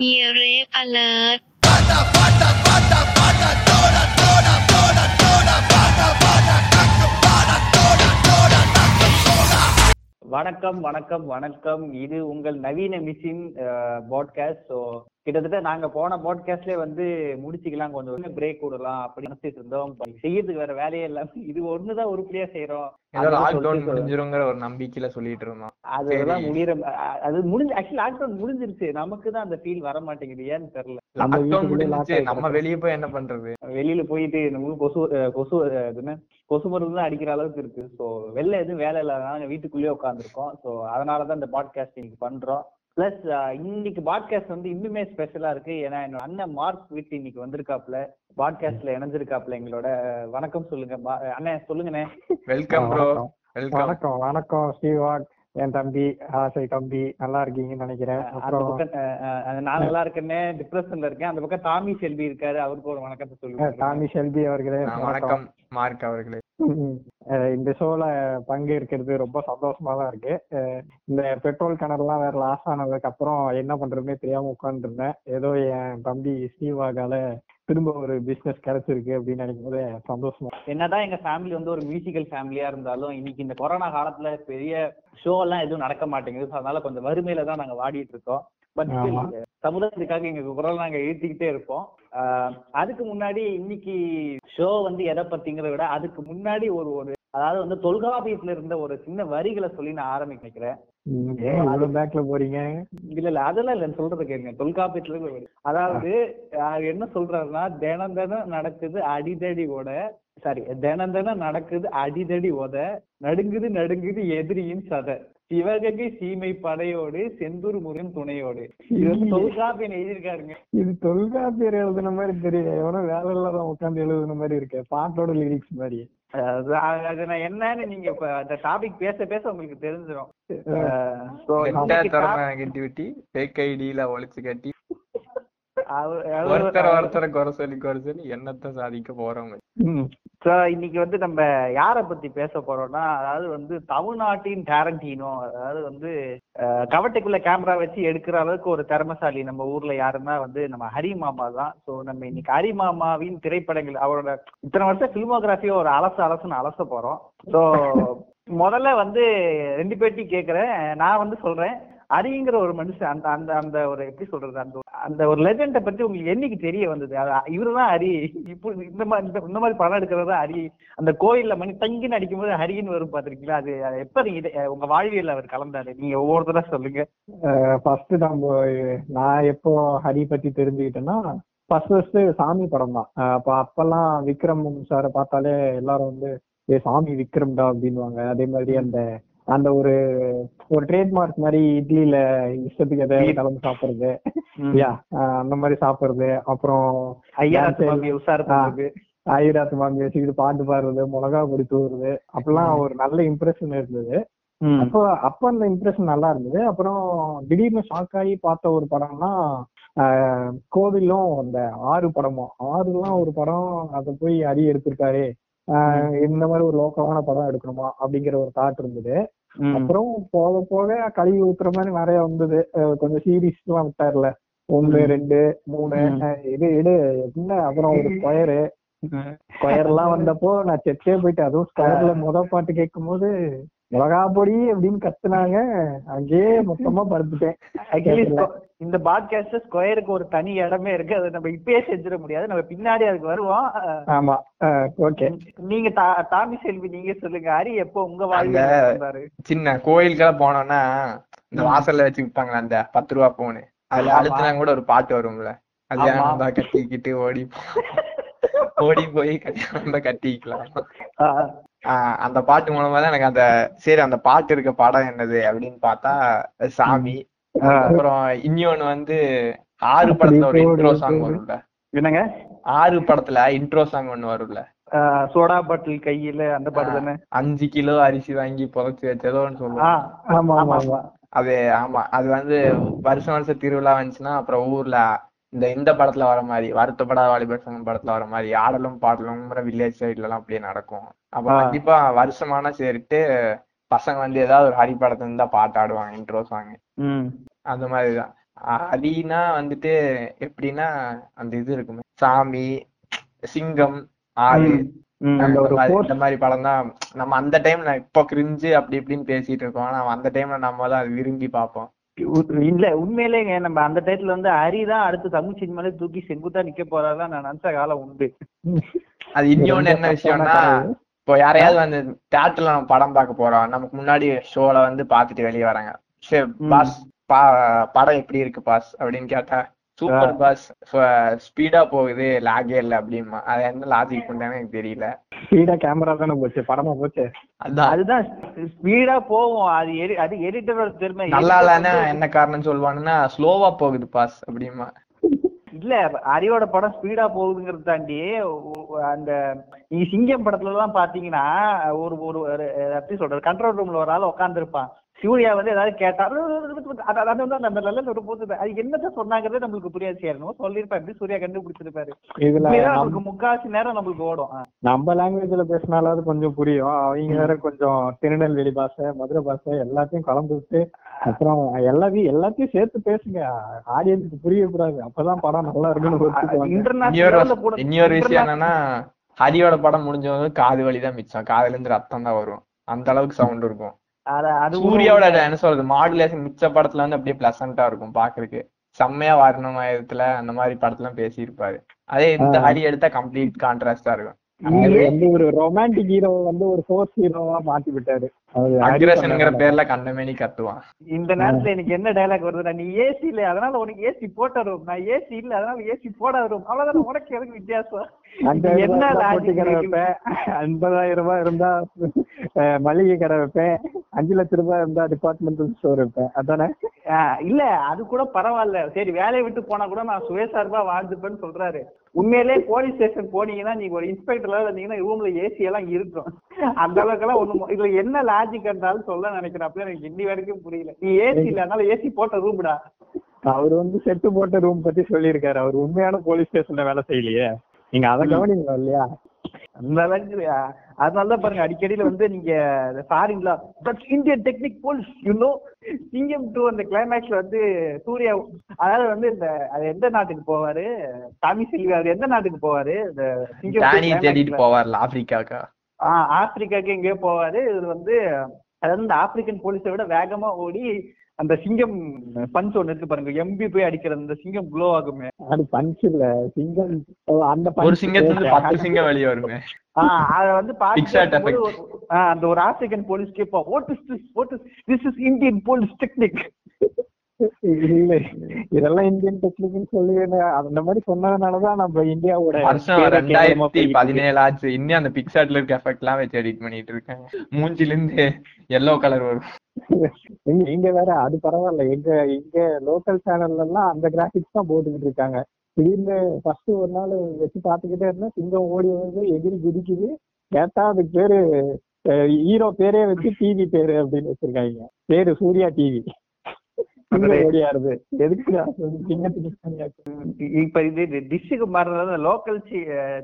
Earache alert. வணக்கம் வணக்கம் வணக்கம் இது உங்கள் நவீன மிஷின் பாட்காஸ்ட் ஸோ கிட்டத்தட்ட நாங்க போன பாட்காஸ்ட்லயே வந்து முடிச்சுக்கலாம் கொஞ்சம் பிரேக் விடலாம் அப்படின்னு நினைச்சிட்டு இருந்தோம். செய்யறதுக்கு வேற வேலையே இல்லாம இது ஒண்ணுதான் உருப்படியா செய்யறோம் முடிஞ்சிருங்கிற ஒரு நம்பிக்கையில சொல்லிட்டு இருந்தோம். அதெல்லாம் சரி. முடியற அது முடிஞ்சு ஆக்சுவலி லாக்டவுன் முடிஞ்சிருச்சு. நமக்கு தான் அந்த ஃபீல் வர மாட்டேங்குது ஏன்னு தெரியல. நம்ம வெளிய போய் என்ன பண்றது? வெளியில போயிட்டு நம்ம கொசு கொசு கொசு மருந்து தான் அடிக்கிற அளவுக்கு இருக்கு. ஸோ வெளில எதுவும் வேலை இல்லாதனால வீட்டுக்குள்ளேயே உட்காந்துருக்கோம் ஸோ அதனால தான் இந்த பாட்காஸ்ட் இன்னைக்கு பண்றோம். பிளஸ் இன்னைக்கு பாட்காஸ்ட் வந்து இன்னுமே ஸ்பெஷலா இருக்கு. ஏன்னா என்னோட அண்ணன் மார்க் வீட்டு இன்னைக்கு வந்திருக்காப்ல பாட்காஸ்ட்ல இணைஞ்சிருக்காப்ல எங்களோட. வணக்கம் சொல்லுங்க அண்ணன் சொல்லுங்கண்ணே. வெல்கம் ப்ரோ வணக்கம். வெல்கம் வணக்கம் வணக்கம் ஸ்ரீவாக். என் தம்பி ஆசை தம்பி நல்லா இருக்கீங்கன்னு நினைக்கிறேன். நான் நல்லா இருக்கேன்னே டிப்ரெஷன்ல இருக்கேன். அந்த பக்கம் டாமி செல்வி இருக்காரு. அவருக்கு ஒரு வணக்கத்தை சொல்லுங்க. டாமி ஷெல்பி அவர்களே வணக்கம். மார்க் அவர்களே. இந்த ஷோல பங்கேற்கிறது ரொம்ப சந்தோஷமா தான் இருக்கு. அஹ், இந்த பெட்ரோல் கிணறுலாம் வேற லாஸ் ஆனதுக்கு அப்புறம் என்ன பண்றதுன்னே தெரியாம உட்கார்ந்துருந்தேன் ஏதோ என் தம்பி ஸ்ரீவாகால திரும்ப ஒரு பிசினஸ் கிடைச்சிருக்கு அப்படின்னு நினைக்கும் போது சந்தோஷமா. என்னதான் எங்க ஃபேமிலி வந்து ஒரு மியூசிக்கல் ஃபேமிலியா இருந்தாலும் இன்னைக்கு இந்த கொரோனா காலத்துல பெரிய ஷோ எல்லாம் எதுவும் நடக்க மாட்டேங்குது. அதனால கொஞ்சம் வறுமையில தான் நாங்க வாடிட்டு இருக்கோம். பட். சமுதாயத்துக்காக எங்க குரல் நாங்க எழுத்திக்கிட்டே இருப்போம். அதுக்கு முன்னாடி இன்னைக்கு ஷோ வந்து எதை பத்திங்கிறத விட அதுக்கு முன்னாடி ஒரு ஒரு அதாவது வந்து தொல்காப்பியத்துல இருந்த ஒரு சின்ன வரிகளை சொல்லி நான் ஆரம்பிக்க இவ்வளவு பேக்ல போறீங்க? இல்ல இல்ல அதெல்லாம் இல்ல சொல்றத கேளுங்க. தொல்காப்பியத்துல இருந்து அதாவது என்ன சொல்றாருன்னா தினம் தினம் நடக்குது அடிதடி ஓட சாரி தினம் தினம் நடக்குது அடிதடி ஓத நடுங்குது நடுங்குது எதிரியின் சதை. சிவகங்கை சீமை படையோடு செந்தூர் முருகன் துணையோடு. இது தொல்காப்பியன் எழுதியிருக்காருங்க. இது தொல்காப்பியர் எழுதுன மாதிரி தெரியல எவனோ வேலை இல்லாத உட்காந்து எழுதுன மாதிரி இருக்கு. பாட்டோட லிரிக்ஸ் மாதிரி அது நான் என்னன்னு நீங்க இப்ப அந்த டாபிக் பேச பேச உங்களுக்கு தெரிஞ்சிடும் so கெட்ட ஐடியில ஒளிச்சு கட்டி ஒருத்தர ஒருத்தர குறை சொல்லி குறை சொல்லி என்னத்த சாதிக்க போறோம்? So, இன்னைக்கு வந்து நம்ம யார பத்தி பேச போறோம்னா அதாவது வந்து தமிழ்நாட்டின் டேரண்டினோ அதாவது வந்து கவட்டைக்குள்ள கேமரா வச்சு எடுக்கிற அளவுக்கு ஒரு திறமசாலி நம்ம ஊர்ல யாருன்னா வந்து நம்ம ஹரி மாமா தான். ஸோ நம்ம இன்னைக்கு ஹரி மாமாவின் திரைப்படங்கள் அவரோட இத்தனை வருஷம் பிலிமோகிராஃபியை ஒரு அலசு அலசுன்னு அலச போறோம். ஸோ முதல்ல வந்து ரெண்டு பேர்ட்டையும் கேட்குறேன் நான் வந்து சொல்றேன். ஹரிங்கிற ஒரு மனுஷன் அந்த அந்த அந்த ஒரு எப்படி சொல்றது அந்த அந்த ஒரு லெஜெண்டை பத்தி உங்களுக்கு என்னைக்கு தெரிய வந்தது? இவரு தான் ஹரி. இப்போ இந்த மாதிரி இந்த- இந்த மாதிரி படம் எடுக்கிறது தான் ஹரி. அந்த கோயில்ல மணி தங்கின்னு அடிக்கும்போது ஹரின்னு வரும் பாத்திருக்கீங்களா அது எப்ப நீங்க உங்க வாழ்வியல் அவர் கலந்தாரு? நீங்க ஒவ்வொருத்தரா சொல்லுங்க. ஃபர்ஸ்ட் நம்ம நான் எப்போ ஹரி பத்தி தெரிஞ்சுக்கிட்டேன்னா ஃபர்ஸ்ட் ஃபர்ஸ்ட் சாமி படம் தான். அப்ப அப்பெல்லாம் விக்ரம் சாரை பார்த்தாலே எல்லாரும் வந்து ஏ சாமி விக்ரம்டா அப்படின்னுவாங்க. அதே மாதிரி அந்த அந்த ஒரு ஒரு ட்ரேட்மார்க் மாதிரி இட்லியில இஷ்டத்துக்கு எதாவது கலந்து சாப்பிடுறது. யா அந்த மாதிரி சாப்பிடுறது. அப்புறம் ஐயா dance சுவாமி உஷார் பண்றது. ஆயிராத்து மாமி வச்சுக்கிட்டு பாட்டு பாடுறது மிளகா பொடி தூவுறது. அப்பெல்லாம் ஒரு நல்ல இம்ப்ரெஷன் இருந்தது. அப்போ அப்ப அந்த இம்ப்ரெஷன் நல்லா இருந்தது. அப்புறம் திடீர்னு ஷாக் ஆகி பார்த்த ஒரு படம்னா கோவிலும் அந்த ஆறு படமும் ஆறுலாம் ஒரு படம் அதை போய் அடி எடுத்திருக்காரு. இந்த மாதிரி ஒரு லோக்கலான படம் எடுக்கணுமா அப்படிங்கிற ஒரு தாட் இருந்தது. அப்புறம் போக போக கழுவி ஊத்துற மாதிரி நிறைய வந்தது. கொஞ்சம் சீரீஸ் எல்லாம் விட்டார்ல. ம். ரெண்டு மூணு. இது இது என்ன? அப்புறம் ஒரு ஸ்கொயரு. ஸ்கொயர் எல்லாம் வந்தப்போ நான் செட்டே போயிட்டு அதுவும் ஸ்கொயர்ல முத பாட்டு கேட்கும் போது மிளகா பொடி அப்படின்னு கத்துனாங்க. அங்கேயே மொத்தமா படுத்துட்டேன். இந்த பாட்காஸ்ட் ஸ்கொயருக்கு ஒரு தனி இடமே இருக்கு. அதை நம்ம இப்பயே செஞ்சிட முடியாது. நம்ம பின்னாடி அதுக்கு வருவோம். ஆமா. ஓகே நீங்க தா- தாமி செல்வி நீங்க சொல்லுங்க. ஹரி எப்போ உங்க வந்தாரு சின்ன கோயிலுக்கெல்லாம் போனோம்னா இந்த. வாசல்ல வச்சு விப்பாங்களே அந்த பத்து ரூபா போனு அதுல. அழுத்தினா கூட ஒரு பாட்டு வரும்ல. வந்தா கட்டிக்கிட்டு ஓடி ஓடி போய் கல்யாணம் கட்டிக்கலாம். அந்த பாட்டு மூலமா தான் எனக்கு அந்த சரி அந்த பாட்டு இருக்க படம் என்னது அப்படின்னு பார்த்தா சாமி. அப்புறம் இன்னொன்னு வந்து ஆறு படத்துல ஒரு இன்ட்ரோ சாங் வரும்ல. என்னங்க? ஆறு படத்துல இன்ட்ரோ சாங் ஒண்ணு வரும்ல. சோடா பாட்டில் கையில அந்த பாட்டு தானே? அஞ்சு கிலோ அரிசி வாங்கி புதைச்சு வச்சதோன்னு சொல்லுவாங்க. அது ஆமா அது வந்து வருஷம் வருஷம் திருவிழா வந்துச்சுன்னா அப்புறம் ஊர்ல இந்த இந்த படத்துல வர மாதிரி வருத்தப்படாத வாலிபர் சங்கம் படத்துல வர மாதிரி ஆடலும் பாடலும் வில்லேஜ் சைட்ல எல்லாம் அப்படியே நடக்கும். அப்ப. கண்டிப்பா வருஷமான சரிட்டு பசங்க வந்து ஏதாவது ஒரு ஹரி படத்துல இருந்தா பாட்டு ஆடுவாங்க இன்ட்ரோ சாங் அந்த மாதிரிதான். ஹரினா வந்துட்டு எப்படின்னா அந்த இது இருக்குமே சாமி சிங்கம். அந்த இந்த ஒரு மாதிரி- படம் தான் நம்ம அந்த டைம்ல இப்போ கிரிஞ்சு அப்படி இப்படின்னு பேசிட்டு இருக்கோம். ஆனா அந்த டைம்ல நம்ம தான் விரும்பி பார்ப்போம். இல்ல உண்மையிலேங்க நம்ம அந்த டயத்துல வந்து ஹரி தான் அடுத்து தமிழ் சினிமாலே தூக்கி செங்குத்தா நிக்க போறாதான் நான் நினைச்ச காலம் உண்டு. அது இன்னொன்னு என்ன விஷயம்னா இப்போ யாரையாவது வந்து தியேட்டர்ல நம்ம படம் பார்க்க போறோம் நமக்கு முன்னாடி ஷோல வந்து பார்த்துட்டு வெளியே வராங்க. சரி. பாஸ் படம் எப்படி இருக்கு பாஸ் அப்படின்னு கேட்டா சூப்பர் பாஸ் ஸ்பீடா போகுது லாகே இல்ல அப்படிமா. அது என்ன லாஜிக் பண்றாங்கன்னு எனக்கு தெரியல. ஸ்பீடா கேமரா தானே போச்சு படமா போச்சு. அதுதான் ஸ்பீடா போகும். அது எடி- அது எடிட்டரோட திறமை. நல்லா வந்து- என்ன காரணம் சொல்லுவானுன்னா ஸ்லோவா போகுது பாஸ் அப்படிமா. இல்ல ஹரியோட படம் ஸ்பீடா போகுதுங்கிறத தாண்டி அந்த நீங்க சிங்கம் படத்துல எல்லாம் பாத்தீங்கன்னா ஒரு ஒரு ஒரு, எப்படி சொல்றது கண்ட்ரோல் ரூம்ல ஒரு ஆள் உட்காந்துருப்பான் சூர்யா வந்து ஏதாவது கேட்டா அது அது- அது வந்து அந்த நல்ல ஒரு போகுது அது என்னதான் சொன்னாங்கிறதே நம்மளுக்கு புரியாது சேரணும் சொல்லியிருப்பா எப்படி சூர்யா கண்டுபிடிச்சிருப்பாரு. இதுல நம்மளுக்கு முக்காவாசி நேரம் நம்மளுக்கு ஓடும். நம்ம லாங்குவேஜ்ல பேசினாலாவது கொஞ்சம் புரியும். அவங்க வேற கொஞ்சம் திருநெல்வேலி பாஷை மதுரை பாஷை எல்லாத்தையும் கலந்து விட்டு அப்புறம் எல்லாத்தையும் எல்லாத்தையும் சேர்த்து பேசுங்க. ஆடியன்ஸுக்கு புரியக்கூடாது. அப்பதான் படம் நல்லா இருக்குன்னு இன்னொரு லெவல்ல விஷயம் என்னன்னா ஹரியோட படம் முடிஞ்சவங்க காது வலி தான் மிச்சம். காதுல இருந்து ரத்தம் தான் வரும். அந்த அளவுக்கு சவுண்ட் இருக்கும். சூர்யாவோட என்ன சொல்றது மாடுலேஷன் மிச்ச படத்துல வந்து அப்படியே பிளசண்டா இருக்கும் பாக்குறதுக்கு. செம்மையா வரணும் விதத்துல அந்த மாதிரி படத்துல பேசியிருப்பாரு. அதே இந்த ஹரி எடுத்தா கம்ப்ளீட் கான்ட்ராஸ்டா இருக்கும். வந்து ஒரு ரொமான்டிக் ஹீரோ வந்து ஒரு ஃபோர்ஸ் ஹீரோவா மாத்தி விட்டாரு. அக்ரஷன்ங்கிற பேர்ல கண்டமேனி கத்துவான். இந்த நேரத்துல எனக்கு என்ன டயலாக் வருதுன்னா நீ ஏசி இல்ல அதனால உனக்கு ஏசி போட்ட ரூம் நான் ஏசி இல்ல அதனால ஏசி போடாத ரூம் அவ்வளவுதான் உனக்கு எதுக்கு வித்தியாசம்? என்ன? வைப்பேன். ஐம்பதாயிரம் ரூபாய் இருந்தா மளிகை கடை வைப்பேன். அஞ்சு லட்சம் ரூபாய் இருந்தா டிபார்ட்மெண்டல் ஸ்டோர் வைப்பேன். அதானே? இல்ல அது கூட பரவாயில்ல. சரி வேலையை விட்டு போனா கூட நான் சுயசார்பா வாழ்ந்துப்பேன்னு சொல்றாரு. உண்மையிலேயே போலீஸ் ஸ்டேஷன் போனீங்கன்னா நீங்க ஒரு இன்ஸ்பெக்டர்ல இருந்தீங்கன்னா ரூம்ல ஏசி எல்லாம் இருக்கும் அந்த அளவுக்கு எல்லாம் ஒண்ணும் இதுல என்ன லாஜிக் இருந்தாலும் சொல்ல நினைக்கிறேன். அப்படி எனக்கு இன்னி வரைக்கும் புரியல. நீ ஏசி இல்ல அதனால ஏசி போட்ட ரூம்டா அவர் வந்து செட்டு போட்ட ரூம் பத்தி சொல்லியிருக்காரு. அவர் உண்மையான போலீஸ் ஸ்டேஷன்ல வேலை செய்யலையே. நீங்க அதை கவனிங்க இல்லையா? அந்த அளவுக்கு ஆஹ் அதனாலதான் பாருங்க அடிக்கடியில வந்து நீங்க ஃபாரின்ல that's Indian technique police you know Singam two அந்த கிளைமேக்ஸ்ல வந்து சூர்யா அதாவது வந்து இந்த அது எந்த நாட்டுக்கு போவாரு? சாமி செல்வி அவர் எந்த நாட்டுக்கு போவாரு? இந்த சிங்கம் தேடிட்டு போவார்ல ஆப்பிரிக்காக்கா? ஆஹ் ஆப்பிரிக்காக்கு எங்கேயோ போவாரு. இது வந்து அதாவது இந்த ஆப்பிரிக்கன் போலீஸை விட வேகமா ஓடி அந்த சிங்கம் பஞ்ச் ஒண்ணு இருக்கு பாருங்க. எம்பி போய் அடிக்கிறது அந்த சிங்கம் க்ளோ ஆகுமே. அது பஞ்ச் இல்ல. சிங்கம் அந்த ஒரு punch சிங்கத்துல இருந்து பத்து சிங்கம் வெளியே வருமே. அத வந்து. அந்த ஒரு ஆப்பிரிக்கன் போலீஸ் கேட்பா what is this what is this is Indian police technique இல்ல. இதெல்லாம் இந்தியன் டெக்னிக்னு சொல்லி அந்த மாதிரி சொன்னதுனாலதான் நம்ம இந்தியாவோட வருஷம் ரெண்டாயிரத்தி. பதினேழு ஆச்சு. இன்னும் அந்த பிக்சாட்ல இருக்க எஃபெக்ட் எல்லாம் வச்சு எடிட் பண்ணிட்டு இருக்கேன் மூஞ்சில இருந்து எல்லோ கலர் வரும். இங்க வேற அது பரவாயில்ல. எங்க இங்க லோக்கல் சேனல்ல எல்லாம் அந்த கிராபிக்ஸ் தான் போட்டுக்கிட்டு இருக்காங்க. திடீர்னு ஃபர்ஸ்ட் ஒரு நாள் வச்சு பாத்துக்கிட்டே இருந்தா சிங்கம் ஓடி வந்து எகிரி குதிக்குது. கேட்டா அதுக்கு பேரு ஹீரோ பேரே வச்சு டிவி பேரு அப்படின்னு வச்சிருக்காங்க. பேரு சூர்யா டிவி ஓடியாருது? இப்ப இது டிஷ்ஷுக்கு மாறினது லோக்கல்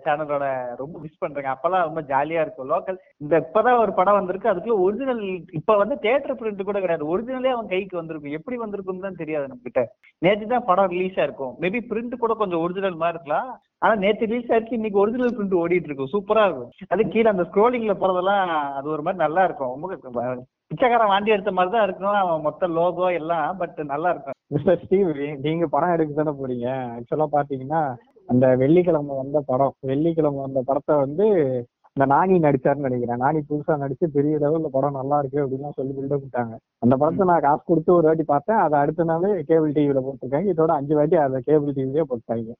சேனலோட ரொம்ப மிஸ் பண்றேங்க. அப்பெல்லாம் ரொம்ப ஜாலியா இருக்கும். லோக்கல் இந்த இப்பதான் ஒரு படம் வந்திருக்கு. அதுக்குள்ள ஒரிஜினல் இப்ப வந்து தியேட்டர் பிரிண்ட் கூட கிடையாது. ஒரிஜினலே அவன் கைக்கு வந்திருக்கும். எப்படி வந்திருக்குன்னு தான் தெரியாது நம்ம கிட்ட நேற்று தான் படம் ரிலீஸ் ஆயிருக்கும். மேபி பிரிண்ட் கூட கொஞ்சம் ஒரிஜினல் மாதிரி இருக்கலாம். ஆனா நேற்று ரிலீஸ் ஆயிருக்கு. இன்னைக்கு ஒரிஜினல் பிரிண்ட் ஓடிட்டு இருக்கும் சூப்பரா இருக்கும். அது கீழே அந்த ஸ்க்ரோலிங்ல போறதெல்லாம் அது ஒரு மாதிரி நல்லா இருக்கும். ரொம்ப பிச்சைக்காரன் வாண்டி எடுத்த மாதிரி தான் இருக்கும் அவன் மொத்த லோகோ எல்லாம் பட் நல்லா இருக்கும் மிஸ்டர் ஸ்டீவ் நீங்க படம் எடுக்க தானே போறீங்க? ஆக்சுவலா பாத்தீங்கன்னா அந்த வெள்ளிக்கிழமை வந்த படம் வெள்ளிக்கிழமை வந்த படத்தை வந்து இந்த நானி நடிச்சாருன்னு நினைக்கிறேன். நானி புதுசா நடிச்சு பெரிய லெவல்ல படம் நல்லா இருக்கு அப்படின்லாம் சொல்லி பில்டப் விட்டாங்க. அந்த படத்தை நான் காசு கொடுத்து ஒரு வாட்டி பார்த்தேன். அதை அடுத்த நாள் கேபிள் டிவியில போட்டிருக்காங்க. இதோட அஞ்சு வாட்டி அதை கேபிள் டிவிலே போட்டாங்க.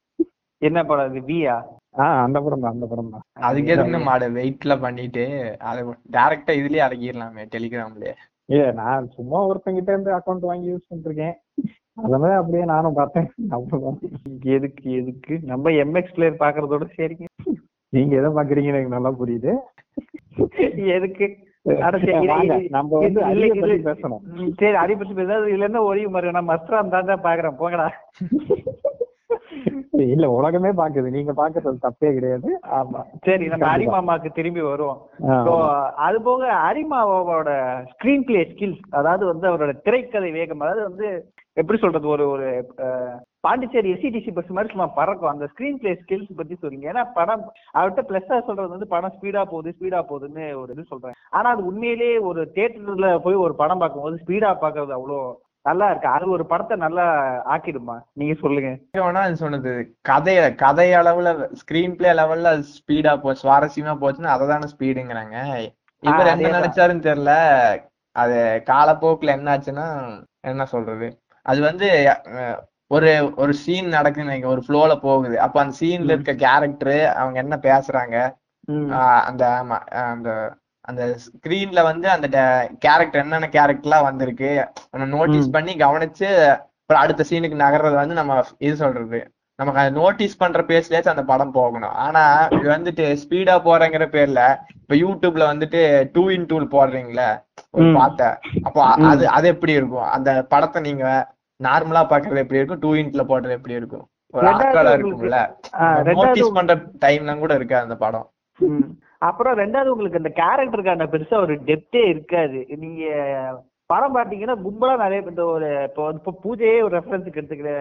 என்ன படம் இது? வியா ஆஹ் அந்த படம் தான் அந்த படம் தான் அதுக்கு எதுக்கு மாடு வெயிட்ல பண்ணிட்டு அதை டைரக்டா இதுலயே அடக்கிடலாமே டெலிகிராம்லயே இல்ல நான் சும்மா ஒருத்தங்கிட்ட இருந்து அக்கௌண்ட் வாங்கி யூஸ் பண்ணிருக்கேன் அதனால அப்படியே நானும் பார்த்தேன். அவ்வளவுதான் எதுக்கு எதுக்கு? நம்ம எம்எக்ஸ் பிளேயர் பாக்குறதோட சரிங்க. நீங்க எதை பாக்குறீங்கன்னு எனக்கு நல்லா புரியுது. எதுக்கு? நம்ம வந்து அரிய பத்தி பேசணும். சரி அடி பத்தி பேசாது இதுல என்ன ஒரே மாதிரி நான் தான் தான் பாக்குறேன் போங்கடா. இல்ல உலகமே பாக்குது. நீங்க பாக்குறது தப்பே கிடையாது. ஆமா. சரி நம்ம அரிமாமாக்கு திரும்பி வருவோம். அது போக அரிமாவோட ஸ்கிரீன் பிளே ஸ்கில்ஸ் அதாவது வந்து அவரோட திரைக்கதை வேகம் அதாவது வந்து எப்படி சொல்றது ஒரு ஒரு பாண்டிச்சேரி எஸ்சிடிசி பஸ் மாதிரி சும்மா பறக்கும். அந்த ஸ்கிரீன் பிளே ஸ்கில்ஸ் பத்தி சொல்றீங்க ஏன்னா படம் அவர்கிட்ட பிளஸ்ஸா சொல்றது வந்து படம் ஸ்பீடா போகுது ஸ்பீடா போகுதுன்னு ஒரு இது சொல்றேன் ஆனா அது உண்மையிலேயே ஒரு தியேட்டர்ல போய் ஒரு படம் பார்க்கும்போது ஸ்பீடா பார்க்கறது அவ்வளோ நல்லா இருக்கு. அது ஒரு படத்தை நல்லா ஆக்கிடுமா? நீங்க சொல்லுங்க. வேணா சொன்னது கதைய கதை அளவுல ஸ்கிரீன் பிளே லெவல்ல ஸ்பீடா போச்சு சுவாரஸ்யமா போச்சுன்னா அதை தானே ஸ்பீடுங்கிறாங்க இவர் என்ன. நினைச்சாருன்னு தெரியல. அது காலப்போக்குல என்ன ஆச்சுன்னா என்ன சொல்றது? அது வந்து ஒரு ஒரு சீன் நடக்குதுன்னு ஒரு ஃப்ளோல போகுது. அப்ப அந்த சீன்ல இருக்க கேரக்டர் அவங்க என்ன பேசுறாங்க? அந்த ஆமா அந்த அந்த ஸ்கிரீன்ல வந்து அந்த கேரக்டர் என்னென்ன கேரக்டர்லாம் வந்திருக்கு நோட்டீஸ். பண்ணி கவனிச்சு அப்புறம் அடுத்த சீனுக்கு நகர்றது வந்து நம்ம இது சொல்றது நமக்கு அதை நோட்டீஸ் பண்ற பேஸ்லயாச்சும் அந்த படம் போகணும் ஆனா இது வந்துட்டு ஸ்பீடா போறேங்கிற பேர்ல இப்ப யூடியூப்ல வந்துட்டு டூ இன் டூல் போடுறீங்களே ஒரு. பாட்ட அப்போ. அது அது எப்படி இருக்கும் அந்த படத்தை நீங்க நார்மலா பாக்குறது எப்படி இருக்கும் டூ இன்ட்ல போடுறது எப்படி இருக்கும் ஒரு உங்களுக்கு- இருக்கும்ல நோட்டீஸ் பண்ற டைம்லாம் கூட இருக்காது அந்த படம். அப்புறம் ரெண்டாவது உங்களுக்கு அந்த கேரக்டருக்கான பெருசா ஒரு டெப்தே இருக்காது. நீங்க படம் பாத்தீங்கன்னா கும்பலா நிறைய இந்த ஒரு இப்போ வந்து இப்போ பூஜையே ஒரு ரெஃபரன்ஸுக்கு எடுத்துக்கிற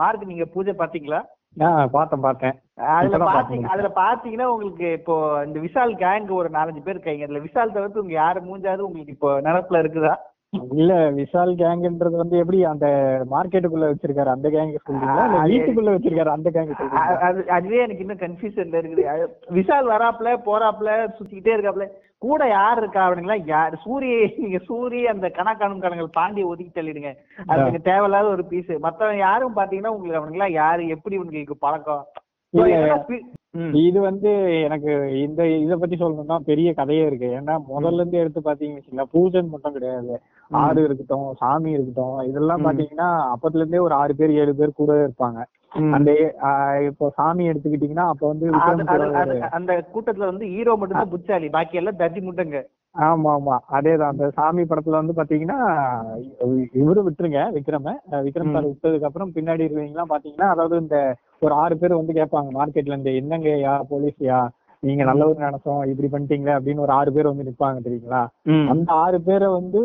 மார்க் நீங்க பூஜை பாத்தீங்களா பார்த்தேன் பார்த்தேன். அதுல பாத்தீங்க. அதுல பாத்தீங்கன்னா உங்களுக்கு இப்போ இந்த விஷால் கேங் ஒரு நாலஞ்சு பேர் இருக்காங்க. அதுல விஷால் தவிர்த்து உங்க யாரு? மூஞ்சாவது உங்களுக்கு இப்போ நினப்புல இருக்குதா? இல்ல விஷால் கேங்ன்றது வந்து எப்படி அந்த மார்க்கெட்டுக்குள்ள வச்சிருக்காரு? அந்த கேங் சொல்றீங்களா? இல்ல வீட்டுக்குள்ள வச்சிருக்காரு அந்த கேங் அ- சொல்றீங்களா? அது அதுவே எனக்கு இன்னும் கன்ஃபியூஷன்ல இருக்குது. விஷால் வராப்ல போறாப்ல சுத்திக்கிட்டே இருக்காப்ல கூட யார் இருக்கா அவனுங்களா யார்? சூரிய நீங்க சூரிய அந்த கணக்கானும் கணங்கள் பாண்டி ஒதுக்கி தள்ளிடுங்க. அது ஆ. எனக்கு தேவையில்லாத ஒரு பீஸ் மத்தவன் யாரும் பாத்தீங்கன்னா உங்களுக்கு அவனுங்களா யாரு? எப்படி உங்களுக்கு பழக்கம்? இது வந்து எனக்கு இந்த இத பத்தி சொல்லணும்னா பெரிய கதையே இருக்கு. ஏன்னா முதல்ல இருந்து எடுத்து பாத்தீங்கன்னு வச்சுக்கோங்களேன் பூஜன் மட்டும் கிடையாது. ஆடு இருக்கட்டும் சாமி இருக்கட்டும் இதெல்லாம். பாத்தீங்கன்னா அப்பத்துல இருந்தே ஒரு ஆறு பேர் ஏழு பேர் கூட இருப்பாங்க. அந்த இப்போ சாமி எடுத்துக்கிட்டீங்கன்னா அப்ப வந்து அந்த கூட்டத்துல வந்து ஹீரோ மட்டும் தான் புச்சாலி பாக்கி எல்லாம் தட்டி முட்டைங்க ஆமா ஆமா. அதேதான். அந்த சாமி படத்துல வந்து பாத்தீங்கன்னா இவரு விட்டுருங்க விக்ரம. விக்ரம் சார் விட்டதுக்கு அப்புறம் பின்னாடி இருக்கவங்கலாம் பாத்தீங்கன்னா அதாவது இந்த ஒரு ஆறு பேர் வந்து கேட்பாங்க மார்க்கெட்ல இருந்து என்னங்க யா போலீஸ்யா? நீங்க நல்லவர் நினைச்சோம் இப்படி பண்ணிட்டீங்களே அப்படின்னு ஒரு ஆறு பேர் வந்து நிப்பாங்க தெரியுங்களா? அந்த ஆறு பேரை வந்து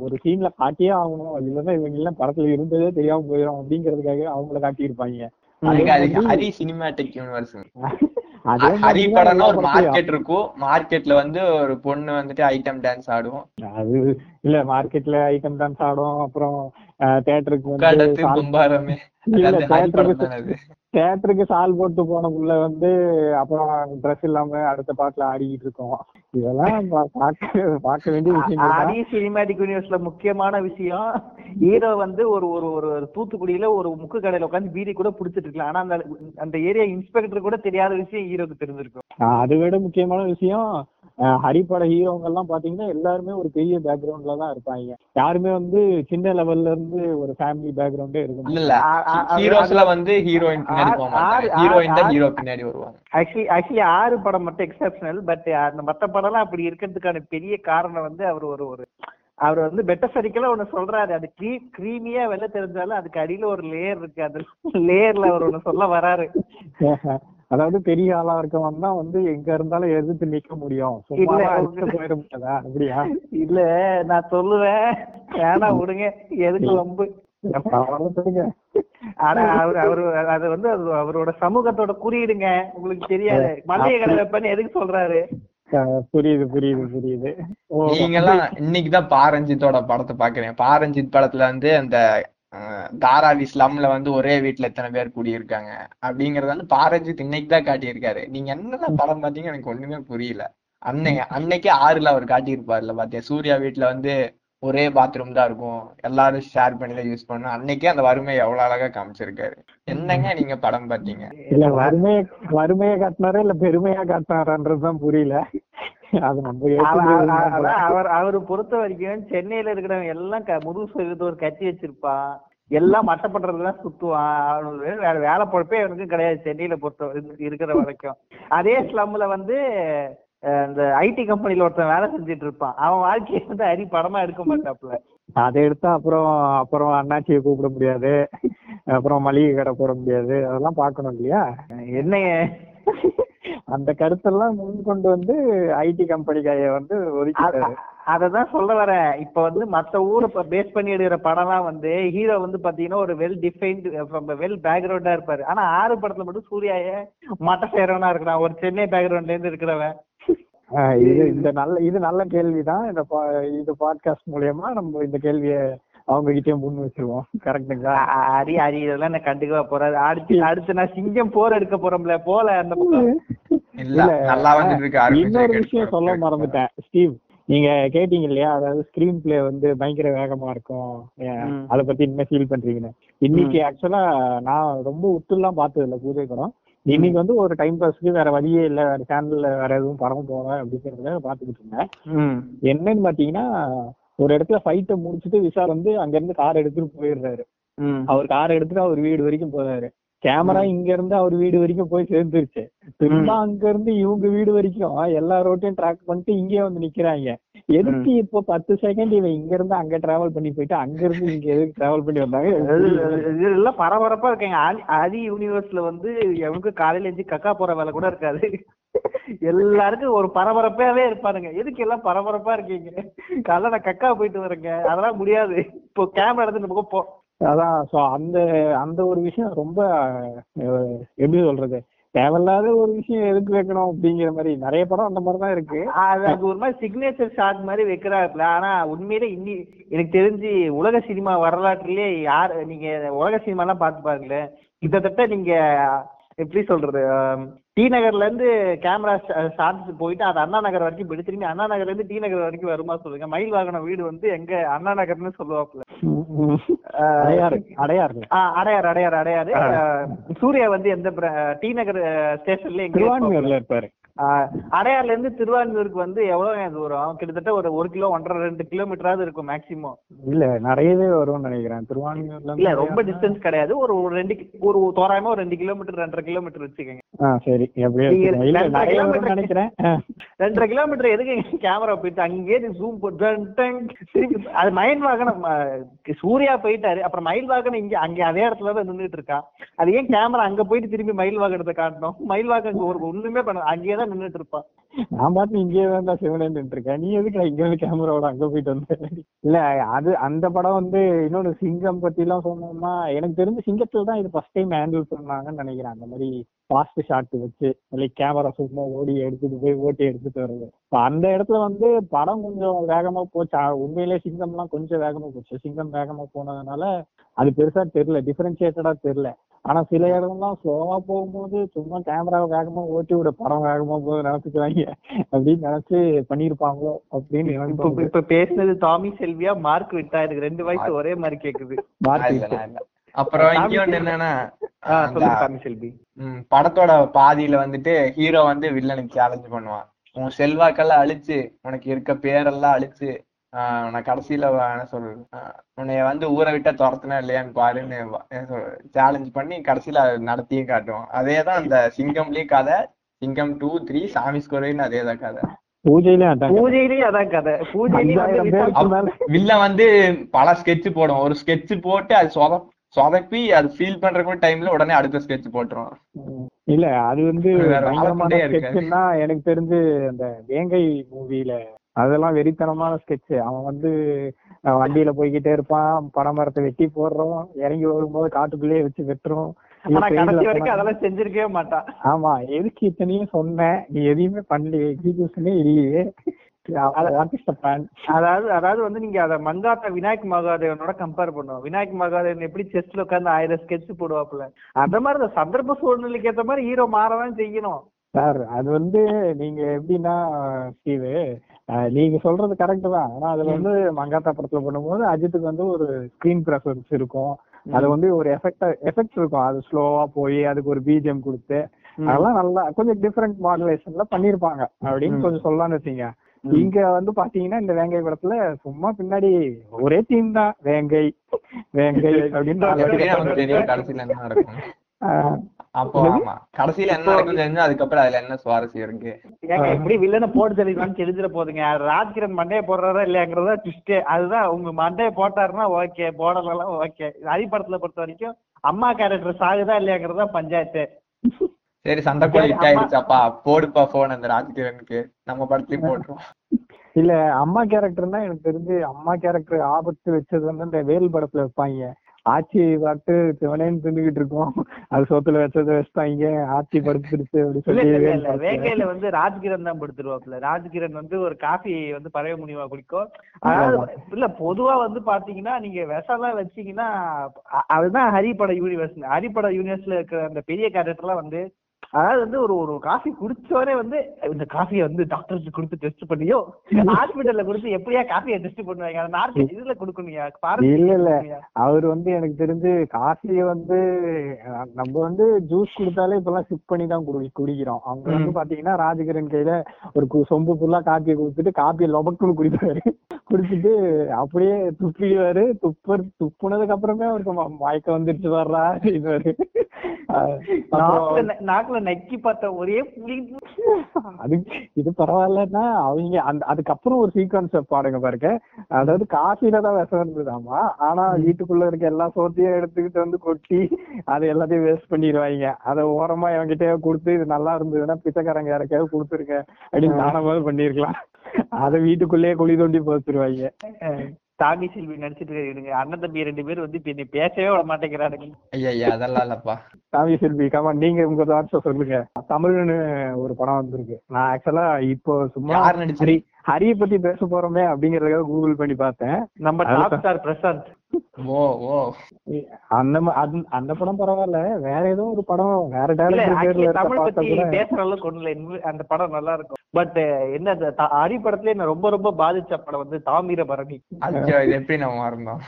ஒரு சீன்ல காட்டியே ஆகணும். இல்லைன்னா இவங்க எல்லாம் படத்துல இருந்ததே தெரியாம போயிடும் அப்படிங்கறதுக்காக அவங்கள காட்டியிருப்பாங்க. ஹரி சினிமேட்டிக் யூனிவர்ஸ் அதே ஹரி படம்னா ஒரு. மார்க்கெட் இருக்கும். மார்க்கெட்ல வந்து ஒரு பொண்ணு வந்துட்டு ஐட்டம் டான்ஸ் ஆடும். அது இல்ல மார்க்கெட்ல ஐட்டம் டான்ஸ் ஆடும். அப்புறம் தியேட்டருக்கு வந்து கடத்து சால்- போட்டு போன புள்ள வந்து அப்புறம் ட்ரெஸ் இல்லாம அடுத்த பாட்டுல ஆடிக்கிட்டு இருக்கோம். இதெல்லாம் பார்க்க பார்க்க வேண்டிய தான். அடி சினிமேட்டிக் யூனிவர்ஸ்ல முக்கியமான விஷயம் ஹீரோ வந்து ஒரு ஒரு ஒரு தூத்துக்குடியில ஒரு முக்கு கடையில உட்காந்து பீடி கூட புடிச்சிட்டு இருக்கலாம். ஆனா அந்த அந்த ஏரியா இன்ஸ்பெக்டர் கூட தெரியாத விஷயம் ஹீரோக்கு தெரிஞ்சிருக்கும். அதை விட முக்கியமான விஷயம் ஹரிப்பட ஹீரோங்க எல்லாம் பாத்தீங்கன்னா எல்லாருமே ஒரு பெரிய பேக்ரவுண்ட்ல தான் இருப்பாங்க. யாருமே வந்து சின்ன லெவல்ல இருந்து ஒரு ஃபேமிலி பேக்ரவுண்டே இருக்கும் இல்ல ஹீரோஸ்ல வந்து ஹீரோயின் ஹீரோயின் தான் ஹீரோ பின்னாடி வருவாங்க. ஆக்சுவலி ஆக்சுவலி ஆறு படம் மட்டும் எக்ஸப்ஷனல் பட் அந்த மத்த படம்லாம் அப்படி இருக்கிறதுக்கான பெரிய காரணம் வந்து அவர் ஒரு ஒரு அவர் வந்து பெட்டசரிக்கலா ஒண்ணு சொல்றாரு. அது க்ரீ க்ரீமியா வெளில தெரிஞ்சாலும் அதுக்கு அடியில ஒரு லேயர் இருக்கு. அது லேயர்ல அவர் ஒண்ணு சொல்ல வராரு. அதாவது பெரிய ஆளா இருக்கவன் தான் வந்து எங்க இருந்தாலும் எதிர்த்து நிக்க முடியும். போயிட முடியாதா? அப்படியா? இல்ல நான் சொல்லுவேன். வேணா விடுங்க. எதுக்கு சொல்லுங்க ஆனா அவர் அவரு அது வந்து அவரோட சமூகத்தோட குறியீடுங்க. உங்களுக்கு தெரியாது. மளிகை கடை வைப்பேன்னு எதுக்கு சொல்றாரு? புரியுது புரியுது புரியுது. ஓ, நீங்கெல்லாம் இன்னைக்குதான் பாரஞ்சித்தோட படத்தை பாக்குறேன் பாரஞ்சித் படத்துல வந்து அந்த தாராவி ஸ்லம்ல வந்து ஒரே வீட்டுல எத்தனை பேர் குடியிருக்காங்க? அப்படிங்கறது வந்து பாரஞ்சித் இன்னைக்கு தான் காட்டியிருக்காரு. நீங்க என்னென்ன படம் பாத்தீங்க எனக்கு ஒண்ணுமே புரியல. அன்னை அன்னைக்கே ஆறுல அவர் காட்டியிருப்பாருல பாத்தியா? சூர்யா வீட்டுல வந்து ஒரே பாத்ரூம் தான் இருக்கும். எல்லாரும் ஷேர் பண்ணி தான் யூஸ் பண்ணணும். அன்னைக்கே அந்த வறுமை எவ்வளவு அழகா காமிச்சிருக்காரு. என்னங்க நீங்க படம் பார்த்தீங்க? இல்ல வறுமைய வறுமையை காட்டினாரா இல்ல பெருமையா காட்டினாரான்றதுதான் புரியல. அவர் அவர் பொறுத்த வரைக்கும் சென்னையில இருக்கிறவங்க எல்லாம் முதுகு சொல்லிட்டு ஒரு கத்தி வச்சிருப்பான். எல்லாம் மட்ட பண்றதுலாம் சுத்துவான். வேற வேலை பொழப்பே அவனுக்கு கிடையாது சென்னையில பொறுத்த இரு- இருக்கிற வரைக்கும். அதே ஸ்லம்ல வந்து இந்த ஐடி கம்பெனில ஒருத்தன் வேலை செஞ்சுட்டு இருப்பான். அவன் வாழ்க்கையை வந்து அரி படமா எடுக்க மாட்டாப்புல. அதை எடுத்தா அப்புறம் அப்புறம் அண்ணாச்சியை கூப்பிட முடியாது. அப்புறம் மளிகை கடை போட முடியாது. அதெல்லாம் பார்க்கணும் இல்லையா? என்ன அந்த கருத்தெல்லாம் முன் கொண்டு வந்து ஐடி கம்பெனிக்காய வந்து ஒதுக்கிட்டாரு. அததான் சொல்ல வரேன். இப்ப வந்து மத்த ஊரை பேஸ் பண்ணி எடுக்கிற படம்லாம் வந்து ஹீரோ வந்து பாத்தீங்கன்னா ஒரு வெல் டிஃபைன்டு வெல் பேக்ரவுண்டா இருப்பாரு. ஆனா ஆறு படத்துல மட்டும் சூர்யாயே மட்ட சேரவனா இருக்கிறான். ஒரு சென்னை பேக்ரவுண்ட்ல இருந்து இருக்கிறவன். இது இந்த நல்ல இது நல்ல கேள்விதான். இந்த இது பாட்காஸ்ட் மூலியமா நம்ம இந்த கேள்வியை அவங்க கிட்டே முன் வச்சிருவோம். கரெக்டுங்களா அரி அரி இதெல்லாம் நான் கண்டுக்கவா போறாரு அடுத்து அடுத்து நான் சிங்கம் போர் எடுக்க போறோம்ல போல அந்த இன்னொரு விஷயம் சொல்ல மறந்துட்டேன். ஸ்டீவ் நீங்க கேட்டீங்க இல்லையா? அதாவது ஸ்கிரீன் பிளே வந்து பயங்கர வேகமா இருக்கும். அத பத்தி என்ன ஃபீல் பண்றீங்கன்னு. இன்னைக்கு ஆக்சுவலா நான் ரொம்ப உத்துலாம் பார்த்தது இல்ல பூஜை படம். இன்னைக்கு வந்து ஒரு டைம் பாஸ்க்கு வேற வழியே இல்ல வேற சேனல்ல வேற எதுவும் படம் போவேன் அப்படிங்கறத பாத்துக்கிட்டு இருந்தேன். ம். என்னன்னு பாத்தீங்கன்னா ஒரு இடத்துல ஃபைட்டை முடிச்சுட்டு விஷால் வந்து அங்க இருந்து கார் எடுத்துட்டு போயிடுறாரு. அவர் கார் எடுத்துட்டு அவர் வீடு வரைக்கும் போறாரு. கேமரா இங்க இருந்து அவர் வீடு வரைக்கும் போய் சேர்ந்துருச்சு. திரும்ப அங்க இருந்து இவங்க வீடு வரைக்கும் எல்லா ரோட்டையும் ட்ராக் பண்ணிட்டு இங்கே வந்து நிக்கிறாங்க. எதுக்கு இப்போ பத்து செகண்ட் இவன் இங்க இருந்து அங்க டிராவல் பண்ணி போயிட்டு அங்க இருந்து இங்க எதுக்கு டிராவல் பண்ணி வந்தாங்க? அது- அது- இது எல்லாம் பரபரப்பா இருக்காங்க. ஆதி யூனிவர்ஸ்ல வந்து எவனுக்கு காலையில எஞ்சி கக்கா போற வேலை கூட இருக்காது. எல்லாருக்கும் ஒரு பரபரப்பாவே இருப்பாருங்க எதுக்கு எல்லாம் பரபரப்பா இருக்கீங்க? காலைல நான் கக்கா போயிட்டு வரேங்க. அதெல்லாம் முடியாது. இப்போ கேமரா எடுத்து நம்ம போ. அதான் சோ அந்த அந்த ஒரு விஷயம் ரொம்ப எப்படி சொல்றது? தேவையில்லாத ஒரு விஷயம் எதுக்கு வைக்கணும் அப்படிங்கிற மாதிரி நிறைய படம் அந்த மாதிரி தான் இருக்கு. அது அது ஒரு மாதிரி சிக்னேச்சர் ஷாட் மாதிரி வைக்கிறாருல ஆனா உண்மையிலே இன்னி எனக்கு தெரிஞ்சு உலக சினிமா வரலாற்றுலயே யார் நீங்க உலக சினிமா எல்லாம் பார்த்து பாருங்களேன். கிட்டத்தட்ட நீங்க எப்படி சொல்றது? டி நகர்ல இருந்து கேமரா ஷாட்ஸ் போயிட்டு அது அண்ணா நகர் வரைக்கும் போயிட்டு திரும்பி அண்ணா நகர்ல இருந்து டி நகர் வரைக்கும் வருமா சொல்லுங்க. மயில் வாகனம் வீடு வந்து எங்க அண்ணா நகர்னு சொல்லுவாப்புல. ஆஹ், அடையாறு அடையாறு. அடையாறு ஆ. ஆஹ், சூர்யா வந்து எந்த டி நகர் ஸ்டேஷன்ல எங்க இருப்பாரு. அடையார்ல இருந்து திருவான்மியூருக்கு வந்து எவ்வளவு தூரம் கிட்டத்தட்ட ஒரு ஒரு கிலோ ஒன்றரை ரெண்டு கிலோமீட்டராவது இருக்கும் மேக்சிமம் இல்ல நிறையவே வரும்னு நினைக்கிறேன். திருவான்மையூர்ல இல்ல ரொம்ப டிஸ்டன்ஸ் கிடையாது. ஒரு ரெண்டு ஒரு தோராயமா ஒரு ரெண்டு கிலோமீட்டர் ரெண்டரை கிலோமீட்டர் வச்சுக்கோங்க. சரி. நினைக்கிறேன். ரெண்டரை கிலோமீட்டர் எதுக்கு கேமரா போயிட்டு? அங்கேயே ஜூம் போட்டு அது மயில் வாகனம் சூர்யா போயிட்டாரு. அப்புறம் மயில் வாகனம் இங்க அங்க அதே இடத்துல தான் நின்றுட்டு இருக்கான் அது ஏன் கேமரா அங்க போயிட்டு திரும்பி மயில் வாகனத்தை காட்டணும்? மயில் வாகனம் ஒரு ஒண்ணுமே பண்ண அங்கேயே தான் நின்றுட்டு இருப்பான் நான் பாட்டு இங்கேயே தான் சிவனேன்னு இருக்கேன் நீ எதுக்கு இங்க இருந்து கேமராவோட அங்க போயிட்டு வந்த? இல்ல அது அந்த படம் வந்து இன்னொன்னு சிங்கம் பத்தி எல்லாம் சொன்னோம்னா எனக்கு தெரிஞ்சு சிங்கத்துல தான் இது ஃபர்ஸ்ட் டைம் ஹேண்டில் பண்ணாங்கன்னு நினைக்கிறேன். அந்த மாதிரி ஃபாஸ்ட் ஷாட் வச்சு லைக் கேமரா சும்மா ஓடி எடுத்துட்டு போய் ஓட்டி எடுத்துட்டு வருது இப்ப அந்த இடத்துல வந்து படம் கொஞ்சம் வேகமா போச்சு. உண்மையிலே சிங்கம்லாம் கொஞ்சம் வேகமா போச்சு. சிங்கம் வேகமா போனதுனால அது பெருசா தெரியல டிஃபரன்சியேட்டடா தெரியல. ஆனா சில இடம்லாம் ஸ்லோவா போகும்போது சும்மா கேமராவை வேகமா ஓட்டி விட படம் வேகமா போகுது நினைச்சுக்கிறாங்க. அப்படின்னு நினைச்சு பண்ணிருப்பாங்களோ அப்படின்னு இப்ப பேசுனது டாமி செல்வியா? மார்க் விட்டா எனக்கு ரெண்டு வயசு ஒரே மாதிரி கேக்குது. இல்ல. அப்புறம் என்னன்னா ஆ, அந்த, சொல்லுங்க டாமி செல்வி. படத்தோட பாதியில வந்துட்டு ஹீரோ வந்து வில்லனுக்கு சேலஞ்ச் பண்ணுவான். உன் செல்வாக்கெல்லாம் அழிச்சு உனக்கு இருக்க பேரெல்லாம் அழிச்சு நான் கடைசியில என்ன சொல்றது உன்னைய வந்து ஊரை விட்டா துரத்துனா இல்லையான்னு பாருன்னு சேலஞ்ச் பண்ணி கடைசியில அதை நடத்தியும் காட்டுவான். அதேதான் அந்த சிங்கம்லயும் கதை. சிங்கம் டூ த்ரீ சாமி ஸ்கோரின்னு அதேதான் கதை. பூஜையிலே அதான் பூஜையிலயும் அதான் கதை. பூஜையிலயும் வந்து பல ஸ்கெட்ச் போடும். ஒரு ஸ்கெட்ச் போட்டு அது சொத சொதப்பி அது ஃபீல் பண்ற டைம்ல உடனே அடுத்த ஸ்கெட்ச் போட்டுருவான். உம். இல்ல அது வந்து எனக்கு தெரிஞ்சு அந்த வேங்கை மூவில அதெல்லாம் வெறித்தனமான ஸ்கெட்ச் அவன் வந்து வண்டியில போய்கிட்டே இருப்பான். பனைமரத்தை வெட்டி போடுறோம். இறங்கி வரும்போது காட்டுக்குள்ளேயே வச்சு வெட்டுறோம். அதெல்லாம் செஞ்சிருக்கவே மாட்டான். ஆமா எதுக்கு இத்தனையும் சொன்னேன்? நீ எதையுமே பண்ணலையே எக்ஸிகியூஷனே இல்லையே. அதாவது அதாவது வந்து நீங்க அத மங்காத்தா விநாயக் மகாதேவனோட கம்பேர் பண்ணுவோம். விநாயக் மகாதேவன் எப்படி செஸ்ல உட்கார்ந்து ஆயிரம் ஸ்கெட்ச் போடுவாப்புல. அந்த மாதிரி இந்த சந்தர்ப்ப சூழ்நிலைக்கு ஏத்த மாதிரி ஹீரோ மாறதான் செய்யணும். சார் அது வந்து நீங்க எப்படின்னா ஸ்டீவு நீங்க சொல்றது கரெக்ட் தான். ஆனா அதுல வந்து மங்காத்தா படத்துல பண்ணும்போது அஜித்துக்கு வந்து ஒரு ஸ்கிரீன் பிரசன்ஸ் இருக்கும். அது வந்து ஒரு எஃபெக்ட் எஃபெக்ட் இருக்கும். அது ஸ்லோவா போய் அதுக்கு ஒரு பிஜிஎம் கொடுத்து அதெல்லாம் நல்லா கொஞ்சம் டிஃப்ரெண்ட் மாடுலேஷன்ல பண்ணிருப்பாங்க அப்படின்னு. கொஞ்சம் சொல்லலாம்னு வச்சீங்க. இங்க வந்து பாத்தீங்கன்னா இந்த வேங்கை படத்துல சும்மா பின்னாடி ஒரே தீம் தான். வேங்கை வேங்கை அப்படின்னு அப்போ ஆமா. கடைசியில என்ன நடக்கும் தெரிஞ்சு அதுக்கப்புறம் அதுல என்ன சுவாரஸ்யம் இருக்கு? ஏங்க எப்படி வில்லனை போட்டு தெளிவான்னு தெரிஞ்சிட போதுங்க? ராஜ்கிரண் மண்டையை போடுறாரா இல்லையாங்கிறதா ட்விஸ்டே அதுதான் உங்க மண்டையை போட்டாருன்னா ஓகே போடலாம் ஓகே படத்துல பொறுத்த வரைக்கும் அம்மா கேரக்டர் சாகுதா இல்லையாங்கிறதா பஞ்சாயத்து. சரி ஆயிடுச்சாப்பா போடுப்பா போன் அந்த ராஜ்கிரனுக்கு. நம்ம படத்துலயும் போட்டுருவோம். இல்ல அம்மா கேரக்டர்னா எனக்கு தெரிஞ்சு அம்மா கேரக்டர் ஆபத்து வச்சது வந்து இந்த வேல் படத்துல வைப்பாங்க. ஆச்சி பாட்டு சிவனேன்னு தின்னுகிட்டு இருக்கோம். அது சோத்துல வச்சதை வச்சுட்டாங்க. ஆச்சி படுத்துருச்சு அப்படி இல்ல சொல்லி வேங்கையில வந்து ராஜ்கிரண் தான் படுத்துருவாப்ல ராஜ்கிரண் வந்து ஒரு காஃபி வந்து பழைய முனிவா குடிக்கும். அதாவது இல்ல பொதுவா வந்து பாத்தீங்கன்னா நீங்க விஷம்லாம் வச்சீங்கன்னா அதுதான் ஹரிபட யூனிவர்ஸ் ஹரிபட யூனிவர்ஸ்ல இருக்கிற அந்த பெரிய கேரக்டர்லாம் வந்து அதாவது வந்து ஒரு ஒரு காஃபி குடிச்சோடனே வந்து இந்த காஃபியை வந்து டாக்டருக்கு கொடுத்து டெஸ்ட் பண்ணியோ ஹாஸ்பிட்டல்ல கொடுத்து எப்படியா காஃபியை டெஸ்ட் பண்ணுவாங்க? அந்த நார்மல் இதுல கொடுக்கணுயா இல்ல, இல்ல. அவர் வந்து எனக்கு தெரிஞ்சு காஃபிய வந்து நம்ம வந்து ஜூஸ் குடுத்தாலே இப்பெல்லாம் சிப் பண்ணி தான் குடி குடிக்கிறோம். அவங்க வந்து பாத்தீங்கன்னா ராஜகிரண் கையில ஒரு சொம்பு ஃபுல்லா காப்பியை கொடுத்துட்டு காப்பியை லொபக்குன்னு குடிப்பாரு. குடிச்சிட்டு அப்படியே துப்பிடுவாரு. துப்பர் துப்புனதுக்கு அப்புறமே அவருக்கு மயக்கம் வந்துருச்சு வர்றா நாக்குல நக்கி பார்த்த ஒரே புளி அது இது பரவாயில்லன்னா அவங்க அந்த அதுக்கப்புறம் ஒரு சீக்வன்ஸ் பாடுங்க பாருங்க. அதாவது காஃபில தான் விஷம் இருந்ததாமா ஆனா வீட்டுக்குள்ள இருக்க எல்லா சோத்தையும் எடுத்துக்கிட்டு வந்து கொட்டி அதை எல்லாத்தையும் வேஸ்ட் பண்ணிடுவாங்க. அதை ஓரமா என்கிட்ட கொடுத்து இது நல்லா இருந்ததுன்னா பிச்சைக்காரங்க யாருக்காவது கொடுத்துருங்க அப்படின்னு தானமாவது பண்ணிருக்கலாம். அதை வீட்டுக்குள்ளேயே குழி தோண்டி போத்துருவாங்க தாகி செல்வி நடிச்சிட்டு இருங்க அண்ணன் தம்பி ரெண்டு பேரும் வந்து இப்ப பேசவே விட மாட்டேங்கிறானுங்க. ஐயா ஐயா அதெல்லாம் இல்லப்பா. சாமி செல்வி கமா நீங்க உங்க தாட்ஸ் சொல்லுங்க. தமிழ்னு ஒரு படம் வந்திருக்கு. நான் ஆக்சுவலா இப்போ சும்மா யார் நடிச்சது ஹரி ஹரிய பத்தி பேச போறோமே அப்படிங்கறதுக்காக கூகுள் பண்ணி பார்த்தேன். நம்ம. Top star Prashanth. அந்த அந்த- அந்த படம் பரவாயில்ல. வேற ஏதோ ஒரு படம் வேற பேசுற அளவுக்கு ஒண்ணு இல்ல. அந்த படம் நல்லா இருக்கும். பட் என்ன ஹரி படத்துல என்ன ரொம்ப ரொம்ப பாதிச்ச படம் வந்து தாமிரபரணி எப்படி நம்ம மறந்தோம்?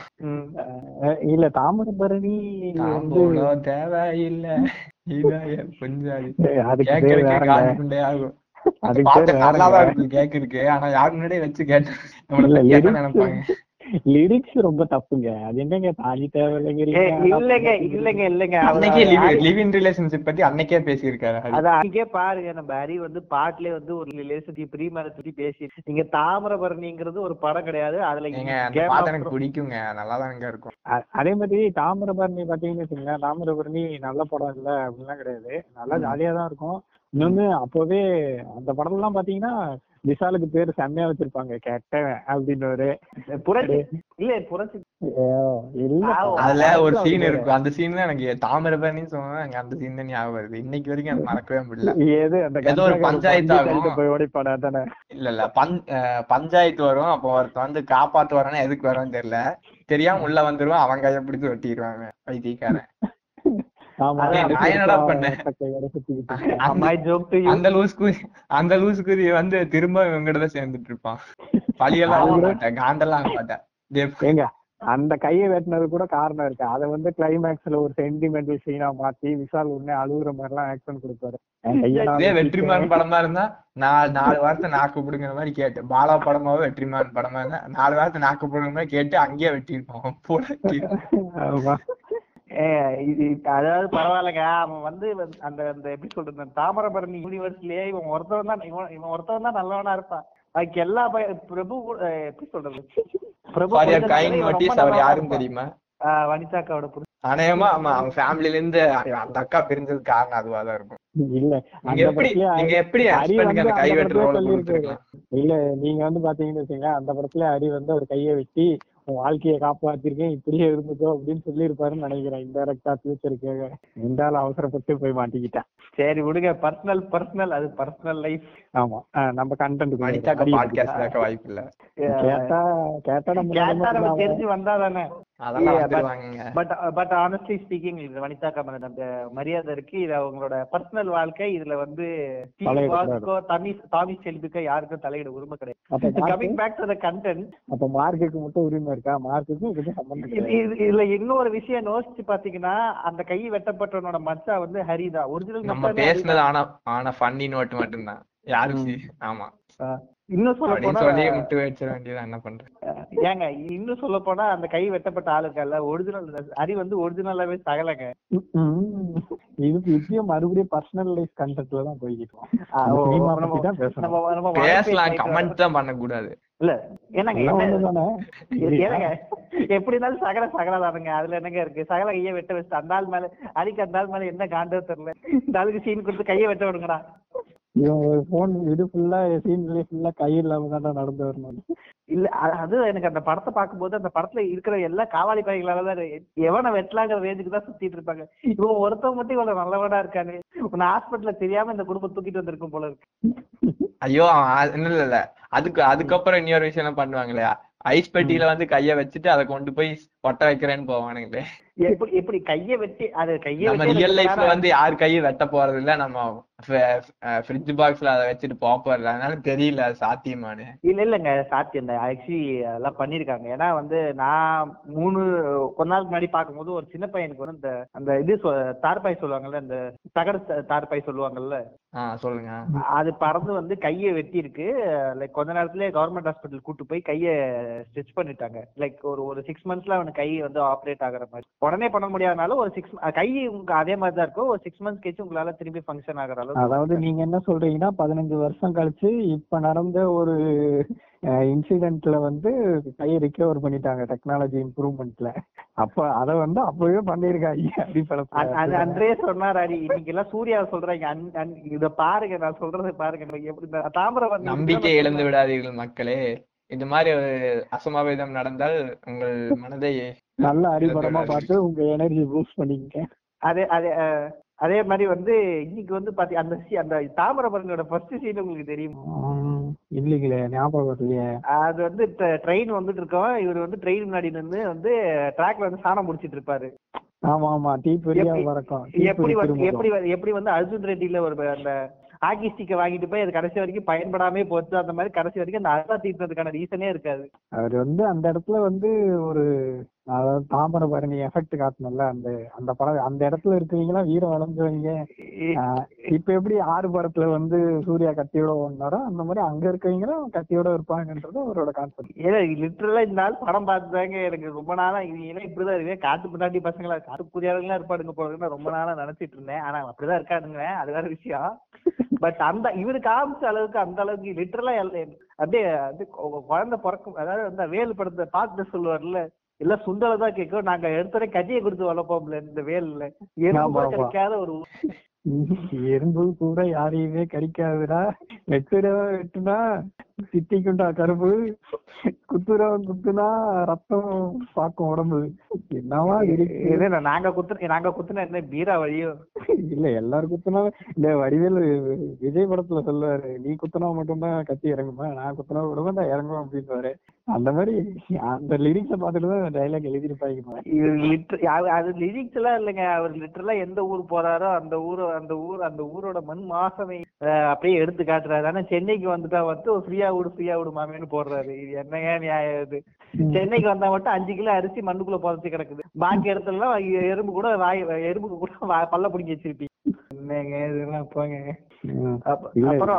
இல்ல தாமிரபரணி வந்து தேவையில்லை. அதுக்கு கேக்குறதுக்கே ஆனா யாரு முன்னாடியே வச்சு கேட்டு இல்ல, நம்மள கேட்க lyrics- நினைப்பாங்க. லிரிக்ஸ் ரொம்ப தப்புங்க. அது என்னங்க தாலி ஏய், தேவையில்லைங்கிறீங்க இல்லைங்க இல்லைங்க. இல்லைங்க அன்னைக்கே லிவ் இன் ரிலேஷன்ஷிப் பத்தி அன்னைக்கே பேசியிருக்காரு. அதான் அன்னைக்கே பாருங்க. நம்ம ஹரி வந்து பாட்டுலயே வந்து ஒரு ரிலேஷன்ஷிப் ப்ரீ மேரேஜ் பத்தி பேசி நீங்க தாமிரபரணிங்கிறது ஒரு படம் கிடையாது. அதுல of எனக்கு பிடிக்குங்க. நல்லா தானுங்க இருக்கும் அதே மாதிரி தாமிரபரணி பாத்தீங்கன்னு வச்சுங்களேன் தாமிரபரணி நல்ல படம் இல்ல அப்படிலாம் கிடையாது. நல்லா ஜாலியா தான் இருக்கும். இன்னொன்னு அப்பவே அந்த படம் எல்லாம் பாத்தீங்கன்னா விஷாலுக்கு பேர் செம்மையா வச்சிருப்பாங்க கெட்டவன் அப்படின்னு ஒரு புரட்சி இல்ல புரட்சி இல்ல. அதுல ஒரு சீன் இருக்கும். அந்த சீன் தான் எனக்கு தாமிரபரணி சொன்னா எனக்கு அந்த சீன் தான் ஞாபகம் வருது. இன்னைக்கு வரைக்கும் எனக்கு மறக்கவே முடியல. ஏது அந்த ஏதோ ஒரு பஞ்சாயத்து ஆகும். போய் ஓடிப்பாடா தானே? இல்ல இல்ல. பஞ்சாயத்து வரும். அப்போ ஒருத்தன் வந்து காப்பாத்து வரானா எதுக்கு வரான்னு தெரியல. தெரியாம உள்ள வந்துருவான். அவன் கைய பிடிச்சு வெட்டிடுவாங்க வைத்தியக்காரன் அந்த- மை ஜோக் டு யூ அந்த லூஸ் குதி அந்த லூஸ் குதி வந்து திரும்ப இவங்கிட்ட சேர்ந்துட்டு இருப்பான். பழியெல்லாம் மாட்டேன். காண்டெல்லாம் மாட்டேன். ஏங்க அந்த கையை வெட்டினது கூட காரணம் இருக்கு. அதை வந்து கிளைமேக்ஸ்ல ஒரு சென்டிமெண்டல் சீனா மாத்தி விஷால் உடனே அழுகுற மாதிரி எல்லாம் ஆக்ஷன் கொடுப்பாரு இதே. வெற்றிமாறன் படமா இருந்தா நாலு நாலு வாரத்தை நாக்கு பிடுங்கிற மாதிரி கேட்டு பாலா படமாவோ வெற்றிமாறன் படமா இருந்தா நாலு வாரத்தை நாக்கு பிடுங்கிற மாதிரி கேட்டு அங்கேயே வெட்டியிருப்போம் இது- அதாவது பரவாயில்லைங்க. அவன் வந்து அந்த அந்த எப்படி சொல்றது தாமிரபரணி யூனிவர்ஸ்லயே இவன் ஒருத்தவன் தான் இவன் இவன் ஒருத்தவன் தான் நல்லவனா இருப்பான். அதுக்கு எல்லா பிரபு எப்படி சொல்றது? பிரபு இருப்பான். தெரியுமா? வனிதாக்காவோட. அநேகமா ஆமா அவங்க ஃபேமிலில இருந்து அந்த அக்கா பிரிஞ்சதுக்கு காரணம் அதுவா தான் இருக்கும். இல்ல எப்படி படத்துல நீங்க எப்படி இல்ல நீங்க வந்து பாத்தீங்கன்னு வச்சுங்க அந்த படத்துல ஹரி வந்து அவர் கையை வெட்டி வாழ்க்கையை காப்பாத்திருக்கேன் இப்படியே இருந்துக்கோ அப்படின்னு சொல்லியிருப்பாருன்னு நினைக்கிறேன். இன்டெரக்டா ஃபியூச்சருக்கு இந்த ஆள் அவசரப்பட்டு போய் மாட்டிக்கிட்டேன். சரி விடுங்க. பர்சனல் பர்சனல் அது பர்சனல் லைஃப் ஆமா. நம்ம கண்டென்ட் பாட்காஸ்ட் கேட்க வாய்ப்பு இல்ல. கேட்டா கேட்டா நம்ம தெரிஞ்சு வந்தா தானே பட் பட் ஆனஸ்ட்லி ஸ்பீக்கிங் இது வனிதாக்கா மேல அந்த மரியாதை இருக்கு. இது அவங்களோட பர்சனல் வாழ்க்கை. இதுல வந்து ஸ்டீவ் தலையிடக்கூடாது. வாஸ்கோ தமி தாமி செல்விக்கோ யாருக்கும் தலையிட உரிமை கிடையாது. Coming back to the content அப்ப மார்க்குக்கு மட்டும் உரிமை இருக்கா? மார்க்குக்கும் இதுக்கும் சம்பந்தம் இதுல இன்னொரு விஷயம் யோசிச்சு பாத்தீங்கன்னா அந்த கை வெட்டப்பட்டவனோட மச்சா வந்து ஹரிதா ஒரிஜினல் நம்ம பேசுனது ஆனா ஆனா ஃபன்னி நோட் மட்டும்தான். யாரும் ஆமா. இன்னும் சொல்ல போனா விட்டு வச்சிட என்ன பண்றது? ஏங்க இன்னும் சொல்ல போனா அந்த கை வெட்டப்பட்ட ஆளுக்கல்ல ஒரிஜினல் ஹரி வந்து ஒரிஜினலாவே சகலங்க. ம். இது இப்பயும் மறுபடியும் பர்சனல் லைஃப் கண்டென்ட்ல தான் போய்கிட்டு ஆ, ஓ, சினிமா நம்ம- பேசலாம் கமெண்ட் தான் பண்ணக்கூடாது. இல்ல என்னங்க எல்லாம் என்ன- ஒண்ணுதானே? ஏங்க எப்படி இருந்தாலும் சகல சகல தானுங்க அதுல என்னங்க இருக்கு? சகல கையை வெட்ட வச்சு அந்த ஆள் மேல அடிக்க அந்த ஆள் மேல என்ன காண்டோ தெரியல. இந்த ஆளுக்கு சீன் கொடுத்து கையை வெட்ட விடுங்கடா. போன் இது ஃபுல்லா சீன்லயே ஃபுல்லா கை இல்லாம தான் நடந்து வரணும். இல்ல அது எனக்கு அந்த படத்தை பார்க்கும்போது அந்த படத்துல இருக்கிற எல்லா காவாலி பைகளால தான் எவனை வெட்டலாங்கிற ரேஞ்சுக்கு தான் சுத்திட்டு இருப்பாங்க. இவன் ஒருத்தவங்க மட்டும் இவ்வளவு நல்லவனா இருக்கானே. உன்னை ஹாஸ்பிட்டல்ல தெரியாம இந்த குடும்பம் தூக்கிட்டு வந்திருக்கும் போல இருக்கு. ஐயோ இல்ல இல்ல அதுக்கு அதுக்கப்புறம் இன்னொரு விஷயம் எல்லாம் பண்ணுவாங்க இல்லையா? ஐஸ் பெட்டியில வந்து கைய வச்சுட்டு அதை கொண்டு போய் ஒட்ட வைக்கிறேன்னு போவானுங்களே. எப்படி எப்படி கைய வெட்டி அது கைய நம்ம ரியல் லைஃப்ல. வந்து யார் கையும் வெட்ட போறது இல்ல. நம்ம ஃப்ரிட்ஜ் பாக்ஸ்ல அதை வச்சுட்டு போக போறது அதனால தெரியல அது சாத்தியமானு இல்ல இல்லங்க சாத்தியம் தான் ஆக்சுவலி அதெல்லாம் பண்ணிருக்காங்க. ஏன்னா வந்து நான் மூணு கொஞ்ச நாளுக்கு முன்னாடி பார்க்கும்போது ஒரு சின்ன பையனுக்கு வந்து இந்த அந்த இது தார்பாய் சொல்லுவாங்கல்ல இந்த தகடு தார்பாய் சொல்லுவாங்கல்ல. சொல்லுங்க. அது பறந்து வந்து கையை வெட்டி இருக்கு லைக் கொஞ்ச நேரத்துல கவர்மெண்ட் ஹாஸ்பிட்டல் கூட்டு போய் கையை ஸ்டிச் பண்ணிட்டாங்க. லைக் ஒரு ஒரு சிக்ஸ் மந்த்ஸ்ல அவனுக்கு கை வந்து ஆப்ரேட் ஆகுற மாதிரி. உடனே பண்ண முடியாதனால ஒரு சிக்ஸ் கை உங்களுக்கு அதே மாதிரி தான் இருக்கும். ஒரு சிக்ஸ் மந்த்ஸ் கழிச்சு உங்களால திரும்பி ஃபங்க்ஷன் ஆகுற அளவுக்கு அதாவது நீங்க என்ன சொல்றீங்கன்னா பதினஞ்சு வருஷம் கழிச்சு இப்ப நடந்த ஒரு இன்சிடென்ட்ல வந்து கையை ரிகவர் பண்ணிட்டாங்க டெக்னாலஜி இம்ப்ரூவ்மெண்ட்ல அப்ப அத வந்து அப்பவே பண்ணிருக்காங்க அது அன்றே சொன்னார் அடி இன்னைக்கு எல்லாம் சூர்யா சொல்றாங்க இத பாருங்க நான் சொல்றதை பாருங்க. நான் எப்படி இந்த தாமிரபரணி நம்பிக்கை இழந்து விடாதீர்கள் மக்களே. இந்த மாதிரி ஒரு அசம்பாவிதம் நடந்தால் உங்கள் மனதை நல்ல அடிப்படமா பார்த்து உங்க எனர்ஜி பூஸ்ட் பண்ணிக்கங்க. அதே அதே அதே மாதிரி வந்து இன்னைக்கு வந்து பாத்தி அந்த அந்த தாமிரபரணியோட ஃபர்ஸ்ட் சீன் உங்களுக்கு தெரியும். இல்லைங்களே ஞாபகம் இல்லையே அது வந்து ட்ரெயின் வந்துட்டு இருக்கோம் இவர் வந்து ட்ரெயின் முன்னாடி நின்று வந்து ட்ராக்ல வந்து சாணம் முடிச்சிட்டு இருப்பாரு. ஆமா ஆமா டீ பெரியா எப்படி- வரக்கும் எப்படி எப்படி வந்து- எப்படி வந்து அர்ஜுன் ரெட்டில ஒரு அந்த ஹாக்கி ஸ்டிக்கை வாங்கிட்டு போய் அது கடைசி வரைக்கும் பயன்படாமே போச்சு அந்த மாதிரி கடைசி வரைக்கும் அந்த அழகா தீர்த்ததுக்கான ரீசனே இருக்காது. அவர் வந்து அந்த இடத்துல வந்து ஒரு அதாவது தாமிரபரணி எஃபெக்ட் காட்டணும்ல அந்த அந்த படம் அந்த இடத்துல இருக்கிறவங்க வீரம் வளர்ந்தவங்க? இப்ப எப்படி ஆறு படத்துல வந்து சூர்யா கத்தியோட ஓடினாரோ அந்த மாதிரி அங்க இருக்கவங்களும் கத்தியோட இருப்பாங்கன்றது அவரோட கான்செப்ட் ஏன்னா லிட்டரலா இந்த நாள் படம் பார்த்துதாங்க எனக்கு ரொம்ப நாளா எல்லாம் இப்படிதான் இருக்கு காட்டு பின்னாடி பசங்களா காட்டு புரியாதவங்களா இருப்பாடுங்க போலன்னு ரொம்ப நாளா நினைச்சிட்டு இருந்தேன். ஆனா அப்படிதான் இருக்கானுங்க அது வேற விஷயம். பட் அந்த இவரு காமிச்ச அளவுக்கு அந்த அளவுக்கு லிட்டரலா அப்படியே குழந்தை பிறக்கும் அதாவது அந்த வேல் படத்தை பார்த்து சொல்லுவார்ல எல்லாம் சுண்டலை தான் கேட்கும் நாங்க எடுத்தோடனே கஜியை கொடுத்து வளர்ப்போம்ல இந்த வேல்ல எறும்பு. கிடைக்காத ஒரு. எறும்பு கூட யாரையுமே கடிக்காதுடா வெட்டுனா சித்திக்குண்டா கரும்பு. குத்துறவன் குத்துனா ரத்தம் பாக்கும் உடம்பு. என்னவா என்ன, நாங்க குத்து நாங்க குத்துனா என்ன பீரா வழியோ இல்ல எல்லாரும் குத்துனா இந்த வடிவேலு விஜய் படத்துல சொல்லுவாரு நீ குத்துனா மட்டும்தான் கத்தி இறங்குமா? நான் குத்துனா மட்டும்தான் நான் இறங்குவேன் அப்படின்னு அந்த மாதிரி அந்த லிரிக்ஸ பார்த்துட்டு தான் டைலாக் எழுதிருப்பாங்க அது லிரிக்ஸ் எல்லாம் இல்லைங்க. அவர் லிட்டரலா எந்த ஊர் போறாரோ அந்த ஊர் அந்த ஊர் அந்த ஊரோட மண் அஹ், அப்படியே எடுத்து காட்டுறாரு. ஆனா சென்னைக்கு வந்துட்டா வந்து ஃப்ரீயா விடு ஃப்ரீயா விடு மாமேன்னு போடுறாரு. இது என்னங்க நியாயம் இது? சென்னைக்கு வந்தா மட்டும் அஞ்சு கிலோ அரிசி மண்ணுக்குள்ள புதைச்சு கிடக்குது. பாக்கி இடத்துல எல்லாம் எறும்பு கூட வாய் எறும்புக்கு கூட பல்ல பிடிங்கி வச்சிருப்பீங்க. என்னங்க இதெல்லாம் போங்க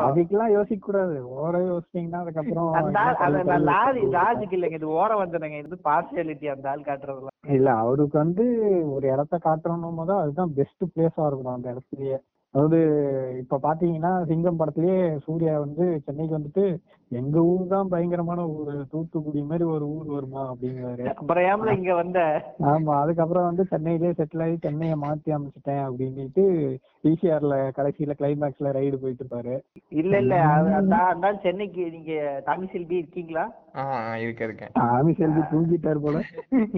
அதுக்கெல்லாம் யோசிக்க கூடாது. ஓர யோசிச்சீங்கன்னா அதுக்கப்புறம் லாரி லாஜிக் இல்லைங்க இது ஓர வந்தனங்க. இது பார்சியாலிட்டி அந்த ஆள் காட்டுறதுலாம். இல்ல அவருக்கு வந்து ஒரு இடத்த காட்டணும் போது அதுதான் பெஸ்ட் பிளேஸா இருக்கணும் அந்த இடத்துலயே. அதாவது இப்ப பாத்தீங்கன்னா சிங்கம் படத்திலேயே சூர்யா வந்து சென்னைக்கு வந்துட்டு எங்க ஊர் தான் பயங்கரமான ஊர். தூத்துக்குடி மாதிரி ஒரு ஊர் வருமா அப்படிங்கிறாரு. அப்புறம் ஏம்ல இங்க வந்த ஆமா அதுக்கப்புறம் வந்து சென்னையிலேயே செட்டில் ஆகி சென்னையை மாத்தி அமைச்சிட்டேன் அப்படின்னுட்டு பிசிஆர்ல கடைசியில கிளைமேக்ஸ்ல ரைடு போயிட்டு இருப்பாரு. இல்ல இல்ல சென்னைக்கு நீங்க தமிழ் செல்வி இருக்கீங்களா இருக்க இருக்கேன் ஆமி செல்வி தூங்கிட்டாரு போல.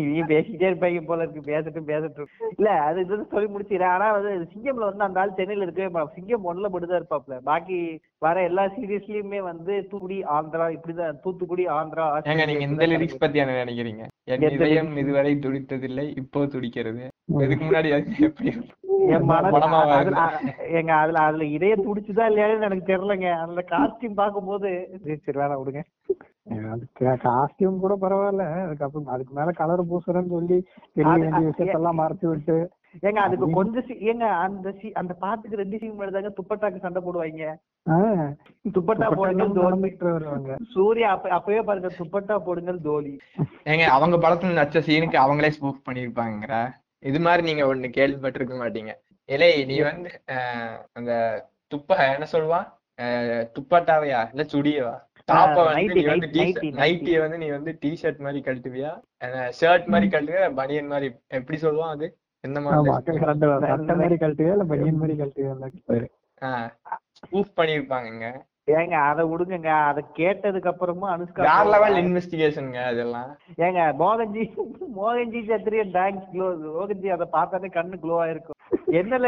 இவங்க பேசிட்டே இருப்பாங்க போல இருக்கு பேசட்டும் பேசட்டும். இல்ல அது இது சொல்லி முடிச்சிடறேன் ஆனா வந்து சிங்கம்ல வந்து அந்த ஆள் சென்னையில இருக்கவே. சிங்கம் ஒண்ணுல மட்டும்தான் இருப்பாப்ல. பாக்கி வர எல்லா சீரியஸ்லயுமே வந்து தூத்துக்குடி ஆந்திரா இப்படிதான் தூத்துக்குடி ஆந்திரா ஏங்க நீங்க இந்த லிரிக்ஸ் பத்தி என்ன நினைக்கிறீங்க? என் இதயம் lyrics? இதுவரை துடித்ததில்லை இப்போ துடிக்கிறது. இதுக்கு முன்னாடி எப்படி அதுல? எங்க அதுல அதுல இதய துடிச்சுதா இல்லையான்னு எனக்கு தெரியலங்க. அந்த காஸ்டியூம் பார்க்கும்போது சரி, சரி வேணாம் விடுங்க. அதுக்கு காஸ்டியூம் கூட பரவாயில்ல. அதுக்கப்புறம் அதுக்கு மேல கலர் பூசுறேன்னு சொல்லி தெரிய வேண்டிய விஷயத்தெல்லாம் மறைச்சு விட்டு ஏங்க அதுக்கு கொஞ்சம் சி- ஏங்க அந்த சி- அந்த பாட்டுக்கு ரெண்டு சீன் முன்னாடி தாங்க துப்பட்டாக்கு சண்டை போடுவாங்க துப்பட்டா தோனி வருவாங்க சூர்யா அப்ப அப்பவே பாருங்க துப்பட்டா போடுங்கள் தோனி ஏங்க அவங்க படத்துல நடிச்ச சீனுக்கு அவங்களே ஸ்பூஃப் பண்ணிருப்பாங்கற இது மாதிரி நீங்க ஒண்ணு கேள்விப்பட்டிருக்க மாட்டீங்க இலை நீ வந்து அந்த துப்ப என்ன சொல்லுவா துப்பட்டாவையா இல்ல சுடியவா டாப்ப வந்து. நைட்டிய வந்து நீ வந்து டி ஷர்ட் மாதிரி கழட்டுவியா ஷர்ட் மாதிரி கழட்டுவியா பனியன் மாதிரி எப்படி சொல்லுவான் அது ஆமா மாதிரி கழட்டுவே இல்ல பனியன் மாதிரி கழட்டுவே ப்ரூஃப் பண்ணிருப்பாங்கங்க. ஏங்க அதை விடுங்கங்க. அதை கேட்டதுக்கு அப்புறமும் அனுஷ்கா. லெவல் இன்வெஸ்டிகேஷனுங்க அதெல்லாம் ஏங்க மோகன்ஜி மோகன்ஜி சத்திரிய டேங்க் க்ளோ மோகன்ஜி அதை பார்த்தாலே கண்ணு க்ளோ ஆயிருக்கும். என்னல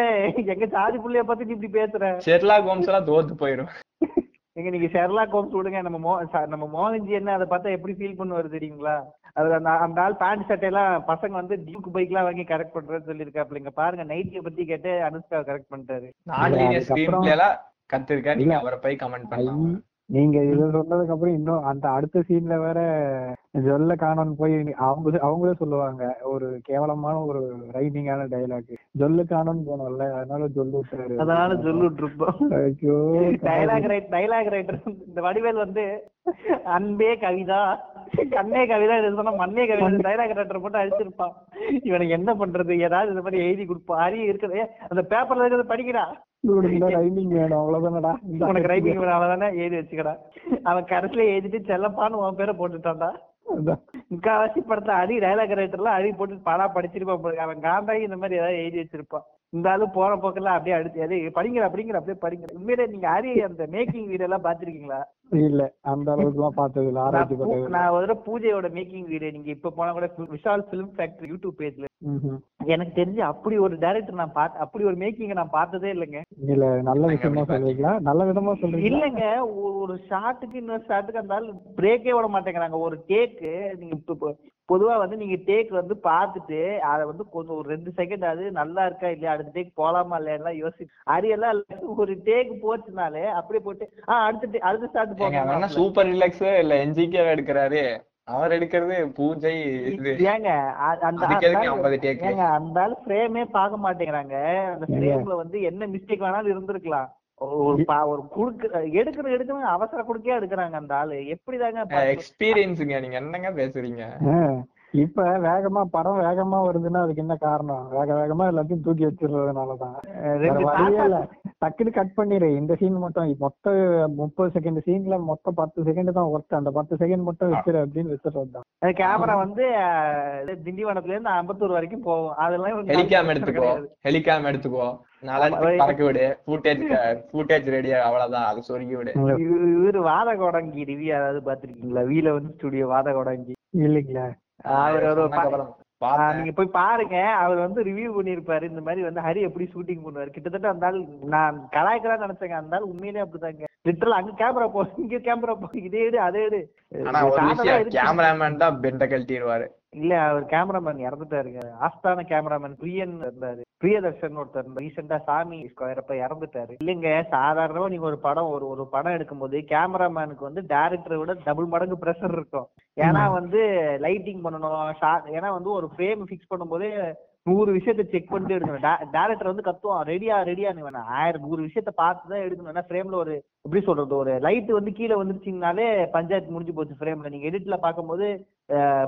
எங்க சாதி புள்ளைய பத்தி நீ இப்படி பேசுற? ஷெர்லாக் ஹோம்ஸ் எல்லாம் தோத்து போயிரும். எங்க நீங்க ஷெர்லா கோம்ஸ் விடுங்க நம்ம மோ நம்ம மோகன்ஜி என்ன அதை பார்த்தா எப்படி ஃபீல் பண்ணுவாரு தெரியுங்களா? அது அந்த அந்த ஆள் பேண்ட் சட்டையெல்லாம் பசங்க வந்து டியூக் பைக்லாம் வாங்கி கரெக்ட் பண்றேன்னு சொல்லியிருக்காப்ல இங்க பாருங்க நைட்டிய பத்தி கேட்டு அனுஷ்கா கரெக்ட் பண்ணிட்டாரு. கத்துருக்கேன் நீங்க. அவரை போய் கமெண்ட் பண்ணலாம். நீங்க இது சொன்னதுக்கு அப்புறம் இன்னும் அந்த அடுத்த சீன்ல வேற ஜொல்ல காணோன்னு போய் அவங்க அவங்களே சொல்லுவாங்க ஒரு கேவலமான ஒரு ரைட்டிங்கான டைலாக் ஜொல்லு காணோன்னு போனோம்ல அதனால ஜொல்லு விட்டாரு. அதனால சொல்லிட்டு இருப்போம் ஐயோ டைலாக் ரைட் டைலாக் ரைட்டர் இந்த வடிவேல் வந்து அன்பே கவிதா. கண்ணே கவிதா இது சொன்னா மண்ணே கவிதா டைலாக் ரைட்டர் போட்டு அடிச்சிருப்பான் இவனுக்கு என்ன பண்றது? ஏதாவது இந்த மாதிரி எழுதி கொடுப்பான் அரிய இருக்குது. அந்த பேப்பர்ல இருக்கிறது படிக்கிறா. ரைமிங் வேணும். அவ்வளவுதானடா. எழுதி வச்சுக்கடா. அவன் கடைசியில எழுதிட்டு செல்லப்பான்னு உன் பேரை போட்டுட்டான்டா. முக்காவாசி படத்தை அடி டைலாக் ரைட்டர்லாம் அடி போட்டு படா படிச்சிருப்பான். அவன் காந்தாகி இந்த மாதிரி ஏதாவது எழுதி வச்சிருப்பான். இந்த ஆளு போற போக்கெல்லாம் அப்படியே அடிச்சு அதே படிங்கிற அப்படிங்கிற அப்படியே படிங்கிற உண்மையிலே நீங்க அரி அந்த மேக்கிங் வீடியோ எல்லாம் பாத்திருக்கீங்களா இல்ல அந்த அளவுக்கு எல்லாம் பார்த்தது இல்ல ஆராய்ச்சி பண்ணது நான் ஒரு பூஜையோட மேக்கிங் வீடியோ நீங்க இப்ப போனா கூட விஷால் பிலிம் ஃபேக்டரி யூடியூப் பேஜ்ல. எனக்கு தெரிஞ்சு அப்படி ஒரு டைரக்டர் நான் பார்த்து அப்படி ஒரு மேக்கிங் நான் பார்த்ததே இல்லைங்க. இல்ல நல்ல விஷயமா சொல்றீங்களா? நல்ல விதமா சொல்றீங்களா? இல்லங்க ஒரு- ஷாட்டுக்கு இன்னொரு ஷாட்டுக்கு அந்த பிரேக்கே விட மாட்டேங்கிறாங்க. ஒரு டேக்கு நீங்க பொதுவா வந்து நீங்க டேக் வந்து பார்த்துட்டு அதை வந்து கொஞ்சம் ஒரு ரெண்டு செகண்ட் அது நல்லா இருக்கா இல்லையா? அடுத்த டேக் போலாமா இல்லையா யோசி அரியெல்லாம். ஒரு டேக் போச்சுனாலே அப்படியே போட்டு ஆ அடுத்த அடுத்த என்ன போங்க சூப்பர் ரிலாக்ஸ் இல்ல என்ஜிகே எடுக்கிறாரு. அவர் எடுக்கிறது பூஜை ஏங்க அந்த அந்த ஆள் ஃப்ரேமே பார்க்க மாட்டேங்கிறாங்க. அந்த ஃப்ரேம்ல வந்து என்ன மிஸ்டேக் வேணாலும் இருந்திருக்கலாம். ஒரு ஒரு குடுக்க எடுக்கிற எடுக்கணும் அவசர குடுக்கே எடுக்கிறாங்க அந்த ஆளு. எப்படிதாங்க எக்ஸ்பீரியன்ஸுங்க நீங்க என்னங்க பேசுறீங்க? இப்ப வேகமா படம் வேகமா வருதுன்னா அதுக்கு என்ன காரணம்? வேக வேகமா எல்லாத்தையும் தூக்கி வச்சிடுறதுனாலதான். வழியே தாத்தா- இல்ல. டக்குனு கட் பண்ணிடு. இந்த சீன் மட்டும் மொத்த முப்பது செகண்ட் சீன்ல மொத்தம் பத்து செகண்ட் தான் ஒர்க் அந்த பத்து செகண்ட் மட்டும் வச்சிரு அப்படின்னு வச்சிடுறது தான் அந்த கேமரா வந்து திண்டிவனத்துல இருந்து அம்பத்தூர் வரைக்கும் போகும். அதெல்லாம் ஹெலிகாம் எடுத்துக்கோ. ஹெலிகாம் எடுத்துக்கோ. பறக்க விடு. ஃபுட்டேஜ் ஃபுட்டேஜ் ரெடி அவ்வளவுதான். அது சொருகி விடு. இவரு இவரு வாத கோடங்கி ரிவ்யூ யாராவது பாத்திருக்கீங்களா வீல வந்து ஸ்டுடியோ வாத கோடங்கி இல்லைங்களா? அவர். நீங்க போய் பாருங்க. அவர் வந்து ரிவ்யூ பண்ணிருப்பாரு இந்த மாதிரி வந்து ஹரி எப்படி ஷூட்டிங் பண்ணுவாரு. கிட்டத்தட்ட அந்த ஆள் நான் கலாய்க்கலாம் நினைச்சேங்க. அந்த ஆள் உண்மையிலே அப்படிதாங்க. லிட்டரல் அங்க கேமரா போ இங்க கேமரா போ இதே எடு அதே எடு கேமராமேன் தான் பெண்ட கழட்டிடுவாரு. இல்ல அவர் கேமராமேன் இறந்துட்டாருங்க. ஆஸ்தான கேமராமேன் பிரியன் இருந்தாரு. பிரியதர்ஷன் ஒருத்தர் ரீசெண்டா சாமி ஸ்கொயரப்ப இறந்துட்டாரு. இல்லைங்க சாதாரணமா நீங்க ஒரு படம் ஒரு ஒரு படம் எடுக்கும்போது கேமராமேனுக்கு வந்து டேரக்டரை விட டபுள் மடங்கு ப்ரெஷர் இருக்கும். ஏன்னா வந்து லைட்டிங் பண்ணணும் ஷார்ட் ஏன்னா வந்து ஒரு ஃப்ரேம் ஃபிக்ஸ் பண்ணும்போதே நூறு விஷயத்த செக் பண்ணிட்டு எடுக்கணும் டேரக்டர் வந்து கத்துவான். ரெடியா ரெடியா நீ வேணா ஆயிரம் நூறு விஷயத்த பார்த்து தான் எடுக்கணும் ஏன்னா ஃப்ரேம்ல ஒரு எப்படி சொல்றது ஒரு லைட் வந்து கீழே வந்துருச்சிங்கனாலே பஞ்சாயத்து முடிஞ்சு போச்சு ஃப்ரேம்ல நீங்க எடிட்ல பார்க்கும்போது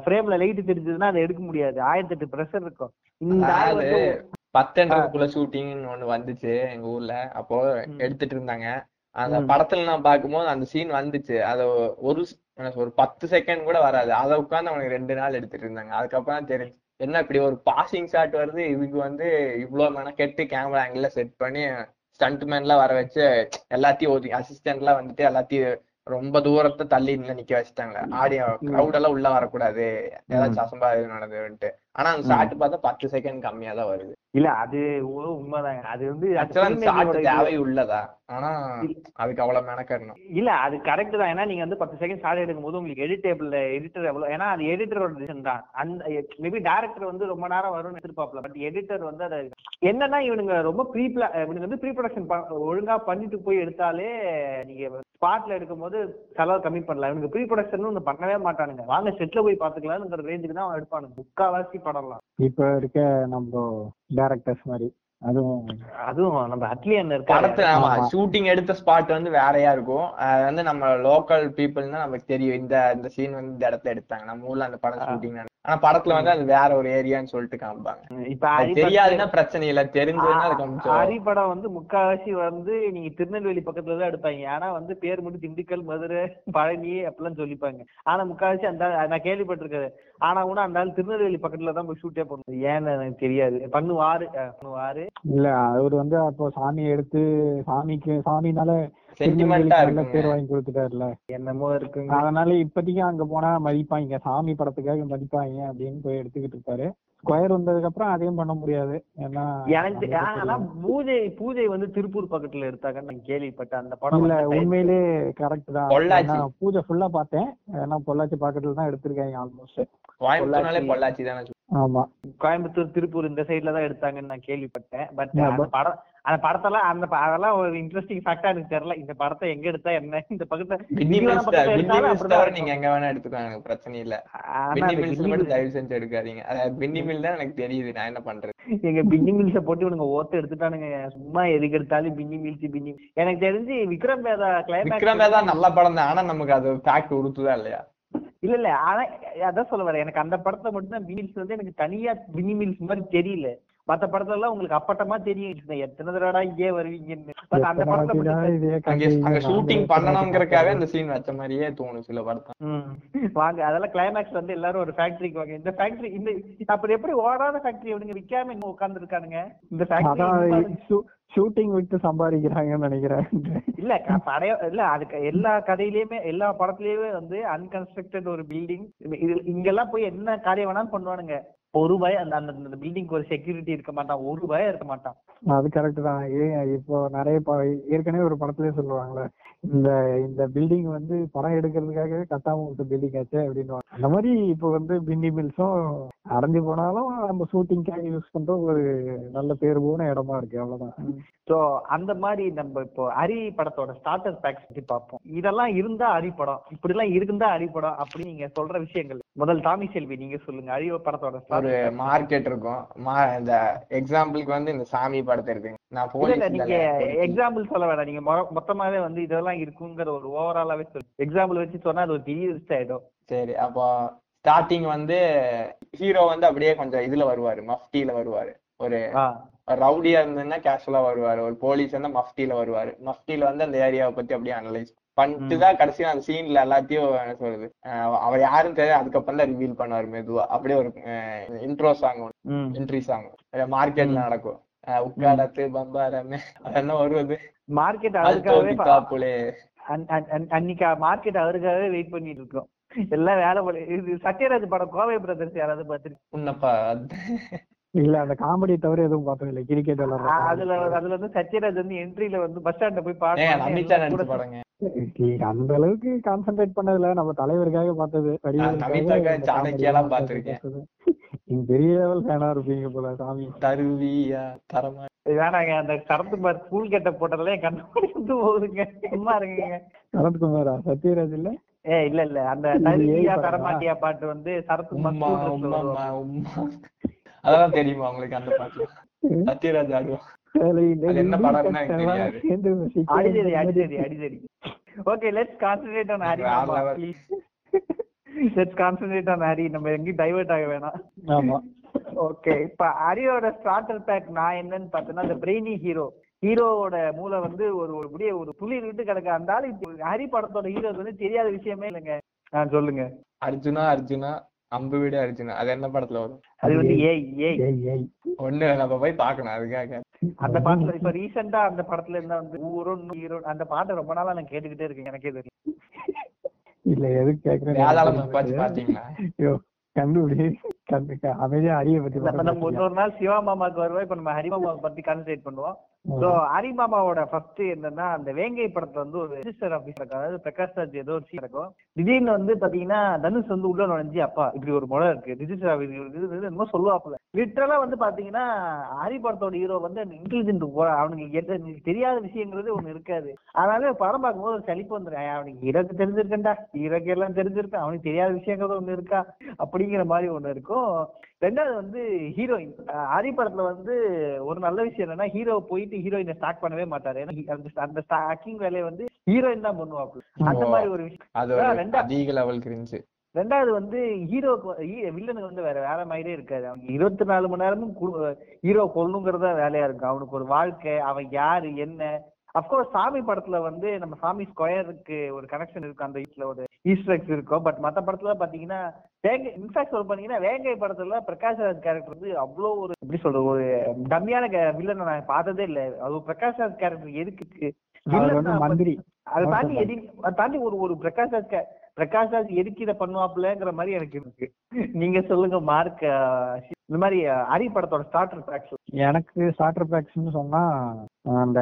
ஃப்ரேம்ல லைட் தெரிஞ்சதுன்னா அதை எடுக்க முடியாது. ஆயிரத்தி எட்டு ப்ரெஷர் இருக்கும். இந்த பத்தெண்டுக்குள்ள ஷூட்டிங்னு ஒண்ணு வந்துச்சு எங்க ஊர்ல. அப்போ. எடுத்துட்டு இருந்தாங்க. அந்த. படத்துல நான் பார்க்கும்போது அந்த சீன் வந்துச்சு. அத ஒரு ஒரு பத்து செகண்ட் கூட வராது. அதை உட்கார்ந்து அவனுக்கு ரெண்டு நாள் எடுத்துட்டு இருந்தாங்க. அதுக்கப்புறம் தெரிஞ்சு என்ன இப்படி ஒரு பாசிங் ஷாட் வருது? இதுக்கு வந்து இவ்வளவு மெனக்கெட்டு கேமரா ஆங்கிள் செட் பண்ணி ஸ்டண்ட் மேன்லாம் வர வச்சு எல்லாத்தையும் ஒரு அசிஸ்டன்ட்லாம் வந்துட்டு எல்லாத்தையும் ரொம்ப தூரத்தை தள்ளி நிக்க வச்சுட்டாங்க. ஆடியோ கிரௌட் எல்லாம் உள்ள வரக்கூடாது. ஏதாச்சும் அசம்பா நடந்துட்டு ஆனா அந்த ஷாட் பார்த்தா பத்து செகண்ட் கம்மியா தான் வருது. இல்ல அது உண்மைதாங்க அது வந்து. தேவை உள்ளதா ஆனா அதுக்கு அவ்வளவு மெனக்கறணும் இல்ல அது கரெக்ட் தான். ஏன்னா நீங்க வந்து பத்து செகண்ட் ஷார்ட் எடுக்கும் போது உங்களுக்கு எடிட்டேபிள் எடிட்டர் எவ்வளவு ஏன்னா அது எடிட்டரோட டிசிஷன் தான். அந்த மேபி டேரக்டர் வந்து ரொம்ப நேரம் வரும்னு எதிர்பார்ப்பல பட் எடிட்டர் வந்து அதை என்னன்னா இவனுங்க ரொம்ப ப்ரீ இவனுங்க வந்து ப்ரீ ப்ரொடக்ஷன் ஒழுங்கா பண்ணிட்டு போய் எடுத்தாலே நீங்க ஸ்பாட்ல எடுக்கும்போது செலவு கம்மி பண்ணலாம். இவனுக்கு ப்ரீ ப்ரொடக்ஷன் ஒன்று பண்ணவே மாட்டானுங்க. வாங்க செட்ல போய் பாத்துக்கலாம்ங்கிற ரேஞ்சுக்கு தான் அவன் எடுப்பானுங்க. முக்காவாசி படம்லாம். இப்ப இருக்க நம்ம டைரக்டர்ஸ் மாதிரி. அதுவும் அதுவும் நம்ம அட்லியன் இருக்காரு. படத்துல ஆமா ஆமா. ஷூட்டிங் எடுத்த ஸ்பாட் வந்து வேறையா இருக்கும். அது வந்து நம்ம லோக்கல் பீப்புள்னா நமக்கு தெரியும். இந்த இந்த சீன் வந்து இந்த இடத்துல எடுத்தாங்க. நம்ம ஊர்ல அந்த படம் ஷூட்டிங் ஆனா படத்துல வந்து அது வேற ஒரு ஏரியான்னு சொல்லிட்டு காமிப்பாங்க. இப்ப தெரியாதுன்னா பிரச்சனை இல்ல. தெரிஞ்சதுன்னா கொஞ்சம் ஹரி படம் வந்து முக்காவாசி வந்து நீங்க திருநெல்வேலி பக்கத்துல தான் எடுப்பாங்க. ஆனா வந்து பேர் மட்டும் திண்டுக்கல் மதுரை பழனி அப்படிலாம் சொல்லிப்பாங்க. ஆனா முக்காவாசி அந்த நான் கேள்விப்பட்டிருக்கேன். ஆனா கூட அந்த ஆள் திருநெல்வேலி பக்கத்துல தான் போய் ஷூட்டே பண்ணுவோம் ஏன்னு எனக்கு தெரியாது. பண்ணுவாரு பண்ணுவாரு. இல்ல அவர் வந்து அப்போ சாமி எடுத்து சாமிக்கு சாமினால சென்டிமெண்டா பேர் வாங்கி கொடுத்துட்டாருல. என்னமோ இருக்குங்க. அதனால இப்போதைக்கு அங்க போனா மதிப்பாங்க. சாமி படத்துக்காக மதிப்பாங்க அப்படின்னு போய் எடுத்துக்கிட்டு இருப்பாரு. ஸ்கொயர் வந்ததுக்கு அப்புறம் அதையும் பண்ண முடியாது. ஏன்னா எனக்கு. பூஜை பூஜை வந்து திருப்பூர் பக்கத்துல எடுத்தாங்கன்னு நான் கேள்விப்பட்டேன். அந்த படம் இல்ல உண்மையிலே கரெக்ட் தான். பூஜை ஃபுல்லா பார்த்தேன். ஏன்னா பொள்ளாச்சி பக்கத்துல தான் எடுத்திருக்காங்க ஆல்மோஸ்ட் கோயம்புத்தூர்னாலே பொள்ளாச்சி. பொள்ளாச்சி தானே. ஆமா. கோயம்புத்தூர் திருப்பூர் இந்த சைடுல தான் எடுத்தாங்கன்னு நான் கேள்விப்பட்டேன். பட் படம் அந்த படத்தெல்லாம் அந்த அதெல்லாம் ஒரு இன்ட்ரெஸ்டிங் ஃபேக்டா எனக்கு தெரியல. இந்த படத்தை எங்க எடுத்தா என்ன? இந்த பக்கத்தை. நீங்க எங்க வேணா எடுத்துக்கலாம் எனக்கு பிரச்சனை இல்ல. மட்டும் தயவு செஞ்சு எடுக்காதீங்க. பின்னி மில் தான் எனக்கு தெரியுது நான் என்ன பண்றது? எங்க பின்னி மில்ஸ போட்டு இவனுங்க ஓத்து எடுத்துட்டானுங்க. சும்மா எதுக்கு எடுத்தாலும் பின்னி மில்ஸ் பின்னி எனக்கு தெரிஞ்சு விக்ரம் வேதா விக்ரம் கிளைமேக்ஸ் வேதா நல்ல படம் தான். ஆனா நமக்கு அது ஃபேக்ட் உறுத்துதா இல்லையா? இல்ல இல்ல. ஆனா அதான் சொல்ல வரேன். எனக்கு அந்த படத்தை மட்டும் தான் மில்ஸ் வந்து எனக்கு தனியா பின்னி மில்ஸ் மாதிரி தெரியல. மத்த படத்துல எல்லாம் உங்களுக்கு அப்பட்டமா தெரியும். எத்தனை தடவை இங்கே வருவீங்கன்னு. பட் அந்த எத்தனை படத்தை வாட்டிடா மட்டும் இதையே அங்க ஷூட்டிங் பார்த்தோம். அந்த சீன் வச்ச மாதிரியே தோணும் சில படத்தை ம். வாங்க அதெல்லாம் கிளைமேக்ஸ் வந்து எல்லாரும் ஒரு ஃபேக்டரிக்கு வாங்க. இந்த ஃபேக்டரி இந்த அப்படி எப்படி ஓடாத ஃபேக்டரி இவனுங்க விக்காம இன்னும் உட்கார்ந்து இருக்கானுங்க இந்த ஃபேக்டரி ஷூட்டிங் விட்டு சம்பாதிக்கிறாங்கன்னு நினைக்கிறேன். இல்ல படைய இல்ல அதுக்கு எல்லா கதையிலயுமே எல்லா படத்துலயுமே வந்து அன்கன்ஸ்ட்ரக்டட் ஒரு பில்டிங் இங்கெல்லாம் போய் என்ன காரியம் வேணாலும் பண்ணுவானுங்க. ஒரு பய அந்த அந்த பில்டிங்க்கு ஒரு செக்யூரிட்டி இருக்க மாட்டான். ஒரு பயம் இருக்க மாட்டான். அது கரெக்ட் தான். ஏன் இப்போ நிறைய ப- ஏற்கனவே ஒரு படத்துலயே சொல்லுவாங்கல்ல இந்த இந்த பில்டிங் வந்து படம் எடுக்கிறதுக்காகவே கட்டாம விட்ட பில்டிங் ஆச்சு அப்படின்னு அந்த மாதிரி இப்போ வந்து பின்னி மில்ஸும் அடைஞ்சு போனாலும் நம்ம ஷூட்டிங்காக யூஸ் பண்ற ஒரு நல்ல பேர் போன இடமா இருக்கு. அவ்வளவுதான். சோ அந்த மாதிரி நம்ம இப்போ அரி படத்தோட ஸ்டார்டர் பேக்ஸ் பத்தி பார்ப்போம். இதெல்லாம் இருந்தா அரி படம் இப்படி எல்லாம் இருந்தா அரி படம் அப்படி நீங்க சொல்ற விஷயங்கள். முதல் தாமி செல்வி நீங்க சொல்லுங்க. அரி படத்தோட ஒரு starter packs. மார்க்கெட் இருக்கும். மா இந்த எக்ஸாம்பிளுக்கு வந்து இந்த சாமி படத்தை இருக்குங்க நான் போலீஸ் நீங்க எக்ஸாம்பிள் சொல்ல வேணாம். நீங்க மொ- மொத்தமாவே வந்து இதெல்லாம் இருக்குங்கிற ஒரு ஓவராலாவே சொல்லு. எக்ஸாம்பிள் வச்சு சொன்னா அது ஒரு பெரிய லிஸ்ட் ஆயிடும். சரி அப்போ ஸ்டார்டிங் வந்து ஹீரோ வந்து அப்படியே கொஞ்சம் இதுல வருவாரு மஃப்டில வருவாரு. ஒரு ரவுடியா இருந்ததுன்னா கேஷுவலா வருவாரு. ஒரு போலீஸ் வந்து மஃப்டில வருவாரு. மஃப்டில வந்து அந்த ஏரியாவை பத்தி அப்படியே அனலைஸ் பண்ணிட்டு தான் கடைசியா அந்த சீன்ல எல்லாத்தையும் என்ன சொல்றது அவர் யாரும் தெரியாது. அதுக்கப்புறம் தான் ரிவீல் பண்ணுவாரு மெதுவா. அப்படியே ஒரு இன்ட்ரோ சாங் என்ட்ரி சாங் மார்க்கெட்ல நடக்கும். அஹ் உட்காரத்து பம்பாரமே அது என்ன வருவது மார்க்கெட் அவருக்காகவே அன்னைக்கு மார்க்கெட் அவருக்காகவே வெயிட் பண்ணிட்டு இருக்கோம். எல்லாம் வேலை இது சத்யராஜ் படம் கோவை பிரதர்ஸ் யாராவது பார்த்துருக்கு உன்னப்பா இல்ல அந்த காமெடி தவிர எதுவும் பார்த்தது இல்லை கிரிக்கெட் அதுல அதுல வந்து சத்யராஜ் வந்து என்ட்ரில வந்து பஸ் ஸ்டாண்ட்ல போய் படங்க அந்த அளவுக்கு கான்சென்ட்ரேட் பண்ணதுல நம்ம தலைவருக்காக பார்த்தது. நீங்க பெரிய லெவல் ஃபேனா இருப்பீங்க போல சாமி. தருவியா தரமா. வேணாங்க அந்த சரத்குமார் ஸ்கூல் கெட்ட போட்டதெல்லாம் என் கண்ணு வந்து போகுதுங்க. சும்மா இருங்க சரத்குமாரா? சத்யராஜ் இல்ல? ஏ இல்ல இல்ல. அந்த தருவியா? தரமாட்டியா பாட்டு வந்து சரத்குமார் அதெல்லாம் தெரியுமா உங்களுக்கு அந்த பாட்டு? சத்யராஜ் ஆடுவான் என்ன படம்னு அடிதடி அடிதடி அடிதடி. Okay let's concentrate on Hari. Please let's concentrate on Hari நம்ம எங்கேயும் டைவர்ட் ஆக வேணாம். ஆமா. ஓகே இப்ப ஹரியோட ஸ்டார்டர் பேக் நான் என்னன்னு பார்த்தேன்னா இந்த பிரெய்னி ஹீரோ ஹீரோவோட மூளை வந்து ஒரு ஒரு அப்படியே ஒரு துளிர் விட்டு கிடக்கு. அந்த ஆளு ஹரி படத்தோட ஹீரோ வந்து தெரியாத விஷயமே இல்லைங்க. ஆ சொல்லுங்க. அர்ஜுனா அர்ஜுனா. அம்பு விட அர்ஜுனா அது என்ன படத்துல வரும்? அது வந்து ஏய் ஏய் ஏய். ஒண்ணு நம்ம போய் பார்க்கணும் அதுக்காக. அந்த பாட்டுல இப்ப ரீசெண்டா அந்த படத்துல இருந்தா வந்து ஊரும் அந்த பாட்டை ரொம்ப நாளா நான் கேட்டுக்கிட்டே இருக்கேன் எனக்கே தெரியும். இல்ல எதுக்கு கேக்குறேன் பாத்தீங்களா ஐயோ கண்டுபிடி கண்டு அமைதியா அரிய பத்தி நம்ம இன்னொரு நாள் சிவா மாமாக்கு வருவோம் இப்ப நம்ம ஹரி மாமாவை பத்தி கான்சென்ட்ரேட் பண்ணுவோம். சோ ஹரி ஃபர்ஸ்ட் என்னன்னா அந்த வேங்கை படத்துல வந்து ஒரு ரெஜிஸ்டர் ஆபீஸ் இருக்கும் அதாவது பிரகாஷ் ராஜ் ஏதோ ஒரு சீன் இருக்கும் திடீர்னு வந்து பாத்தீங்கன்னா தனுஷ் வந்து உள்ள நுழைஞ்சு அப்பா இப்படி ஒரு முறை இருக்கு. ரிஜிஸ்டர் ஆபீஸ் என்னமோ சொல்லுவாப்புல. லிட்டரலா வந்து பாத்தீங்கன்னா ஹரி படத்தோட ஹீரோ வந்து இன்டெலிஜென்ட் இன்டெலிஜென்ட் அவனுக்கு தெரியாத விஷயங்கிறது ஒண்ணு இருக்காது. அதனால படம் பார்க்கும்போது ஒரு சளிப்பு வந்துடும் அவனுக்கு இறக்கு தெரிஞ்சிருக்கேன்டா. இறக்கு எல்லாம் தெரிஞ்சிருக்கேன் அவனுக்கு தெரியாத விஷயங்கிறது ஒண்ணு இருக்கா? அப்படிங்கிற மாதிரி ஒண்ணு இருக்கும். ரெண்டாவது வந்து ஹீரோயின் ஹரி படத்துல வந்து ஒரு நல்ல விஷயம் என்னன்னா ஹீரோ போயிட்டு ஹீரோயினை ஸ்டாக் பண்ணவே மாட்டாரு. ஏன்னா அந்த ஸ்டாக்கிங் வேலையை வந்து ஹீரோயின் தான் பண்ணுவாப்புல. அந்த. மாதிரி ஒரு விஷயம். அதிக லெவல் கிரிஞ்சு ரெண்டாவது வந்து ஹீரோக்கு வில்லனுக்கு வந்து வேற வேற மாதிரியே இருக்காது. அவனுக்கு இருபத்தி நாலு மணி நேரமும் ஹீரோ கொல்லணுங்கிறதா வேலையா இருக்கும். அவனுக்கு ஒரு வாழ்க்கை அவன் யாரு என்ன அப்கோர்ஸ் சாமி படத்துல வந்து நம்ம சாமி ஸ்கொயருக்கு ஒரு கனெக்ஷன் இருக்கும் அந்த வீட்டுல ஒரு ஈஸ்டர்ஸ் இருக்கும் பட் மத்த படத்துல பாத்தீங்கன்னா வேங்கை இன்ஃபேக்ட் சொல்ல பாத்தீங்கன்னா வேங்கை படத்துல பிரகாஷ் ராஜ் கேரக்டர் வந்து அவ்வளோ ஒரு எப்படி சொல்றது ஒரு டம்மியான வில்லனை நான் பார்த்ததே இல்லை. அது பிரகாஷ் ராஜ் கேரக்டர் எதுக்கு மந்திரி. அதை தாண்டி எதி அதை தாண்டி ஒரு ஒரு பிரகாஷ் ராஜ் பிரகாஷ் ராஜ் எதுக்கு இதை பண்ணுவாப்லங்கிற மாதிரி எனக்கு இருக்கு. நீங்க சொல்லுங்க மார்க் இந்த மாதிரி ஹரி படத்தோட ஸ்டார்டர் பேக்ஸ் எனக்கு ஸ்டார்டர் பேக்ஸ்னு சொன்னா அந்த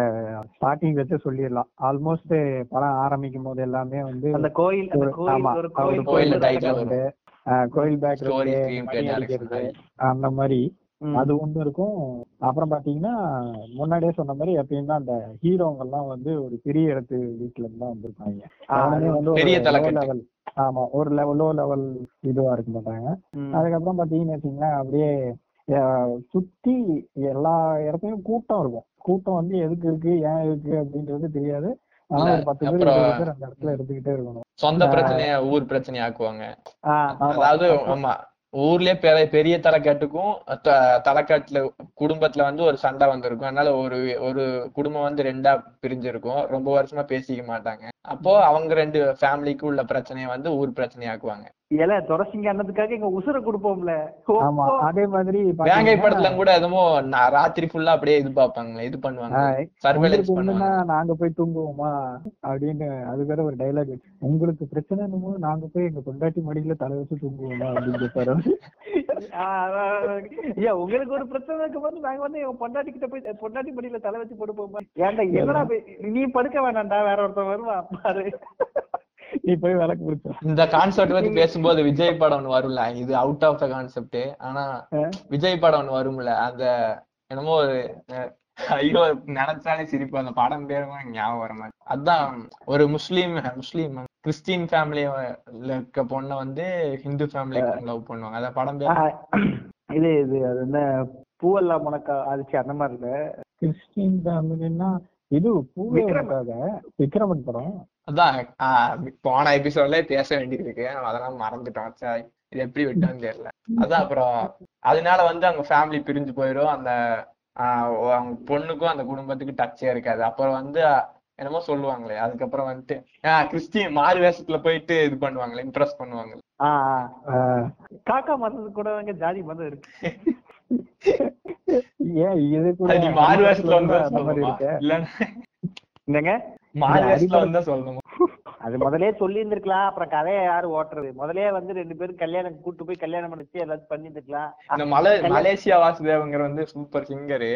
ஸ்டார்டிங் வச்சு சொல்லிடலாம். ஆல்மோஸ்ட் படம் ஆரம்பிக்கும் போது எல்லாமே வந்து அந்த கோயில் கோயில் கோயில் பேக் அந்த மாதிரி. அது ஒண்ணு இருக்கும். அப்புறம் பாத்தீங்கன்னா முன்னாடியே சொன்ன மாதிரி எப்பயும் தான் அந்த ஹீரோங்க எல்லாம் வந்து ஒரு பெரிய இடத்து வீட்டுல இருந்து தான் வந்திருப்பாங்க. ஆ, அவனுமே வந்து ஒரு. லெவல் ஆமா ஒரு லெவல் லோ லெவல் இதுவா இருக்க மாட்டாங்க. அதுக்கப்புறம் பாத்தீங்கன்னு அப்படியே சுத்தி எல்லா இடத்துலயும் கூட்டம் இருக்கும். கூட்டம் வந்து எதுக்கு இருக்கு ஏன் இருக்கு அப்படின்றது தெரியாது. ஆனா ஒரு பத்து பேர் இருபது பேர் அந்த இடத்துல இருந்துகிட்டே இருக்கணும். சொந்த பிரச்சனைய ஊர் பிரச்சனைய ஆக்குவாங்க. அதாவது ஆமா ஊர்லயே பெரிய பெரிய தலைக்கட்டுக்கும் த- தலைக்கட்டுல குடும்பத்துல வந்து ஒரு சண்டை வந்திருக்கும். அதனால ஒரு ஒரு குடும்பம் வந்து ரெண்டா பிரிஞ்சிருக்கும். ரொம்ப வருஷமா பேசிக்க மாட்டாங்க. அப்போ அவங்க ரெண்டு ஃபேமிலிக்கு உள்ள பிரச்சனைய வந்து ஊர் பிரச்சனையாக்குவாங்க. ஏல துரசிங்க அண்ணதுக்காக எங்க உசுர கொடுப்போம்ல. ஆமா. அதே மாதிரி வேங்கை படத்துல கூட நா- ராத்திரி ஃபுல்லா அப்படியே இது பாப்பாங்களே இது பண்ணுவாங்க. சர்வேலன்ஸ் பண்ணுவாங்க. நாங்க போய் தூங்குவோமா? அப்படின்னு அது வேற ஒரு டைலாக் உங்களுக்கு பிரச்சனை என்னமோ நாங்க போய் எங்க பொண்டாட்டி மடியில தலை வச்சு தூங்குவோமா அப்படின்னு கேட்பாரு ஆ, ஆ, ஆ. ஏன் உங்களுக்கு ஒரு பிரச்சனை இருக்கும் போது நாங்க வந்து எங்க பொண்டாட்டி கிட்ட போய் பொண்டாட்டி படியில தலை வச்சு படுப்போமா ஏன்டா என்னடா போய் நீ படுக்க வேணாம்டா வேற ஒருத்தன் வருவான் பாரு. நீ போய் விளக்கு பிடிச்ச இந்த கான்செப்ட் பத்தி பேசும்போது விஜய் படம் ஒண்ணு வரும்ல. இது அவுட் ஆஃப் த கான்செப்ட் ஆனா விஜய் படம் ஒண்ணு வரும்ல. அந்த என்னமோ ஒரு ஐயோ நினைச்சாலே சிரிப்பு. அந்த படம் பேருமா ஞாபகம் வர மாதிரி அதான் ஒரு முஸ்லீம் முஸ்லீம் கிறிஸ்டின் ஃபேமிலியில இருக்க பொண்ணை வந்து ஹிந்து ஃபேமிலி லவ் பண்ணுவாங்க. அந்த படம் பேர்? இது இது அது என்ன பூவெல்லாம் முனக்கா ஆதிச்சு அந்த மாதிரி இல்ல? கிறிஸ்டின் ஃபேமிலின்னா இது பூவே விக்ரமன் படம்? அதான் ஆஹ் போன எபிசோட்ல பேச வேண்டியிருக்கு. நம்ம அதெல்லாம் மறந்துட்டோம். சரி இது எப்படி விட்டோம்னு தெரியல. அதான் அப்புறம் அதனால வந்து அவங்க ஃபேமிலி பிரிஞ்சு போயிடும் அந்த அவங்க பொண்ணுக்கும் அந்த குடும்பத்துக்கு டச்சே இருக்காது. அப்புறம் வந்து என்னமோ சொல்லுவாங்களே அதுக்கப்புறம் வந்துட்டு ஆஹ் கிறிஸ்டின் மாறு வேஷத்துல போயிட்டு இது பண்ணுவாங்களே இம்ப்ரெஸ் பண்ணுவாங்க ஆ, ஆ. ஆஹ், காக்கா மருந்து கூட ஜாதி மதம் இருக்கு. ஏன் இது கூட மாறு வேஷத்துல வந்து அந்த அது முதலே சொல்லி இருந்திருக்கலாம் அப்புறம் கதையை யாரு ஓட்டுறது? முதலே வந்து ரெண்டு பேரும் கல்யாணம் கூட்டு போய் கல்யாணம் பண்ணிச்சு எல்லாத்தையும் பண்ணிருந்துக்கலாம் இந்த மலை மலேசியா வாசுதேவங்கிற வந்து சூப்பர் சிங்கரு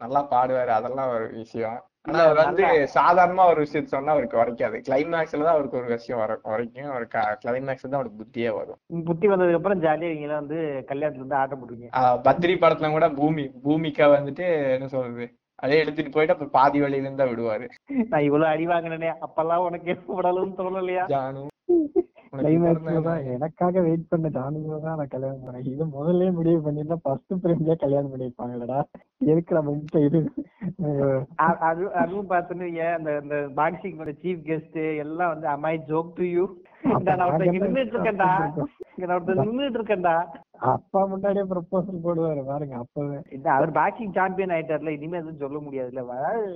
நல்லா பாடுவாரு. அதெல்லாம் ஒரு விஷயம். ஆனா அவர் வந்து சாதாரணமா ஒரு விஷயத்த சொன்னா அவருக்கு உரைக்காது. கிளைமேக்ஸ்ல தான் அவருக்கு ஒரு விஷயம் வர வரைக்கும் ஒரு கிளைமேக்ஸ் தான் அவருக்கு புத்தியே வரும். புத்தி வந்ததுக்கு அப்புறம் ஜாலியா இவங்க எல்லாம் வந்து கல்யாணத்துல இருந்து ஆட்டம் போடுவீங்க ஆஹ் பத்ரி படத்துல கூட பூமி பூமிக்கா வந்துட்டு என்ன சொல்றது? அதே எடுத்துட்டு போயிட்டு அப்புறம் பாதி வழியில இருந்தா விடுவாரு. நான் இவ்வளவு அடி வாங்கினேனே அப்பெல்லாம் உனக்கு எப்ப விடலும்னு தோணலையா? ஜானு எனக்காக வெயிட் பண்ண ஜானுக்கு தான் நான் கல்யாணம் பண்ணேன். இது முதல்ல முடிவு பண்ணிருந்தா ஃபர்ஸ்ட் பிரேம்லயே கல்யாணம் பண்ணிருப்பாங்களடா எதுக்கு நம்ம இது? அதுவும் பார்த்தோன்னு ஏன் அந்த அந்த பாக்ஸிங்கோட சீஃப் கெஸ்ட் எல்லாம் வந்து அம்மாய் ஜோக் டு யூ அப்பா முன்னாடியே ப்ரப்போசல் போடுவாரு. பாருங்க அப்பவே. இல்ல அவர் பாக்ஸிங் சாம்பியன் ஆயிட்டார்ல இனிமே எதுவும் சொல்ல முடியாதுல்ல.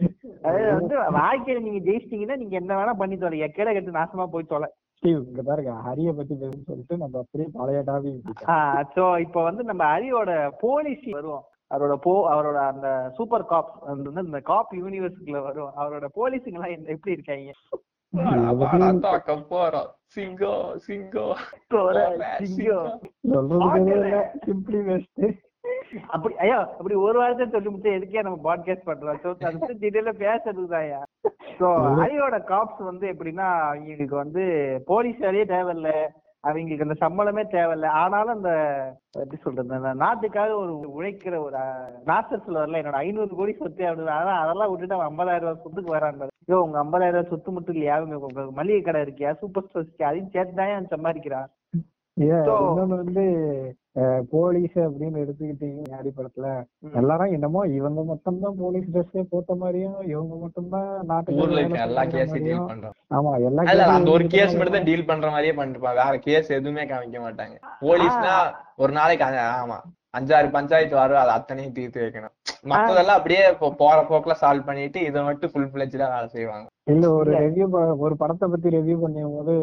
அதாவது வந்து வாழ்க்கையில நீங்க ஜெயிச்சிட்டீங்கன்னா நீங்க என்ன வேணா பண்ணி தொலை. எக்கேட கட்டு நாசமா போய் தொலை. இங்க பாருங்க ஹரிய பத்தி பேசுன்னு சொல்லிட்டு நம்ம அப்படியே பழைய டாபிக் சோ இப்போ வந்து நம்ம ஹரியோட போலீஸ் வருவோம். அவரோட போ அவரோட அந்த சூப்பர் காப் அந்த வந்து இந்த காப் யூனிவர்ஸ்க்குள்ள வரும் அவரோட போலீஸுங்க எல்லாம் எப்படி இருக்காங்க? அப்படி ஐயா அப்படி ஒரு வாரத்தை சொல்லி முடிச்சு எதுக்கே நம்ம பாட்காஸ்ட் பண்றோம்? ஸோ அது பத்தி டீட்டெயில பேசுறதுதான்யா ஸோ ஹரியோட காப்ஸ் வந்து எப்படின்னா அவங்களுக்கு வந்து போலீஸ் வேலையே தேவையில்ல. அவங்களுக்கு அந்த சம்பளமே தேவையில்ல. ஆனாலும் அந்த எப்படி சொல்றது அந்த நாட்டுக்காக ஒரு உழைக்கிற ஒரு நாசர் சொல்லுவார்ல என்னோட ஐநூறு கோடி சொத்து அப்படின்னு ஆனா அதெல்லாம் விட்டுட்டு அவன் ஐம்பதாயிரம் ரூபாய் சொத்துக்கு வரான் ஐயோ உங்க ஐம்பதாயிரம் ரூபாய் சொத்து மட்டும் இல்லையா? உங்க மளிகை கடை இருக்கியா? சூப்பர் ஸ்டோர் இருக்கியா? அதையும் சேர்த்து தான் சம்பாதிக்கிறான். இன்னொன்னு வந்து போலீஸ் அப்படின்னு எடுத்துக்கிட்டீங்க அடிப்படத்துல. எல்லாரும் என்னமோ இவங்க மட்டும்தான் போலீஸ் ட்ரெஸ்ஸே போட்ட மாதிரியும் இவங்க நாட்டுக்கு மாதிரியும். டீல் பண்றோம். ஆமா எல்லா அந்த ஒரு கேஸ் மட்டும் மட்டும் தான் டீல் பண்ற மாதிரியே பண்ணிருப்பான் வேற கேஸ் எதுவுமே காமிக்க மாட்டாங்க. போலீஸ்னா ஒரு நாளைக்கு ஆமா அஞ்சாறு பஞ்சாயத்து வரும் அது அத்தனையும் தீர்த்து வைக்கணும். மத்ததெல்லாம் அப்படியே போற போக்குல சால்வ் பண்ணிட்டு இதை மட்டும் ஃபுல் பிளெஜ்டா வேலை செய்வாங்க. இல்ல ஒரு. ரெவ்யூ ஒரு படத்தை பத்தி ரெவ்யூ பண்ணும் போது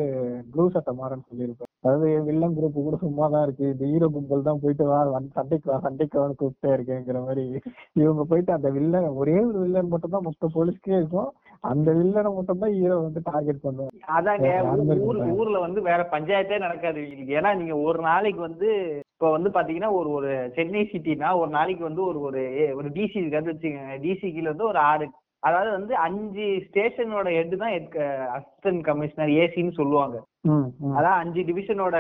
ப்ளூ சட்டை மாறன் சொல்லியிருப்பேன் அதாவது வில்லன் குரூப் கூட சும்மா தான் இருக்கு. இந்த ஹீரோ கும்பல் தான் போயிட்டு வா சண்டைக்கு வா சண்டைக்கு வான்னு கூப்பிட்டே இருக்கேங்கிற மாதிரி. இவங்க போயிட்டு அந்த வில்லன் ஒரே ஒரு வில்லன் மட்டும் தான் மொத்த போலீஸ்க்கே இருக்கும். அந்த வில்லனை மட்டும் தான் ஹீரோ வந்து டார்கெட் பண்ணுவாங்க. அதாங்க வேற ஊ- யாருமே இருக்க ஊர் மாட்டாங்க. ஊர்ல வந்து வேற பஞ்சாயத்தே நடக்காது. ஏன்னா நீங்க ஒரு நாளைக்கு வந்து இப்ப வந்து பாத்தீங்கன்னா ஒரு ஒரு சென்னை சிட்டினா ஒரு நாளைக்கு வந்து ஒரு ஒரு ஒரு டிசி இருக்காது வச்சுக்கோங்க. டிசி கீழ வந்து ஒரு ஆறு அதாவது வந்து அஞ்சு ஸ்டேஷனோட ஹெட் தான் அசிஸ்டன்ட் கமிஷனர் ஏசின்னு சொல்லுவாங்க. அதான் அஞ்சு டிவிஷனோட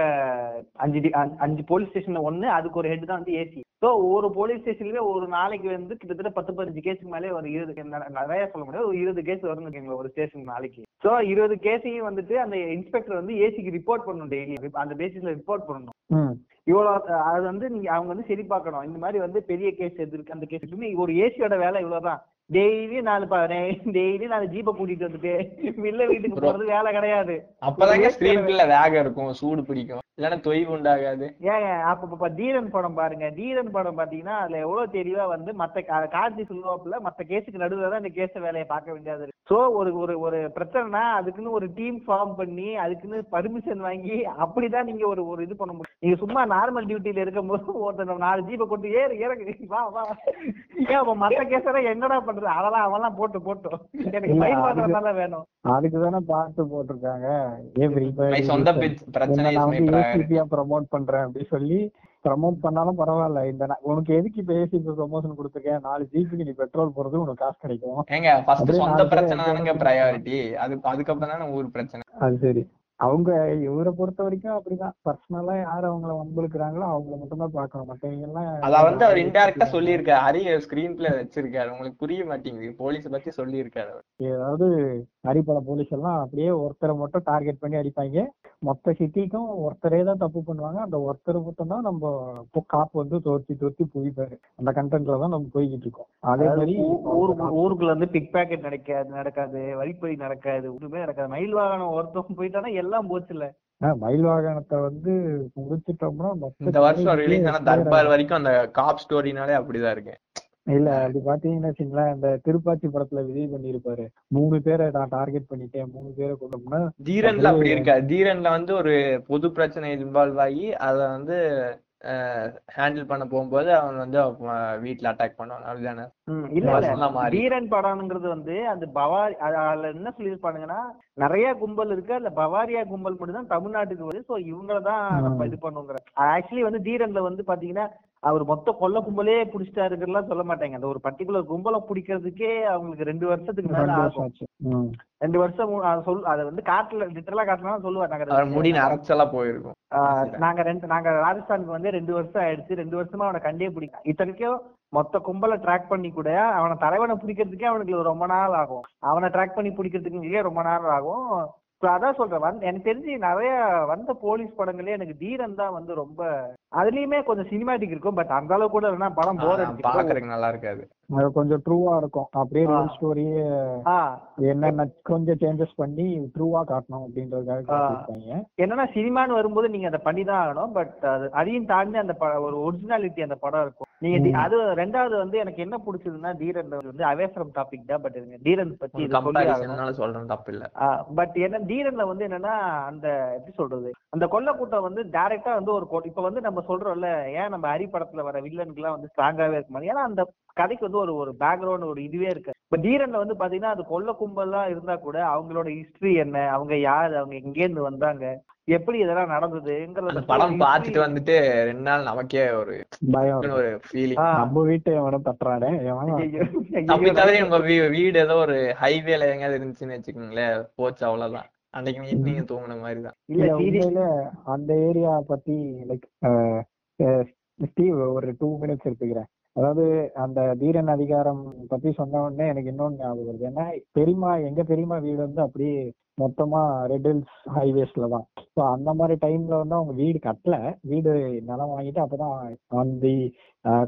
அஞ்சு அஞ்சு- போலீஸ் ஸ்டேஷன்ல ஒண்ணு அதுக்கு ஒரு ஹெட் தான் வந்து ஏசி ஸோ ஒரு போலீஸ் ஸ்டேஷன்லயே ஒரு நாளைக்கு வந்து கிட்டத்தட்ட பத்து பதினஞ்சு கேஸுக்கு மேலே ஒரு இருபது நிறைய சொல்ல முடியாது. ஒரு இருபது கேஸ் வச்சுக்கோங்களேன் ஒரு ஸ்டேஷன் நாளைக்கு? ஸோ இருபது கேஸையும் வந்துட்டு அந்த இன்ஸ்பெக்டர் வந்து ஏசிக்கு ரிப்போர்ட் பண்ணணும் டெய்லி அந்த பேசிஸ்ல ரிப்போர்ட் பண்ணணும். ம். இவ்வளோ அது வந்து நீங்க அவங்க வந்து சரி பார்க்கணும். இந்த மாதிரி வந்து பெரிய கேஸ் எது இருக்கு அந்த கேஸ் ஒரு ஏசியோட வேலை இவ்வளவுதான். டெய்லி நாலு டெய்லி நாலு ஜீப்பை கூட்டிட்டு வந்துட்டு வில்ல வீட்டுக்கு. போறது வேலை கிடையாது. அப்பதாங்க ஒரு ஸ்கிரீன் பிளே வேகம் இருக்கும் சூடு பிடிக்கும். இல்லைன்னா தொய்வு உண்டாகாது. ஏங்க அப்ப இப்ப தீரன் படம் பாருங்க. தீரன் படம் பாத்தீங்கன்னா அதுல எவ்வளவு தெளிவா வந்து மத்த கார்த்தி சொல்லுவாப்புல மத்த கேஸுக்கு நடுவுல தான் இந்த கேஸ் வேலையை பார்க்க வேண்டியது சோ ஒரு ஒரு ஒரு பிரச்சனைனா அதுக்குன்னு ஒரு டீம் ஃபார்ம் பண்ணி அதுக்குன்னு பர்மிஷன் வாங்கி அப்படிதான் நீங்க ஒரு ஒரு இது பண்ண முடியும். நீங்க சும்மா நார்மல் டியூட்டில இருக்கும்போது ஒருத்தன் நாலு ஜீப்பை கொண்டு ஏறு இறங்கு. வா வா. ஏன் மத்த கேஸ் என்னடா பண்றது அதெல்லாம் அவெல்லாம் போட்டு போட்டோம் எனக்கு மைண்ட் வாட்டர் வேணும். அதுக்கு தானே பார்த்து போட்டிருக்காங்க. எவ்ரி My சொந்த பிச்- பிரச்சனை நான் வந்து. ஏசிபியா ப்ரமோட் பண்றேன் அப்படின்னு சொல்லி ப்ரமோட் பண்ணாலும் பரவாயில்ல. இந்த நா- உனக்கு எதுக்கு இப்ப ஏசிபி ப்ரமோஷன் கொடுத்துருக்கேன் நாலு ஜிபிக்கு நீ பெட்ரோல் போறது உனக்கு காசு கிடைக்கும். ஏங்க ஃபர்ஸ்ட் சொந்த பிரச்சனை தானங்க ப்ரையாரிட்டி அது அதுக்கப்புறம் தானே ஊர் பிரச்சனை. அது சரி. அவங்க இவரை பொறுத்த வரைக்கும் அப்படிதான். பர்சனலா யார் அவங்கள வம்பிழுக்கிறாங்களோ அவங்கள மட்டும் தான் பார்க்கணும் மத்தவங்க எல்லாம் அத வந்து அவர் இன்டைரக்டா சொல்லியிருக்காரு. ஹரி ஸ்கிரீன் பிளே வச்சிருக்காரு. உங்களுக்கு புரிய மாட்டேங்குது. போலீஸ் பத்தி சொல்லியிருக்காரு அவர். ஏதாவது அடிப்படை போலீஸ் எல்லாம் அப்படியே ஒருத்தரை மட்டும் டார்கெட் பண்ணி அடிப்பாங்க. மொத்த சிட்டிக்கும் ஒருத்தரே தான் தப்பு பண்ணுவாங்க. அந்த ஒருத்தரை மட்டும் தான் நம்ம காப்பு வந்து தோர்த்தி தோர்த்தி புவிப்பாரு. அந்த கண்டென்ட்ல தான் நம்ம போய்கிட்டு இருக்கோம். அதே மாதிரி ஊருக்குள்ள வந்து பிக் பாக்கெட் நடக்காது நடக்காது வழிப்பறி நடக்காது ஒண்ணுமே நடக்காது. மயில் வாகனம் ஒருத்தவங்க போயிட்டானா எல்லாம் போச்சுல ஆஹ் மயில் வாகனத்தை வந்து முடிச்சிட்டோம்னா இந்த வருஷம் ரிலீஸ் ஆன தர்பார் வரைக்கும் அந்த காப் ஸ்டோரினாலே அப்படிதான் இருக்கு இல்ல அப்படி பாத்தீங்கன்னா வச்சுங்களேன் இந்த திருப்பாச்சி படத்துல விஜய் பண்ணிருப்பாரு மூணு பேரை நான் டார்கெட் பண்ணிட்டேன். மூணு பேரை கொண்டோம்னா தீரன்ல அப்படி இருக்காது தீரன்ல வந்து ஒரு பொது பிரச்சனை இன்வால்வ் ஆகி அத வந்து ஹேண்டில் பண்ண போகும்போது அவன் வந்து அவன் வீட்ல அட்டாக் பண்ணுவான். அப்படிதானே? இல்ல. வீரன் படம்ங்கிறது வந்து அந்த பவாரி அது- அதுல என்ன சொல்லியிருப்பானுங்கன்னா நிறைய கும்பல் இருக்கு. அதுல பவாரியா கும்பல் மட்டும் தான் தமிழ்நாட்டுக்கு வருது. சோ இவங்கள தான் நம்ம இது பண்ணுங்கிற ஆக்சுவலி வந்து தீரன்ல வந்து பாத்தீங்கன்னா அவர் மொத்த கொல்ல கும்பலே பிடிச்சிட்டாருங்கிறலாம் சொல்ல மாட்டாங்க. அந்த ஒரு பர்டிகுலர் கும்பலை பிடிக்கிறதுக்கே அவங்களுக்கு ரெண்டு வருஷத்துக்கு மேல ரெண்டு வருஷம் ஆகும். ரெண்டு வருஷம் சொல் அதை வந்து காட்டுல லிட்டரலா காட்டலாம் சொல்லுவாங்க நாங்க அவர் முடி நரைச்சலா போயிருக்கும். நாங்க ரெண்டு நாங்க ராஜஸ்தானுக்கு வந்து ரெண்டு வருஷம் ஆயிடுச்சு. ரெண்டு வருஷமா அவனை கண்டே பிடிக்கும் இத்தனைக்கும் மொத்த கும்பலை ட்ராக் பண்ணி கூட அவனை தலைவனை பிடிக்கிறதுக்கே அவனுக்கு ரொம்ப நாள் ஆகும். அவனை ட்ராக் பண்ணி பிடிக்கிறதுக்கு ரொம்ப நாள் ஆகும். அதான் சொல்றேன். எனக்கு தெரிஞ்சு நிறைய வந்த போலீஸ் படங்களே எனக்கு தீரன் தான் வந்து ரொம்ப அதுலயுமே கொஞ்சம் சினிமாட்டிக் இருக்கும் பட் அந்த அளவுக்கு கூட படம் போர் பாக்குறதுக்கு நல்லா இருக்காது. அது கொஞ்சம் ட்ரூவா இருக்கும். அப்படியே. ரியல் ஸ்டோரியே ஆஹ் என்னென்ன கொஞ்சம் சேஞ்சஸ் பண்ணி ட்ரூவா காட்டணும் அப்படின்றதுக்காக என்னன்னா சினிமான்னு வரும்போது நீங்க அதை பண்ணி தான் ஆகணும். பட் அது அதையும் தாண்டி அந்த ஒரு ஒரிஜினாலிட்டி அந்த படம் இருக்கும். நீங்க அது ரெண்டாவது வந்து எனக்கு என்ன பிடிச்சதுன்னா தீரன் வந்து அவேசரம் டாபிக் தான். பட் தீரன் பத்தி சொல்றேன் தப்பு இல்ல. பட் என்ன தீரன்ல வந்து என்னன்னா அந்த எப்படி சொல்றது? அந்த கொல்ல கூட்டம் வந்து டைரக்டா வந்து ஒரு இப்ப வந்து நம்ம சொல்றோம்ல ஏன் நம்ம ஹரி படத்துல வர வில்லனுக்குலாம் வந்து ஸ்ட்ராங்காவே இருக்க மாதிரி ஏன்னா அந்த கதைக்கு வந்து ஒரு ஒரு பேக்ரவுண்ட் ஒரு இதுவே இருக்கு இப்ப தீரன்ல வந்து பாத்தீங்கன்னா அது கொல்ல கும்பல்லாம் இருந்தா கூட அவங்களோட ஹிஸ்டரி என்ன? அவங்க யாரு? அவங்க எங்கேருந்து வந்தாங்க? எப்படி இதெல்லாம் நடந்ததுங்கிறத படம் history- வந்துட்டு ரெண்டு நாள் நமக்கே ஒரு பயம். ஒரு ஃபீலிங். நம்ம வீட்டை எவனும் தட்டுறானே? அப்படி தவிர உங்க வீடு ஏதோ ஒரு ஹைவேல எங்கேயாவது இருந்துச்சுன்னு வச்சுக்கோங்களேன். போச்சு அவ்வளவுதான். அன்னைக்கு நீங்க தூங்குன மாதிரி தான் இல்ல அந்த ஏரியா பத்தி லைக் ஸ்டீவ் ஒரு டூ மினிட்ஸ் எடுத்துக்கிறேன். அதாவது அந்த தீரன் அதிகாரம் பத்தி சொன்ன உடனே எனக்கு இன்னொன்னு ஞாபகம் வருது. ஏன்னா பெரியமா எங்க பெரியமா வீடு வந்து அப்படியே மொத்தமா ரெட் ஹில்ஸ் ஹைவேஸ்ல தான். ஸோ அந்த மாதிரி டைம்ல வந்து அவங்க வீடு கட்டல. வீடு நிலம் வாங்கிட்டு அப்பதான் ஆன் தி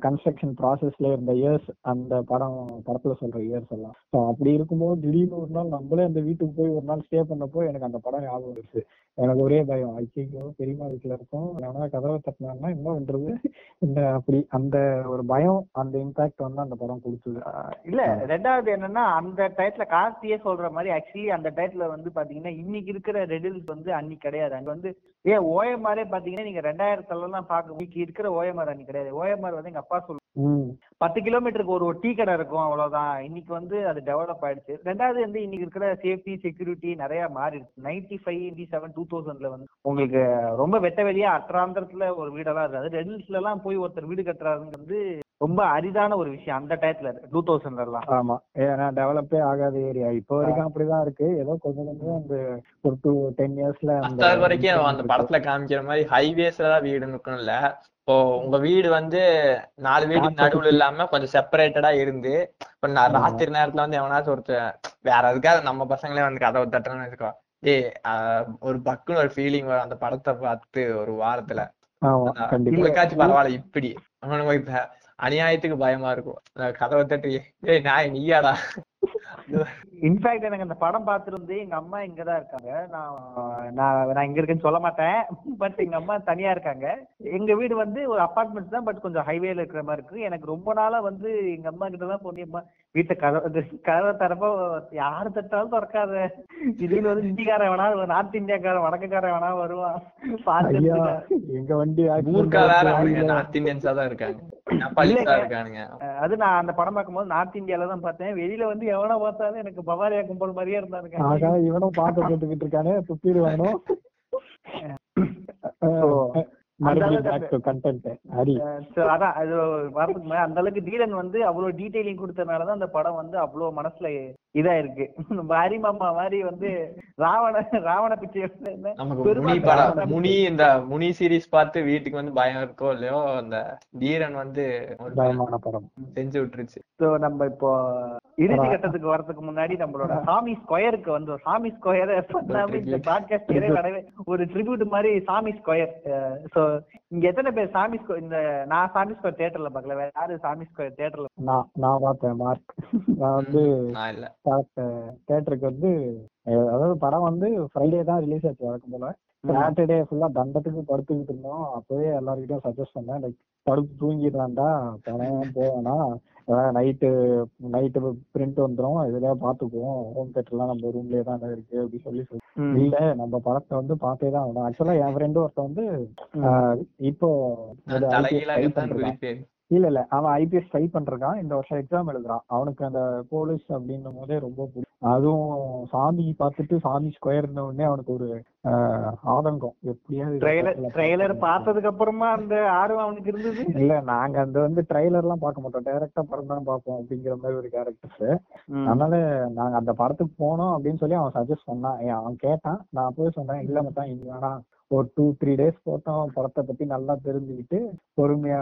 கன்ஸ்ட்ரக்ஷன் ப்ராசஸ்ல இருந்த இயர்ஸ் அந்த படம் படத்துல சொல்ற இயர்ஸ் எல்லாம். ஸோ அப்படி இருக்கும்போது திடீர்னு ஒரு நாள் நம்மளே அந்த வீட்டுக்கு போய் ஒரு நாள் ஸ்டே பண்ணப்போ எனக்கு அந்த படம் ஞாபகம் வந்துருச்சு. எனக்கு ஒரே பயம். ஐக்கியோ பெரியம்மா வீட்டுல இருக்கும். எவனா கதவை தட்டினாங்கன்னா என்ன பண்றது? இந்த அப்படி அந்த ஒரு பயம் அந்த இம்பாக்ட் வந்து அந்த படம் கொடுத்தது. இல்ல ரெண்டாவது என்னன்னா அந்த டயத்துல கார்த்தியே சொல்ற மாதிரி ஆக்சுவலி அந்த டயத்துல வந்து பாத்தீங்கன்னா இன்னைக்கு இருக்கிற ரெடில்ஸ் வந்து அன்னைக்கு கிடையாது. அங்க வந்து ஏன் ஓஎம்ஆரே பாத்தீங்கன்னா நீங்க ரெண்டாயிரத்துல எல்லாம் பாக்க இன்னைக்கு இருக்கிற ஓஎம்ஆர் அன்னைக்கு கிடையாது. ஓஎம்ஆர் வந்து எங்க அப்பா சொல்லு பத்து கிலோமீட்டருக்கு ஒரு டீ கடை இருக்கும் அவ்வளவுதான். இன்னைக்கு வந்து அது டெவலப் ஆயிடுச்சு. ரெண்டாவது வந்து இன்னைக்கு இருக்கிற சேஃப்டி செக்யூரிட்டி நிறைய மாறிடுச்சு. Ninety five ninety seven two தௌசண்ட்ல வந்து உங்களுக்கு ரொம்ப வெட்ட வெளியா அற்றாந்திரத்துல ஒரு வீடெல்லாம் இருக்காது. ரெடில்ஸ்ல எல்லாம் போய் ஒருத்தர் வீடு கட்டுறாருங்க வந்து ரொம்ப அரிதான ஒரு விஷயம் அந்த டயத்துல டூ தௌசண்ட்ல எல்லாம் ஆமா. ஏன்னா டெவலப்பே ஆகாத ஏரியா இப்போ வரைக்கும் அப்படிதான் இருக்கு. ஏதோ கொஞ்சம் கொஞ்சம் அந்த ஒரு டூ டென் இயர்ஸ்ல அந்த வரைக்கும் அந்த படத்துல காமிக்கிற மாதிரி ஹைவேஸ்ல தான் வீடு இருக்கணும்ல இப்போ உங்க வீடு வந்து நாலு வீடுக்கு நடுவுல இல்லாம கொஞ்சம் செப்பரேட்டடா இருந்து இப்ப நான் ராத்திரி நேரத்துல வந்து எவனாச்சும் ஒருத்தர் வேற எதுக்காக நம்ம பசங்களே வந்து கதவை தட்டுறேன்னு வச்சுக்கோ. ஏய் ஆஹ் ஒரு பக்குன்னு ஒரு ஃபீலிங் வரும் அந்த படத்தை பார்த்து ஒரு வாரத்துல. உங்களுக்காச்சும் பரவாயில்ல இப்படி. அநியாயத்துக்கு பயமா இருக்கும். கதவை தட்டி ஏய் நான் நீயாடா? இன்ஃபேக்ட் எனக்கு அந்த படம் பார்த்துருந்து எங்க அம்மா இங்கதான் இருக்காங்க. நான் நான் நான் இங்க இருக்கேன்னு சொல்ல மாட்டேன். பட் எங்க அம்மா தனியா இருக்காங்க. எங்க வீடு வந்து ஒரு அப்பார்ட்மெண்ட் தான் பட் கொஞ்சம் ஹைவேல இருக்கிற மாதிரி இருக்கு. எனக்கு ரொம்ப நாளா வந்து எங்க அம்மா கிட்ட தான் அம்மா வீட்டை கதவை கதவை தரப்போ யாரு தட்டாலும் திறக்காத. திடீர்னு வந்து இந்திக்காரன் வேணா நார்த் இந்தியாக்காரன் வடக்குக்காரன் வேணா வருவான். எங்க வண்டி நார்த் இந்தியன்ஸா தான் இருக்காங்க. அது நான் அந்த படம் பார்க்கும்போது நார்த் இந்தியால தான் பார்த்தேன். வெளியில வந்து எவனை பார்த்தாலும் எனக்கு பவாரியா கும்பல் மாதிரியே இருந்தாருங்க ஆகா இவனும் பாட்டு போட்டுக்கிட்டு இருக்கானே துப்பிடுவானோ? அந்த அளவுக்கு தீரன் வந்து அவ்வளவு டீடைலிங் கொடுத்தனாலதான் அந்த படம் வந்து அவ்வளவு மனசுல இதா இருக்கு நம்ம ஹரிமாமா மாதிரி வந்து ராவண ராவண பிச்சை முனி படம் ராவண முனி இந்த முனி சீரிஸ் பார்த்து வீட்டுக்கு வந்து பயம் இருக்கோ இல்லையோ அந்த தீரன் வந்து ஒரு பயமான படம். செஞ்சு விட்டுருச்சு. So நம்ம இப்போ இறுதி கட்டத்துக்கு வரதுக்கு முன்னாடி நம்மளோட சாமி ஸ்கொயருக்கு வந்து சாமி ஸ்கொயர் பாட்காஸ்ட் ஒரு ட்ரிபியூட் மாதிரி சாமி ஸ்கொயர் சோ இங்க எத்தனை பேர் சாமி ஸ்கொயர் இந்த நான் சாமி ஸ்கொயர் தியேட்டர்ல பார்க்கல. வேற யாரு சாமி ஸ்கொயர் தியேட்டர்ல? நான் நான் பார்த்தேன் மார்க். நான் வந்து நான் இல்ல. தேட்டருக்கு வந்து அதாவது படம் வந்து ஃப்ரைடே தான் ரிலீஸ் ஆச்சு வழக்கம் போல. சாட்டர்டே ஃபுல்லா தண்டத்துக்கு படுத்துக்கிட்டு இருந்தோம். அப்பவே எல்லாருக்கிட்டையும் சஜஸ்ட் பண்ணேன் லைக் படுத்து தூங்கிடலாம்டா. படம் போவேனா நைட்டு நைட்டு பிரிண்ட் வந்துரும். இதுலயே பாத்துக்குவோம். ஹோம் தேட்டர்லாம் நம்ம ரூம்லயே தான் இருக்கு அப்படி சொல்லி சொல்லி. இல்ல நம்ம படத்தை வந்து பார்த்தே தான் ஆகணும். ஆக்சுவலா என் ஃப்ரெண்டு ஒருத்தன் வந்து இப்போ இல்ல இல்ல. அவன் ஐபிஎஸ் ட்ரை பண்றான் இந்த வருஷம் எக்ஸாம் எழுதுறான். அவனுக்கு அந்த போலீஸ் அப்படின்னும் போதே ரொம்ப பிடிக்கும் அதுவும் சாமி பார்த்துட்டு சாமி ஸ்கொயர்ன உடனே அவனுக்கு ஒரு ஆதங்கம். எப்படியாவது ட்ரெய்லர் ட்ரெய்லர். பார்த்ததுக்கு அப்புறமா அந்த ஆர்வம் அவனுக்கு இருந்தது? இல்ல நாங்க அந்த வந்து ட்ரைலர் எல்லாம் பார்க்க மாட்டோம். டைரக்டா படம் தான் பார்ப்போம் அப்படிங்கிற மாதிரி ஒரு கேரக்டர்ஸ் அதனால நாங்க அந்த படத்துக்கு போனோம் அப்படின்னு சொல்லி அவன் சஜஸ்ட் பண்ணான். அவன் கேட்டான். நான் போய் சொன்னேன் இல்ல மச்சான் இனி வேணாம் ஒரு டூ த்ரீ டேஸ் போட்டோம். படத்தை பத்தி நல்லா தெரிஞ்சுக்கிட்டு பொறுமையா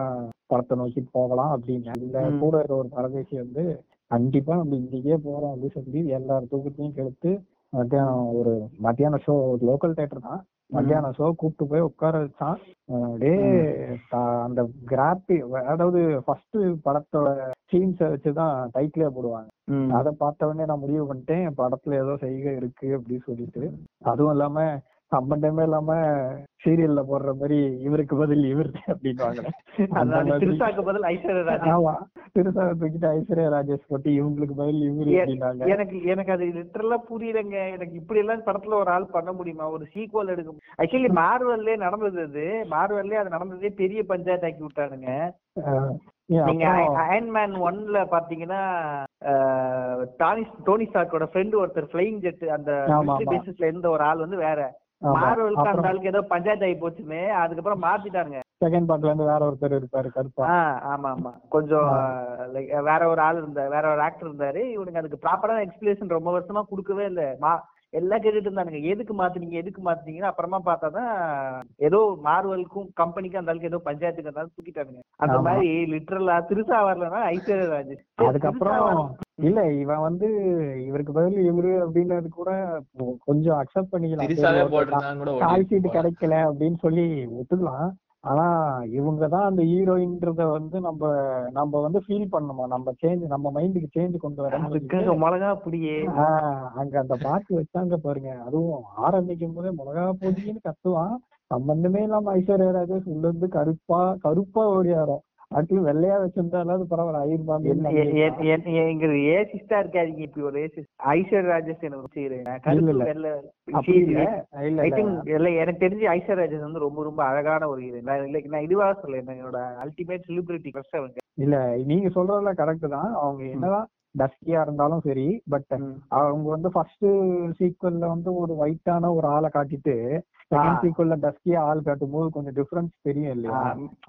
படத்தை நோக்கி போகலாம் அப்படின்னு. இல்ல ம். கூட இருக்க ஒரு பரதேசி வந்து கண்டிப்பா நம்ம இன்னைக்கே போறோம் அப்படின்னு சொல்லி எல்லார் தூக்கத்தையும் கெடுத்து மத்தியானம் ஒரு மத்தியானம் ஷோ லோக்கல் தேட்டர் தான். மத்தியானம் ஷோ கூப்பிட்டு போய் உட்கார வச்சான். அப்படியே அந்த கிராபி அதாவது ஃபர்ஸ்ட் படத்தோட சீன்ஸை வச்சுதான் டைட்டிலே போடுவாங்க. அதை பார்த்த உடனே நான் முடிவு பண்ணிட்டேன் படத்துல ஏதோ செய்கை இருக்கு அப்படின்னு சொல்லிட்டு. அதுவும் இல்லாம சம்பந்தமே இல்லாம சீரியல்ல போடுற மாதிரி இவருக்கு பதில் இவர் அப்படின்னு திருசாக்கு பதில் ஐஸ்வர்யா ஆமா. திருசா தூக்கிட்டு ஐஸ்வர்யா ராஜேஷ் போட்டு இவங்களுக்கு பதில் இவரு அப்படின்னாங்க. எனக்கு எனக்கு அது லிட்டரலா புரியலங்க. எனக்கு இப்படி எல்லாம் படத்துல ஒரு ஆள் பண்ண முடியுமா? ஒரு சீக்வல் எடுக்க ஆக்சுவலி மார்வல்லே நடந்தது அது. மார்வல்லே அது நடந்ததே பெரிய பஞ்சாயத்து ஆக்கி விட்டானுங்க நீங்க அயன்மேன் ஒன்ல பாத்தீங்கன்னா டானி டோனி ஸ்டார்க்கோட ஃப்ரெண்ட் ஒருத்தர் ஃபிளைங் ஜெட் அந்த. பேசிஸ்ல இருந்த ஒரு ஆள் வந்து வேற. மார்வலுக்கு அந்த ஆளுக்கு ஏதோ பஞ்சாயத்து ஆகி அதுக்கப்புறம் மாத்திட்டானுங்க செகண்ட் பார்ட்ல இருந்து வேற ஒருத்தர் இருப்பாரு கருப்பா. ஆமா ஆமா. கொஞ்சம் லைக் வேற ஒரு ஆள் இருந்தா வேற ஒரு ஆக்டர் இருந்தாரு. இவனுக்கு அதுக்கு ப்ராப்பரான எக்ஸ்பிளேஷன் ரொம்ப வருஷமா கொடுக்கவே இல்ல. எல்லாம் கேட்டுட்டு இருந்தானுங்க எதுக்கு மாத்துனீங்க எதுக்கு மாத்துனீங்கன்னு அப்புறமா பார்த்தாதான் ஏதோ மார்வலுக்கும் கம்பெனிக்கும் அந்த அளவுக்கு ஏதோ பஞ்சாயத்துக்கு இருந்தாலும் தூக்கிட்டானுங்க அந்த. மாதிரி லிட்டரலா திருசா வரலன்னா ஐஸ்வர்யா சரி, அதுக்கப்புறம். இல்ல இவன் வந்து இவருக்கு பதில் இவரு அப்படின்றது கூட கொஞ்சம் அக்செப்ட் பண்ணிக்கலாம் ஷீட் போலாம். கிடைக்கல அப்படின்னு சொல்லி ஒத்துக்கலாம் ஆனா இவங்க தான் அந்த ஹீரோயின்றத வந்து நம்ம நம்ம வந்து ஃபீல் பண்ணணுமா? நம்ம சேஞ்ச் நம்ம மைண்டுக்கு சேஞ்ச் கொண்டு வரணும் மிளகா புடியே ஆஹ் அங்க அந்த பாட்டு வச்சாங்க பாருங்க. அதுவும் ஆரம்பிக்கும் போதே மிளகா பொடின்னு கத்துவான். சம்பந்தமே இல்லாம ஐஸ்வர்யா ராஜேஷ் உள்ள இருந்து கருப்பா கருப்பா ஓடியாரும். அடுத்து வெள்ளையா வச்சிருந்தாலும் பரவாயில்ல. ஐயர் பாம்பு எங்க ஏசிஸ்டா இருக்காதீங்க. இப்படி ஒரு ஏசிஸ்ட் ஐஸ்வர்யா ராஜேஷ் எனக்கு தெரிஞ்சு ஐஸ்வர்யா ராஜேஷ் வந்து ரொம்ப ரொம்ப அழகான ஒரு இது. நான் இதுவாக சொல்ல என்னோட அல்டிமேட் செலிபிரிட்டி ஃபர்ஸ்ட் அவங்க. இல்ல நீங்க சொல்றதுல கரெக்ட் தான். அவங்க என்னதான் டஸ்கியா இருந்தாலும் சரி பட் அவங்க வந்து ஃபர்ஸ்ட் சீக்வல்ல வந்து ஒரு ஒயிட்டான ஒரு ஆளை காட்டிட்டு சீக்வல்ல டஸ்கியா ஆள் காட்டும் போது கொஞ்சம் டிஃபரன்ஸ் தெரியும் இல்லையா?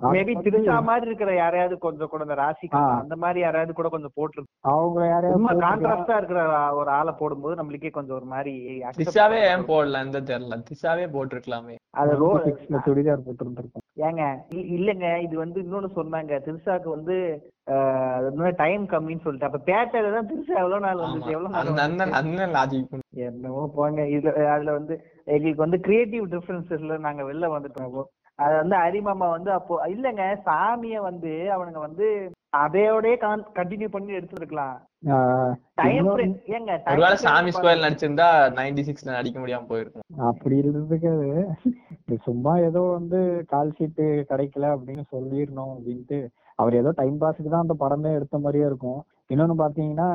மேபி திருச்சா மாதிரி இருக்கிற யாரையாவது கொஞ்சம் கூட இந்த ராசிகா ஆ. அந்த மாதிரி யாராவது கூட கொஞ்சம் போட்டுருக்கு அவங்க யாரையாவது. கான்ட்ராஸ்டா இருக்கிற ஒரு ஆளை போடும்போது நம்மளுக்கே கொஞ்சம் ஒரு மாதிரி பண்ண ஏன் போடல? இந்த தெரியல. திரிசாவே போட்டிருக்கலாமே. அது ரோ 96 ல சுடிதார் போட்டு இருந்திருக்கும் ஏங்க இ- இல்லங்க இது வந்து இன்னொன்னு சொன்னாங்க. திருசாக்கு வந்து டைம் கம்மின்னு சொல்லிட்டு. அப்ப பேட்டையில தான் திருசா எவ்வளவு நாள் வந்து எவ்வளவு அந்த நாள் என்னமோ போங்க. இதுல அதுல வந்து எங்களுக்கு வந்து கிரியேட்டிவ் டிஃபரன்சஸ்ல நாங்க வெளில வந்துட்டோம் அது வந்து அரிமாமா வந்து அப்போ இல்லங்க சாமிய வந்து அவனுங்க வந்து அதையோடய கண்டினியூ பண்ணி எடுத்துருக்கலாம். ஒருவேளை time சாமி ஸ்கொயர் நடிச்சிருந்தா நைன்டி சிக்ஸ்ல நடிக்க முடியாம போயிருக்கும். அப்படி இருந்ததுக்கு சும்மா ஏதோ வந்து கால் கிடைக்கல அப்படின்னு சொல்லிடணும் அப்படின்ட்டு. அவர் ஏதோ டைம் பாஸுக்கு தான் அந்த படமே எடுத்த மாதிரியே இருக்கும். இன்னொன்னு பாத்தீங்கன்னா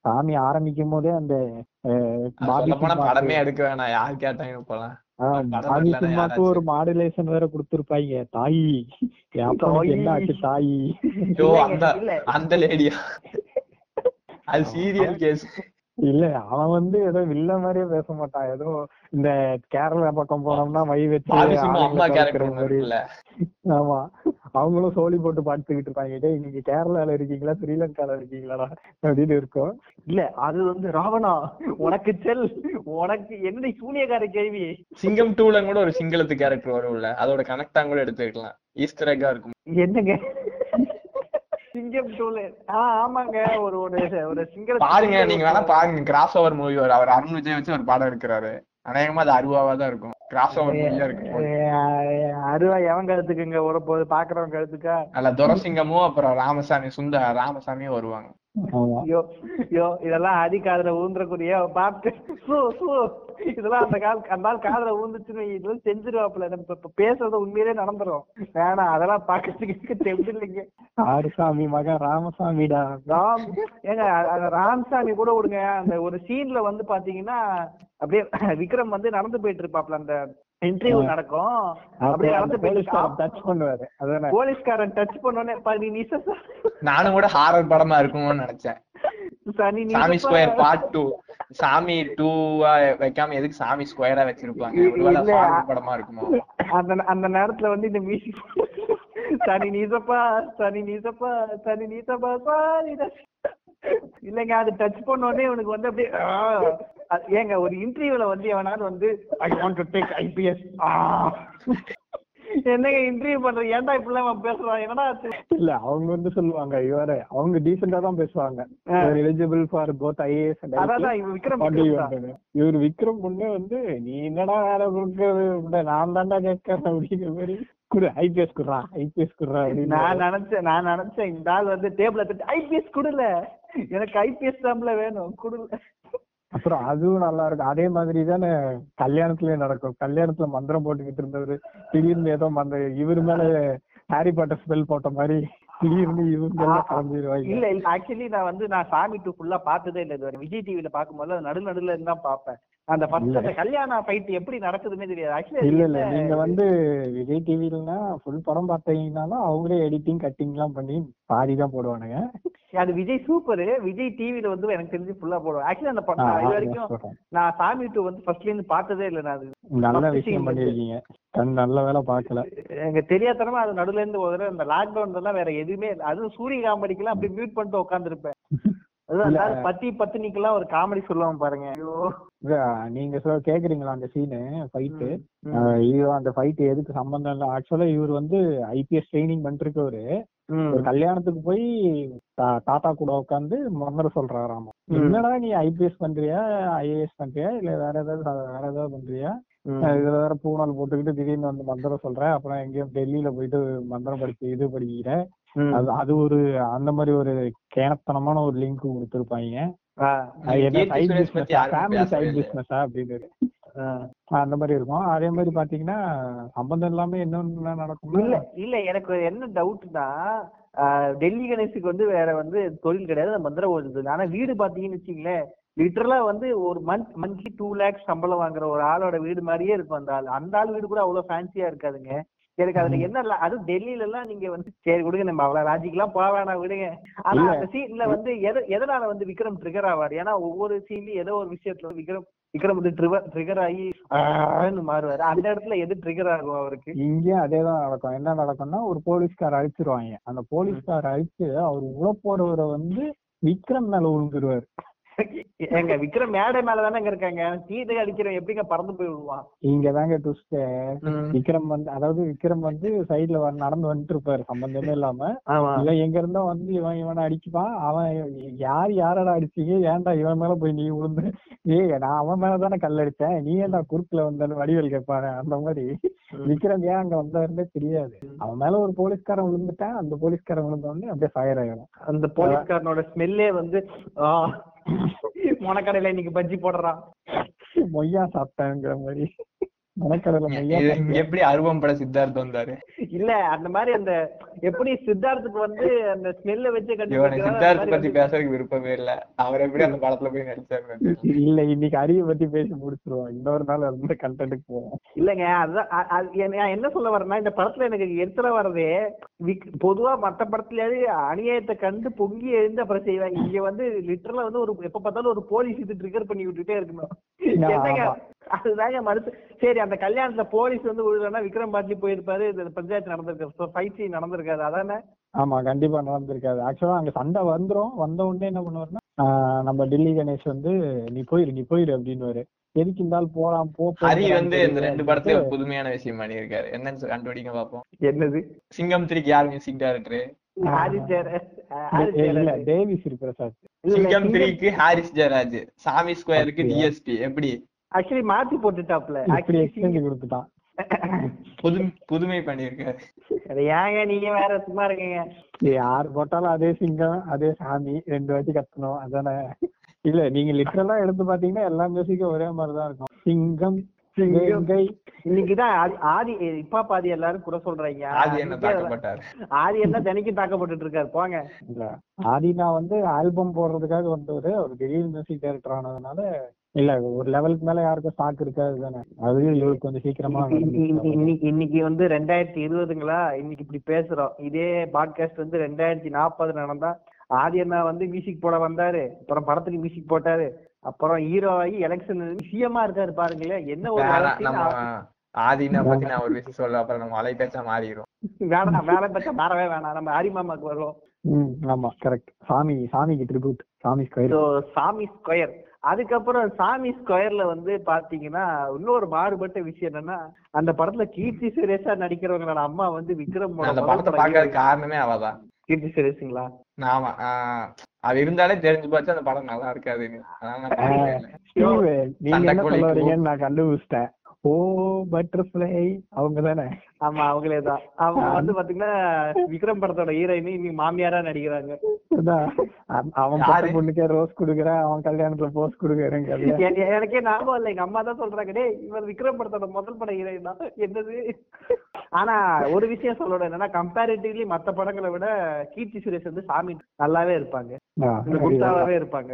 சாமி ஆரம்பிக்கும் போதே அந்த படமே எடுக்க வேணாம். யார் கேட்டாங்க போலாம் யாராச்சும். ஒரு மாடுலேஷன் வேற கொடுத்துருப்பாங்க தாயி. என்ன ஆச்சு தாயி. அந்த லேடியா? அது சீரியல் கேஸ். இல்ல அவன் வந்து ஏதோ வில்ல மாதிரியே பேச மாட்டான். ஏதோ இந்த கேரளா பக்கம் போனோம்னா மை வச்சு ஆமா. அவங்களும் சோழி போட்டு பாத்துக்கிட்டு இருப்பாங்க. நீங்க கேரளால இருக்கீங்களா? ஸ்ரீலங்கால இருக்கீங்களா அப்படின்னு இருக்கும். இல்ல அது வந்து ராவணா உனக்கு செல் உனக்கு என்ன சூனியக்கார கேள்வி? சிங்கம் டூல கூட ஒரு சிங்களத்து கேரக்டர் வரும்ல. அதோட கனெக்டா கூட எடுத்துக்கலாம். ஈஸ்டர் எக்கா இருக்கும். என்னங்க? சிங்கம் டூல ஆமாங்க. ஒரு ஒரு ஒரு சிங்கள பாருங்க நீங்க வேணா பாருங்க. கிராஸ் ஓவர் மூவி வரும் அவர் அருண் விஜய் வச்சு ஒரு படம் எடுக்கிறாரு. அநேகமா அது அருவாவா தான் இருக்கும். கிராஸ் ஓவர் மூவியா இருக்கும். அருவா எவன் கழுத்துக்குங்க ஒரு போது பாக்குறவன் கழுத்துக்கா அதுல துரசிங்கமும் அப்புறம் ராமசாமி சுந்த ராமசாமியும் வருவாங்க. ஐயோ இதெல்லாம் அடி காதுல ஊந்துறக்கூடிய சூ இதெல்லாம் அந்த கால் அந்த நாள் காதுல ஊந்துச்சுன்னு இதெல்லாம் செஞ்சிருவாப்புல. நம்ம இப்ப- பேசுறது உண்மையிலே நடந்துரும். வேணாம் அதெல்லாம் பாக்கிறதுக்கு தெம்பு இல்லைங்க ஆறுசாமி மகன் ராமசாமிடா. ராம் ஏங்க ராம்சாமி கூட விடுங்க. அந்த ஒரு சீன்ல வந்து பாத்தீங்கன்னா அப்படியே விக்ரம் வந்து நடந்து போயிட்டு இருப்பாப்ல அந்த இன்டர்வியூ நடக்கும். அப்படியே நடந்து போயிட்டு டச் பண்ணுவாரு. அதானே? போலீஸ்காரன் டச் பண்ணோடனே "பா, நீ நிச நானும் கூட ஹாரர் படமா இருக்கும்னு நினைச்சேன். சனி நீ சாமி ஸ்கொயர் பார்ட் டூ சாமி டூவா வைக்காம எதுக்கு சாமி ஸ்கொயரா வச்சிருப்பாங்க? ஒருவேளை horror படமா இருக்குமோ? அந்த அந்த நேரத்துல வந்து இந்த மியூசிக் சனி நீசப்பா சனி நீசப்பா சனி நீசப்பா சாரி இல்லைங்க அது டச் பண்ண உடனே இவனுக்கு வந்து அப்படியே ஏங்க ஒரு இன்டர்வியூல வந்து எவனாவது வந்து I want to take IPS என்னங்க இன்டர்வியூ பண்ற ஏன்டா இப்படிலாம் பேசுறான்? என்னடா? இல்ல அவங்க வந்து சொல்லுவாங்க இவரு அவங்க டீசெண்டா தான் பேசுவாங்க. எலிஜிபிள் ஃபார் போத் ஐஏஎஸ் அதான் விக்ரம்? இவர் விக்ரம் பொண்ணு வந்து நீ என்னடா வேலை கொடுக்கறது? நான் தான்டா கேட்கறேன் அப்படிங்கிற மாதிரி குடு ஐபிஎஸ் குடுறா ஐபிஎஸ் குடுறா நான் நினைச்சேன் நான் நினைச்சேன் இந்த ஆள் வந்து டேபிள தட்டி ஐபிஎஸ் குடுல எனக்கு ஐபிஎஸ் தான்ல வேணும் குடுல. அப்புறம் அதுவும் நல்லா இருக்கும் அதே மாதிரி தானே கல்யாணத்துலயே நடக்கும். கல்யாணத்துல மந்திரம் போட்டுக்கிட்டு இருந்தவரு திடீர்னு ஏதோ மந்த இவர் மேல ஹாரி பாட்டர் ஸ்பெல் போட்ட மாதிரி திடீர்னு இவங்க எல்லாம் இல்ல இல்ல ஆக்சுவலி நான் வந்து நான் சாமி டூ ஃபுல்லா பார்த்ததே இல்ல இது விஜய் டிவில பாக்கும்போது நடு நடுல இருந்து தான் பார்ப்பேன். அந்த ஃபர்ஸ்ட் அந்த கல்யாண ஃபைட் எப்படி நடக்குதுன்னே தெரியாது. ஆக்சுவலி இல்ல இல்ல. நீங்க வந்து விஜய் டிவிலனா ஃபுல் படம் பார்த்தீங்கன்னாலும் அவங்களே எடிட்டிங் கட்டிங் எல்லாம் பண்ணி பாதி தான் போடுவானுங்க அது விஜய் சூப்பர் விஜய் டிவில வந்து எனக்கு தெரிஞ்சு ஃபுல்லா போடுவேன். ஆக்சுவலி அந்த படம் இது வரைக்கும். நான் சாமி டூ வந்து ஃபர்ஸ்ட்ல இருந்து பார்த்ததே இல்ல நான். அது நல்ல விஷயம் பண்ணிருக்கீங்க கண் நல்ல வேலை பார்க்கல. எங்க தெரியாதனமா அது நடுவுல இருந்து ஒரு லாக்டவுன் எல்லாம் வேற எதுவுமே. அதுவும் சூரிய காமெடிக்கெல்லாம் அப்படி மியூட் பண்ணிட்டு உட்காந்துருப்பேன் பத்தி பத்தினிக்கெல்லாம் ஒரு காமெடி சொல்லுவான் பாருங்க. ஐயோ. நீங்க சொல்ல கேக்குறீங்களா அந்த சீனு ஃபைட்டு ஐயோ அந்த ஃபைட் எதுக்கு சம்பந்தம் இல்ல. ஆக்சுவலா இவர் வந்து ஐபிஎஸ் ட்ரைனிங் பண்ணிருக்கவரு ம். ஒரு கல்யாணத்துக்கு போய் தாத்தா கூட உட்காந்து மந்திரம் சொல்றாராமா. என்னடா நீ ஐபிஎஸ் பண்றியா? ஐஏஎஸ் பண்றியா? இல்ல வேற ஏதாவது வேற ஏதாவது பண்றியா? இதுல வேற பூணால் போட்டுக்கிட்டு திடீர்னு வந்து மந்திரம் சொல்ற. அப்புறம் எங்கேயும் டெல்லியில போயிட்டு மந்திரம் படிச்சு இது படிக்கிற. அது அது ஒரு அந்த மாதிரி ஒரு கேனத்தனமான ஒரு லிங்க் கொடுத்துருப்பாங்க. அந்த மாதிரி இருக்கும். அதே மாதிரி பாத்தீங்கன்னா சம்பந்தம் இல்லாம என்னென்ன நடக்கும்னா இல்ல இல்ல. எனக்கு என்ன டவுட்னா டெல்லி கணேஷுக்கு வந்து வேற வந்து தொழில் கிடையாது. அந்த மந்திரம் ஓடுது. ஆனா வீடு பாத்தீங்கன்னு வச்சுங்களேன் லிட்டரலா வந்து ஒரு மந்த் மந்த்லி டூ லேக்ஸ் சம்பளம் வாங்குற ஒரு ஆளோட வீடு மாதிரியே இருக்கும் அந்த ஆள். அந்த ஆள் வீடு கூட அவ்வளவு ஃபேன்சியா இருக்காதுங்க. எனக்கு அதுல என்ன அது டெல்லியில எல்லாம் நீங்க வந்து சரி விடுங்க நம்ம அவ்வளவு ராஜிக்கெல்லாம் போக வேணாம் விடுங்க. ஆனா. அந்த சீன்ல வந்து எத எதனால வந்து விக்ரம் ட்ரிகர் ஆவார்? ஏன்னா ஒவ்வொரு சீன்லயும் ஏதோ ஒரு விஷயத்துல விக்ரம் விக்ரம் வந்து ட்ரிகர் ஆகி மாறுவாரு. அந்த இடத்துல எது ட்ரிகர் ஆகும் அவருக்கு? இங்கேயும் அதேதான் நடக்கும். என்ன நடக்கும்னா ஒரு போலீஸ்கார் அழிச்சிருவாங்க. அந்த போலீஸ்கார் அழிச்சு அவர் உள்ள போறவரை வந்து விக்ரம் மேல விழுந்துருவாரு ஏங்க விக்ரம் மேடை மேல தானே இருக்காங்க. சீதை அடிக்கிறவன் எப்படிங்க பறந்து போய் விடுவான் இங்கதாங்க ட்விஸ்ட் விக்ரம் வந்து அதாவது விக்ரம் வந்து சைடுல நடந்து வந்துட்டு இருப்பாரு சம்பந்தமே இல்லாம. இவன் எங்க இருந்தோ வந்து இவன் இவனை அடிச்சுப்பான். அவன் யார் யாரடா அடிச்சீங்க? ஏன்டா இவன் மேல போய் நீ விழுந்து? ஏய் நான் அவன் மேல தானே கல் அடிச்சேன். நீ ஏன்டா குறுக்குல வந்தாலும் வடிவேல் கேட்பானே? அந்த மாதிரி. விக்ரம் ஏன் அங்க வந்தாருன்னே தெரியாது. அவன் மேல ஒரு போலீஸ்காரன் விழுந்துட்டான். அந்த போலீஸ்காரன் விழுந்த உடனே அப்படியே ஃபயர் ஆயிடும். அந்த போலீஸ்காரனோட ஸ்மெல்லே வந்து மொனக்கடையில இன்னைக்கு பஜ்ஜி போடுறான் மொய்யா சாப்பிட்டாங்கிற மாதிரி. எப்படி அருவம் பட சித்தார்த்தம் வந்தாரு? இல்ல அந்த மாதிரி அந்த எப்படி சித்தார்த்துக்கு வந்து அந்த ஸ்மெல்ல வச்சு சித்தார்த்த பத்தி பேசுறதுக்கு விருப்பமே இல்ல. அவர் எப்படி அந்த படத்துல போய் நடிச்சாரு இல்ல இன்னைக்கு அறிவை பத்தி பேசி முடிச்சிருவோம். இன்னொரு நாள் அந்த கண்டென்ட்டுக்கு போவோம். இல்லங்க அதுதான் அது என்ன- நான் என்ன சொல்ல வரேன்னா இந்த படத்துல எனக்கு எரிச்சல வர்றதே விக்- பொதுவா மத்த படத்துலயாவது அநியாயத்தை கண்டு பொங்கி எழுந்து அப்புறம் செய்வாங்க இங்க வந்து லிட்டரலா வந்து ஒரு எப்ப பார்த்தாலும் ஒரு போலீஸ் இது ட்ரிகர் பண்ணி விட்டுட்டே இருக்கணும். அதுதாங்க மனசு. சரி அந்த கல்யாணத்துல போலீஸ் வந்து விழுதுனா விக்ரம் பாட்லி போயிருப்பாரு. இந்த பஞ்சாயத்து நடந்திருக்காரு. ஃபைட் சீன் நடந்திருக்காரு. அதானே? ஆமா கண்டிப்பா நடந்திருக்காது ஆக்சுவலா அங்க சண்டை வந்துரும். வந்த உடனே என்ன பண்ணுவாருன்னா நம்ம டெல்லி கணேஷ் வந்து நீ போயிரு நீ போயிரு அப்படின்னு எதுக்கு இருந்தாலும் போலாம் போ ஹரி வந்து இந்த ரெண்டு படத்துல ஒரு புதுமையான விஷயம் பண்ணியிருக்காரு. என்னன்னு கண்டுபிடிங்க பாப்போம். என்னது? சிங்கம் த்ரீக்கு யார் மியூசிக் டைரக்டர் இல்ல பிரசாத் இல்ல, சிங்கம் த்ரீக்கு ஹாரிஸ் ஜெயராஜ். சாமி ஸ்கொயருக்கு? டிஎஸ்பி எப்படி? ஆக்சுவலி மாத்தி போட்டுட்டாப்ல. ஆக்சுவலி எக்ஸ்சேஞ்ச் கொடுத்துட்டான். புது புதுமை பண்ணியிருக்காரு அது ஏங்க நீங்க வேற சும்மா இருக்கீங்க? யார் போட்டாலும் அதே சிங்கம் அதே சாமி ரெண்டு வாட்டி கத்தணும். அதானே? இல்ல நீங்க லிட்டரலா எடுத்து பாத்தீங்கன்னா எல்லா மியூசிக்கும் ஒரே மாதிரிதான் இருக்கும். சிங்கம் இன்னைக்குதான் ஆதி- ஆதி இப்பா பாதி எல்லாரும் குறை சொல்றாங்க. ஆதி என்ன ஆதி தினைக்கும் தாக்கப்பட்டு இருக்காரு போங்க. இல்ல ஆதினா வந்து ஆல்பம் போடுறதுக்காக வந்தவரு. அவர் திடீர் மியூசிக் டைரக்டர் ஆனதுனால இல்ல ஒரு லெவலுக்கு மேல யாருக்கும் ஸ்டாக் இருக்காது தானே. அது இவருக்கு கொஞ்சம் சீக்கிரமா. இன்னைக்கு இன்னைக்கு வந்து ரெண்டாயிரத்தி இருபதுங்களா? இன்னைக்கு இப்படி பேசுறோம். இதே பாட்காஸ்ட் வந்து ரெண்டாயிரத்தி நாற்பது நடந்தா ஆதி அண்ணா வந்து மியூசிக் போட வந்தாரு. அப்புறம் படத்துக்கு மியூசிக் போட்டாரு. அப்புறம் ஹீரோ ஆகி எலெக்ஷன் சிஎம்மா இருக்காரு பாருங்களேன். என்ன ஒரு வேணாம் வளர்ச்சி நம்ம ஆதினா பத்தி நான் ஒரு விஷயம் சொல்ல அப்புறம் நம்ம அலை பேச்சா மாறிடும். வேணாம் வேலை பச்சா மாறவே வேணாம். நம்ம ஹரிமாமாக்கு வருவோம். ஆமா கரெக்ட் சாமி சாமிக்கு ட்ரிபியூட் சாமி ஸ்கொயர் சாமி ஸ்கொயர் அதுக்கப்புறம் சாமி ஸ்கொயர்ல வந்து பாத்தீங்கன்னா இன்னொரு மாறுபட்ட விஷயம் என்னன்னா அந்த படத்துல கீர்த்தி சுரேஷா நடிக்கிறவங்களோட அம்மா வந்து விக்ரம் அந்த படத்தை பார்க்கறது காரணமே அவதான். கீர்த்தி சுரேஷுங்களா? ஆமா ஆஹ் அது இருந்தாலே தெரிஞ்சு போச்சு அந்த படம் நல்லா இல்லை. நீங்க என்ன சொல்ல. வரீங்கன்னு நான் கண்டுபிடிச்சிட்டேன். ஓ பட்டர்ஃபிளை அவங்க தானே ஆமா அவங்களே தான். அவங்க வந்து பாத்தீங்கன்னா விக்ரம் படத்தோட ஹீரோயின் இன்னைக்கு மாமியாரா நடிக்கிறாங்க. அவன்? பட்ட பொண்ணுக்கே ரோஸ் குடுக்குறான் அவன் கல்யாணத்துல போஸ் குடுக்குறேங்க எ- எனக்கே ஞாபகம் இல்லை. எங்க அம்மா தான் சொல்றாங்க டேய் இவர் விக்ரம் படத்தோட முதல் பட ஹீரோயின் தான். என்னது? ஆனா ஒரு விஷயம் சொல்லணும் என்னன்னா கம்பேரிட்டிவ்லி மத்த படங்களை விட கீர்த்தி சுரேஷ் வந்து சாமி நல்லாவே இருப்பாங்க. குப்தாவாவே இருப்பாங்க.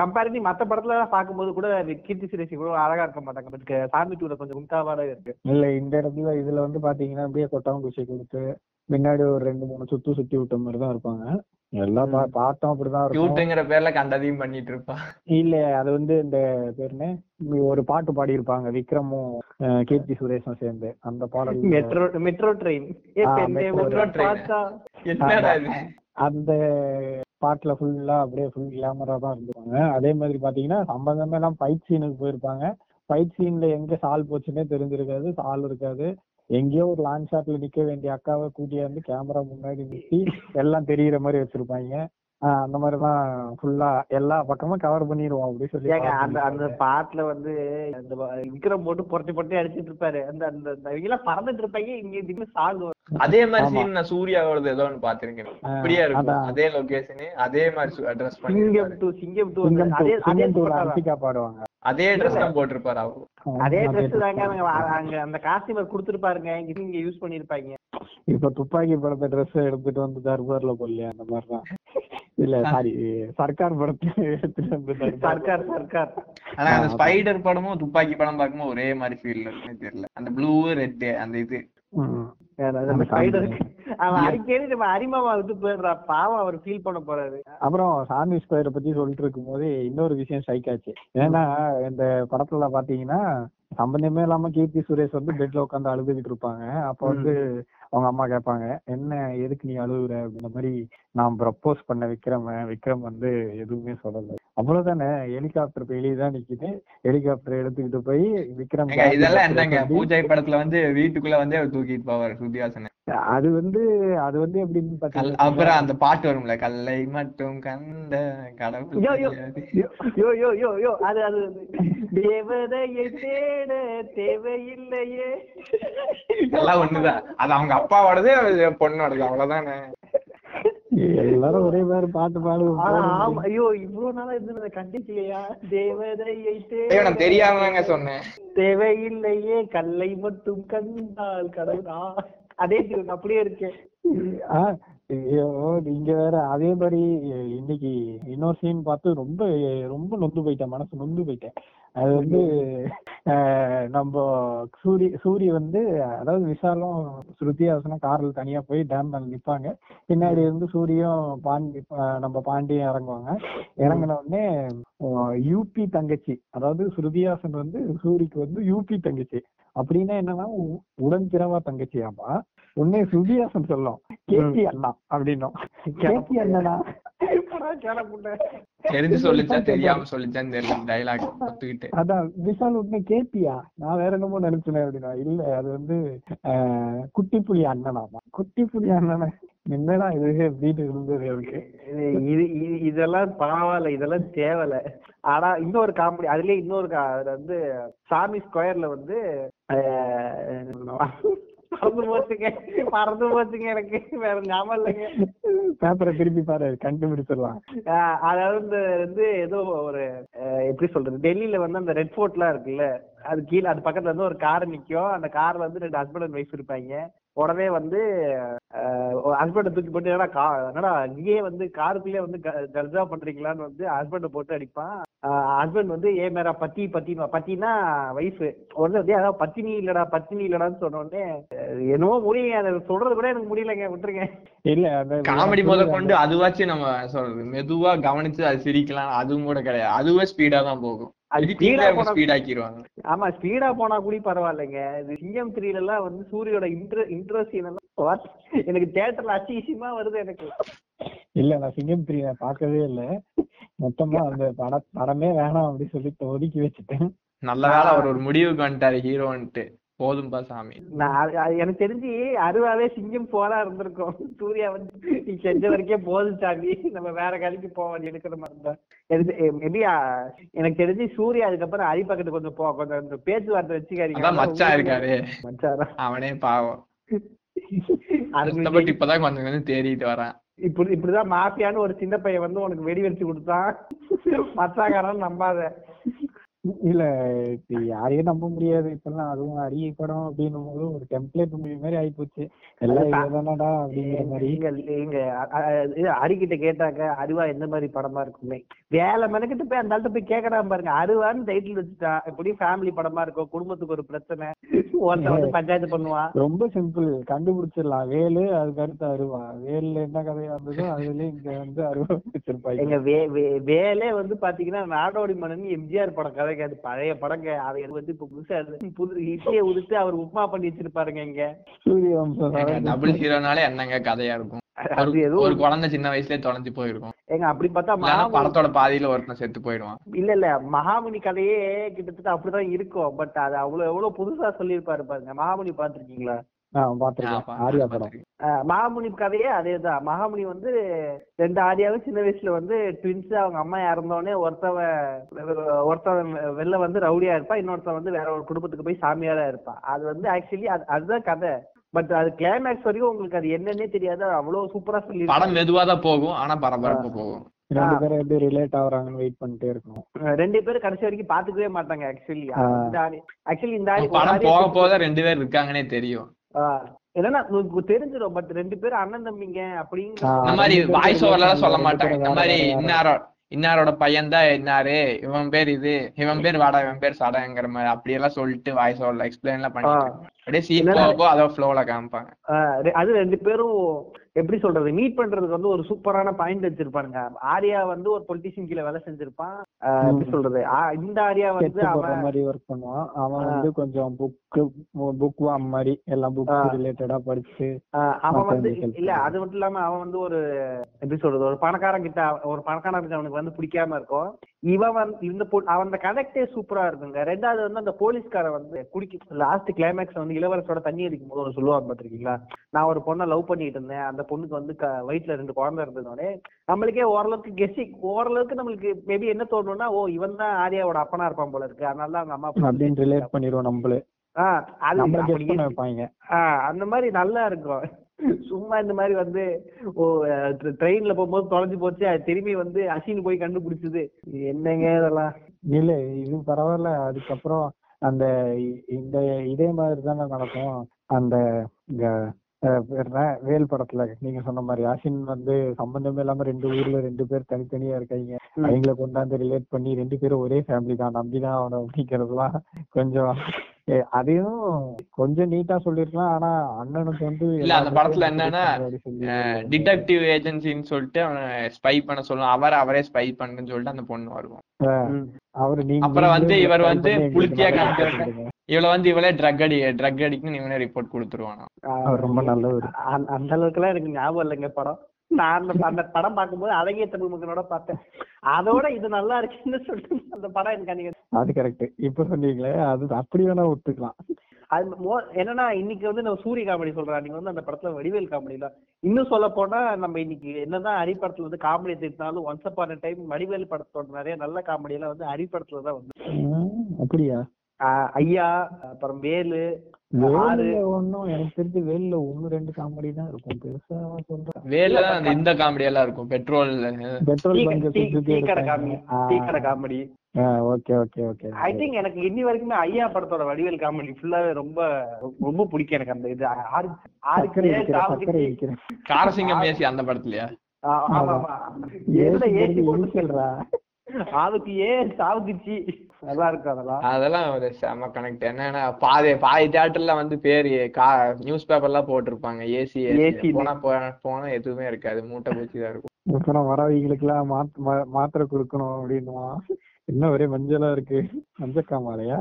கம்பேரிட்டிவ் மத்த படத்துல எல்லாம் பார்க்கும்போது கூட கீர்த்தி சுரேஷ் இவ்வளவு அழகா இருக்க மாட்டாங்க. சாமி டூல கொஞ்சம் குப்தாவாவே இருக்கு. இல்ல இந்த இடத்துல இதுல வந்து பாத்தீங்கன்னா அப்படியே கொட்டாங்குச்சி கொடுத்து முன்னாடி ஒரு ரெண்டு மூணு சுத்து சுத்தி விட்ட மாதிரி தான் இருப்பாங்க. எல்லாம் பா- பாட்டும் அப்படிதான் கியூட்டுங்கிற பேர்ல கண்டதையும் பண்ணிட்டு இருப்பா. இல்ல அது வந்து இந்த பேர் என்ன? ஒரு பாட்டு பாடி இருப்பாங்க விக்ரமும் கீர்த்தி சுரேஷும் சேர்ந்து. அந்த பாடல் மெட்ரோ மெட்ரோ ட்ரெயின். அந்த பாட்டுல ஃபுல்லா அப்படியே ஃபுல் கிளாமரா தான் இருந்துருவாங்க அதே மாதிரி பாத்தீங்கன்னா சம்பந்தமே எல்லாம் ஃபைட் சீனுக்கு போயிருப்பாங்க. ஃபைட் சீன்ல எங்க சால் போச்சுன்னே தெரிஞ்சிருக்காது சால் இருக்காது. எங்கேயோ ஒரு லாங் ஷாட்ல நிக்க வேண்டிய அக்காவை கூட்டியாந்து கேமரா முன்னாடி நிறுத்தி எல்லாம் தெரியுற மாதிரி வச்சிருப்பாங்க ஆஹ் அந்த மாதிரிதான் ஃபுல்லா எல்லா பக்கமும் கவர் பண்ணிடுவோம் அப்படி சொல்லி அந்த அந்த. பாட்டுல வந்து அந்த விக்ரம் போட்டு புரட்டி புரட்டி அடிச்சிட்டு இருப்பாரு அந்த அந்த அந்த இவங்க எல்லாம் பறந்துட்டு இருப்பாங்க இங்க திடீர்னு சாங் அதே மாதிரி. சீன் நான் சூர்யாவோடது ஏதோ ஒன்று பாத்திருக்கேன் அப்படியே இருக்கும். அதே லொகேஷன் அதே மாதிரி ட்ரெஸ் பண்ணி சிங்கம் டூ சிங்கம் டூ அதே அதே தான். பாடுவாங்க அதே ட்ரெஸ் தான் போட்டிருப்பாரு அவரு. அதே ட்ரெஸ் தாங்க அங்க அந்த காஸ்டியூமர் கொடுத்துருப்பாருங்க. இங்க யூஸ் பண்ணிருப்பாங்க. இப்ப துப்பாக்கி படத்தை ட்ரெஸ் எடுத்துட்டு வந்து தர்பார்ல போடலையா? அந்த மாதிரிதான். இல்ல சாரி சர்க்கார் படத்தை சர்க்கார் சர்க்கார். ஆனா அந்த ஸ்பைடர் படமும் துப்பாக்கி படம் பார்க்கும்போது ஒரே மாதிரி ஃபீல் இருக்குன்னு தெரியல. அந்த ப்ளூ ரெட் அந்த இது. அப்புறம் சாமி ஸ்கொயரை பத்தி சொல்லிட்டு இருக்கும்போது இன்னொரு விஷயம் ஸ்ட்ரைக் ஆச்சு. ஏன்னா இந்த படத்துல பாத்தீங்கன்னா சம்பந்தமே இல்லாம கீர்த்தி சுரேஷ் வந்து பெட்ல உட்காந்து அழுதுகிட்டு இருப்பாங்க. அப்ப வந்து அவங்க அம்மா கேட்பாங்க என்ன எதுக்கு நீ அழுகுற அப்படின்ற மாதிரி நான் ப்ரப்போஸ் பண்ண விக்ரம் விக்ரம் வந்து எதுவுமே சொல்லல. அவ்வளவுதானே? ஹெலிகாப்டர் வெளியதான் நிக்குது. ஹெலிகாப்டர் எடுத்துக்கிட்டு போய் விக்ரம் இதெல்லாம் என்னங்க? பூஜை படத்துல வந்து வீட்டுக்குள்ள வந்து அவர் தூக்கிட்டு போவார் சுத்தியாசன அது வந்து அது வந்து எப்படின்னு பாத்தீங்கன்னா அப்புறம் அந்த பாட்டு வரும்ல கல்லை மட்டும் கண்ட கடவுள் யோ, யோ. தெரியாது. யோ யோ யோ யோ அது அது தேவதையை தேட தேவையில்லையே. எல்லாம் ஒண்ணுதான். அது அவங்க அப்பாவோடது பொண்ணோடது அவ்வளவுதானே. எல்லாரும் ஒரே மாதிரி பாட்டு பாடுவோம் ஐயோ இவ்வளவு நாளா இருந்து கண்டிச்சிலையா தேவதையை தெரியாமதாங்க சொன்னேன். தேவையில்லையே கல்லை மட்டும் கண்டால் கடவுளா? அதே tune அப்படியே இருக்கு ஆ, ஐயோ நீங்க வேற அதே மாதிரி இன்னைக்கு இன்னொரு சீன் பார்த்து ரொம்ப ரொம்ப நொந்து போயிட்டேன் மனசு நொந்து போயிட்டேன். அது வந்து நம்ம சூரி சூரி வந்து அதாவது விஷாலும் ஸ்ருதிஹாசனும் கார்ல தனியா போய் டேம் மேல நிப்பாங்க. பின்னாடி இருந்து சூரியும் பாண்டி நம்ம பாண்டியும் இறங்குவாங்க. இறங்கின உடனே யூபி தங்கச்சி அதாவது ஸ்ருதிஹாசன் வந்து சூரிக்கு வந்து யூபி தங்கச்சி. அப்படின்னா என்னன்னா உடன் பிறவா தங்கச்சியாமா உடனே சுதியாசன் சொல்லும் கேபி அண்ணா அப்படின்னும். கேபி அண்ணனா. தெரிஞ்சு சொல்லிச்சா தெரியாம சொல்லிச்சான்னு தெரியல டைலாக் ஒத்துக்கிட்டு. அதான் விஷால் உடனே கேபியா நான் வேற என்னமோ நினைச்சேன் அப்படின்னா இல்ல அது வந்து ஆஹ், குட்டி புலி அண்ணனாமா? குட்டி புலி அண்ணனா என்னடா இது அப்படின்னு இருந்தது எனக்கு. இது இது- இது- இதெல்லாம் பரவாயில்ல இதெல்லாம் தேவையில்ல. ஆனா இன்னொரு காமெடி அதுலயே இன்னொரு கா- அதுல வந்து சாமி ஸ்கொயர்ல வந்து மறந்து போச்சுங்க. மறந்து போச்சுங்க எனக்கு. வேற ஞாபகம் இல்லைங்க. பேப்பரை திருப்பி பாரு கண்டுபிடிச்சிடலாம். அதாவது வந்து ஏதோ ஒரு எப்படி சொல்றது? டெல்லியில வந்து அந்த ரெட் ஃபோர்ட்லாம் இருக்குல்ல அது கீழே அது பக்கத்துல வந்து ஒரு கார் நிக்கும். அந்த கார்ல வந்து ரெண்டு ஹஸ்பண்ட் அண்ட் ஒய்ஃப் இருப்பாங்க. உடனே வந்து ஹஸ்பண்டை தூக்கி போட்டு என்னடா கா என்னடா நீயே வந்து காருக்குள்ளே வந்து கர்ஜா பண்றீங்களான்னு வந்து ஹஸ்பண்டை போட்டு அடிப்பான். ஹஸ்பண்ட் வந்து ஏ மேரா பத்தி பத்தினா பத்தினா ஒய்ஃப் உடனே வந்து அதாவது பத்தினி இல்லடா பத்தினி இல்லடான்னு சொன்ன உடனே அஹ் என்னமோ முடியல அதை சொல்றது கூட எனக்கு முடியலங்க விட்டுருங்க. இல்ல அந்த காமெடி முத கொண்டு அதுவாச்சும் நம்ம சொல்றது மெதுவா கவனிச்சு அது சிரிக்கலாம் அதுவும் கூட கிடையாது. அதுவே ஸ்பீடா தான் போகும். ஆமா ஸ்பீடா போனா கூட பரவாயில்லைங்க. இது சிங்கம் த்ரீல எல்லாம் வந்து சூரியோட இன்ட்ர இன்ட்ரோ சீன் எல்லாம்? எனக்கு தியேட்டர்ல அசிசியமா வருது எனக்கு. இல்ல நான் சிங்கம் த்ரீ நான் பார்க்கவே இல்ல. மொத்தமா அந்த பட படமே வேணாம் அப்படின்னு சொல்லி ஒதுக்கி வச்சுட்டேன். நல்ல வேளை அவர் ஒரு முடிவுக்கு வந்துட்டாரு ஹீரோன்ட்டு போதும்பா சாமி. எனக்கு தெரிஞ்சு அருவாவே சிங்கம் போலா இருந்திருக்கும். சூர்யா வந்து நீ செஞ்ச வரைக்கும் போதும் சாமி. நம்ம வேற கதைக்கு போவோம் எடுக்கிற மாதிரி தான். எனக்கு மேபி எனக்கு தெரிஞ்சு சூர்யா அதுக்கப்புறம் அரிப்பக்கத்து கொஞ்சம் போ கொஞ்சம் பேச்சுவார்த்தை வச்சுக்காதீங்க. மச்சான் இருக்காரு. மச்சாரா அவனே பாவம். இப்பதான் கொஞ்சம் கொஞ்சம் தேடிட்டு வரான். இப்படி இப்படிதான் மாஃபியான்னு ஒரு சின்ன பையன் வந்து உனக்கு வெடி வெடிச்சு கொடுத்தான். மச்சாக்காரன் நம்பாத. இல்ல யாரையும் நம்ப முடியாது. இப்பெல்லாம் அதுவும் அரிய படம் அப்படின்னும் போது ஒரு டெம்ப்ளேட் மூவி மாதிரி ஆயிப்போச்சு. எல்லாம் இதுதானடா அப்படிங்கிற மாதிரி. நீங்க அரிக்கிட்ட கேட்டாங்க அருவா எந்த மாதிரி படமா இருக்குமே வேலை மெனக்கிட்டு போய் அந்த ஆள்கிட்ட போய் கேட்கறான் பாருங்க. அருவான்னு டைட்டில் வச்சுட்டான் எப்படியும் ஃபேமிலி படமா இருக்கும் குடும்பத்துக்கு ஒரு பிரச்சனை. ஒருத்தன் வந்து பஞ்சாயத்து பண்ணுவான் ரொம்ப சிம்பிள் கண்டுபிடிச்சிடலாம். வேலு அதுக்கு அடுத்து அருவா. வேலுல என்ன கதையா இருந்ததோ அதுல இங்க வந்து அருவா வச்சிருப்பாங்க. எங்க வேலே வந்து பாத்தீங்கன்னா நாடோடி மன்னன் எம்ஜிஆர் படம் கதைங்க அது பழைய படங்க அதை வந்து இப்ப புதுசா புது இட்லியை உதுத்து அவர் உப்புமா பண்ணி வச்சிருப்பாருங்க இங்க. டபுள் ஹீரோனாலே என்னங்க கதையா இருக்கும். அது ஒரு குழந்தை சின்ன வயசுலயே தொலைஞ்சு போயிருக்கும். ஏங்க அப்படி பார்த்தா படத்தோட பாதியில ஒருத்தன் செத்து போயிடுவான். இல்ல இல்ல. மகாமுனி கதையே கிட்டத்தட்ட அப்படிதான் இருக்கும். பட் அது அவ்வளவு எவ்வளவு புதுசா சொல்லியிருப்பாரு பாருங்க. மகாமுனி பாத்திருக்கீங்களா பாத்திருக்கேன் ஆரியா படம். மகாமுனி கதையே அதேதான். மகாமுனி வந்து ரெண்டு ஆரியாவும் சின்ன வயசுல வந்து ட்வின்ஸ் அவங்க அம்மா இறந்தோடனே ஒருத்தவன் ஒருத்தவன் வெளில வந்து ரவுடியா இருப்பா இன்னொருத்தன் வந்து வேற ஒரு குடும்பத்துக்கு போய் சாமியாரா இருப்பான் அது வந்து ஆக்சுவலி அதுதான் கதை. பட் அது கிளைமேக்ஸ் வரைக்கும் உங்களுக்கு அது என்னன்னே தெரியாது. அவ்வளவு சூப்பரா சொல்லி படம் மெதுவா தான் போகும் ஆனா பரபரப்பா போகும். ரெண்டு. பேரும் எப்படி ரிலேட் ஆகுறாங்கன்னு வெயிட் பண்ணிட்டே இருக்கணும். ரெண்டு பேரும் கடைசி வரைக்கும் பாத்துக்கவே மாட்டாங்க ஆக்சுவலி ஆக்சுவலி இந்த படம் போக போக ரெண்டு பேர் இருக்காங்கன்னே தெரியும். உங்களுக்கு தெரிஞ்சிடும் பட் ரெண்டு பேரும் அண்ணன் தம்பிங்க அப்படிங்கிற. இந்த மாதிரி வாய்ஸ் ஓவர்லாம் சொல்ல மாட்டாங்க இந்த மாதிரி இன்னாரோட பையன் தான் இன்னாரு இவன் பேர் இது இவன் பேர் வாடா இவன் பேர் சடங்கிற மாதிரி அப்படியெல்லாம் சொல்லிட்டு வாய்ஸ் ஓவர்ல எக்ஸ்பிளைன் எல்லாம் பண்ணிட்டு. அப்படியே போக அதோ ஃப்ளோல காமிப்பாங்க அது ரெண்டு பேரும் எப்படி சொல்றது மீட் பண்றதுக்கு வந்து ஒரு சூப்பரான பாயிண்ட் வச்சிருப்பானுங்க ஆர்யா வந்து ஒரு பொலிட்டிஷியன் கீழ வேலை செஞ்சிருப்பான் எப்படி. சொல்றது இந்த ஆர்யா வந்து அவன் மாதிரி ஒர்க் பண்ணுவான் அவன். வந்து கொஞ்சம் புக்கு புக் வாம் மாதிரி எல்லாம் புக். ரிலேட்டடா படிச்சு அவன் வந்து இல்ல. அது மட்டும் இல்லாம அவன் வந்து ஒரு எப்படி சொல்றது ஒரு பணக்காரன் கிட்ட ஒரு பணக்காரனுக்கு அவனுக்கு வந்து பிடிக்காம இருக்கும் இவன் வந்து இந்த அவன் அந்த கனெக்டே சூப்பரா இருக்குங்க ரெண்டாவது வந்து அந்த போலீஸ்காரன் வந்து குடிக்க லாஸ்ட் கிளைமேக்ஸ் வந்து இளவரசோட தண்ணி அடிக்கும் போது ஒரு சொல்லுவாங்க பாத்திருக்கீங்களா நான் ஒரு பொண்ணை லவ் பண்ணிட்டு இருந்தேன் அந்த பொண்ணுக்கு வந்து வயித்துல ரெண்டு குழந்தை இருந்ததுனோடனே நம்மளுக்கே ஓரளவுக்கு கெஸ்ஸிங் ஓரளவுக்கு நம்மளுக்கு மேபி என்ன தோணும்னா ஓ இவன் தான் ஆர்யாவோட அப்பனா இருப்பான் போல இருக்கு. அதனால தான் அவங்க அம்மா அப்பா அப்படின்னு ரிலேட் பண்ணிடுவோம் நம்மளே. அந்த மாதிரி நல்லா இருக்கும். சும்மா இந்த மாதிரி வந்து ஓ ட்ரெயின்ல போகும்போது தொலைஞ்சு போச்சு அது திரும்பி வந்து அசின் போய் கண்டுபிடிச்சது. என்னங்க இதெல்லாம்? இல்ல இது பரவாயில்ல. அதுக்கப்புறம் அந்த இந்த இதே மாதிரி தானே நடக்கும். அந்த? வேல் படத்துல நீங்க சொன்ன மாதிரி யாசின் வந்து சம்பந்தமே இல்லாம ரெண்டு ஊர்ல ரெண்டு பேர் தனித்தனியா இருக்காங்க. அவங்கள கொண்டாந்து ரிலேட் பண்ணி ரெண்டு பேரும் ஒரே ஃபேமிலி தான். நம்பிதான் அவனை அப்படிங்கிறதுலாம் கொஞ்சம் அதையும் கொஞ்சம் நீட்டா சொல்லிருக்கலாம். ஆனா அண்ணனுக்கு வந்து இல்ல அந்த படத்துல என்னன்னா டிடெக்டிவ் ஏஜென்சின்னு சொல்லிட்டு அவனை ஸ்பை பண்ண சொல்லுவான். அவரை அவரே ஸ்பை பண்ணுன்னு சொல்லிட்டு அந்த பொண்ணு வருவான். அவரு நீங்க அப்புறம் வந்து இவர் வந்து புளுத்தியா காமிக்கிறாங்க. இவளை வந்து இவளே ட்ரக் அடி ட்ரக் அடிக்ட்னு இவனே ரிப்போர்ட் கொடுத்துருவானா? ரொம்ப நல்லவர். அந்த- அந்த அளவுக்கு எல்லாம் எனக்கு ஞாபகம் இல்லைங்க படம். நான் அந்த அந்த படம் பார்க்கும்போது அழகிய தமிழ் மக்களோட பார்த்தேன். அதோட இது நல்லா இருக்குன்னு சொல்லிட்டு அந்த படம் எனக்கு அன்னைக்கு அது கரெக்ட் இப்ப சொன்னீங்களே அது அப்படி வேணா ஒத்துக்கலாம். அது மோ- என்னன்னா இன்னைக்கு வந்து நம்ம சூரிய காமெடி சொல்றேன் நீங்க வந்து அந்த படத்துல வடிவேல் காமெடி தான். இன்னும் சொல்ல போனா நம்ம இன்னைக்கு என்னதான் ஹரி படத்துல வந்து காமெடி திட்டினாலும் ஒன்ஸ் அப்பான டைம் வடிவேல் படத்தோட நிறைய நல்ல காமெடி எல்லாம் வந்து ஹரி படத்துல தான் வந்து. அப்படியா? ஐயா அப்புறம் வேலு ஒண்ணும் எனக்கு தெரிஞ்சு வேலுல ஒண்ணு ரெண்டு காமெடி தான் இருக்கும். பெருசா சொல்றேன் வேல அந்த இந்த காமெடி எல்லாம் இருக்கும். Petrol petrol bunk comedy okay okay okay. I think எனக்கு இன்னி வரைக்குமே ஐயா படத்தோட வடிவேல் காமெடி ஃபுல்லாவே ரொம்ப ரொம்ப பிடிக்கும் எனக்கு அந்த இது. ஆறு ஆறு காரசிங்கம் பேசி அந்த படத்துலயா? ஆ, ஆமா, ஏசி போட்டு சொல்றா. ஆவுக்கு ஏ சாவுக்கு சி நல்லா இருக்கும் அதெல்லாம் அதெல்லாம் ஒரு செம கனெக்ட் என்னன்னா பாதி பாதி தியேட்டர்ல வந்து பேரு கா நியூஸ் பேப்பர்லாம் போட்டிருப்பாங்க. ஏசி ன்னு. போனா போனா எதுவுமே இருக்காது. மூட்டை பூச்சி தான் இருக்கும். அப்புறம் வரவங்களுக்கு எல்லாம் மாத்திரை கொடுக்கணும் அப்படின்னுவான் என்ன ஒரே மஞ்சளா இருக்கு? மஞ்சக்காமாலையா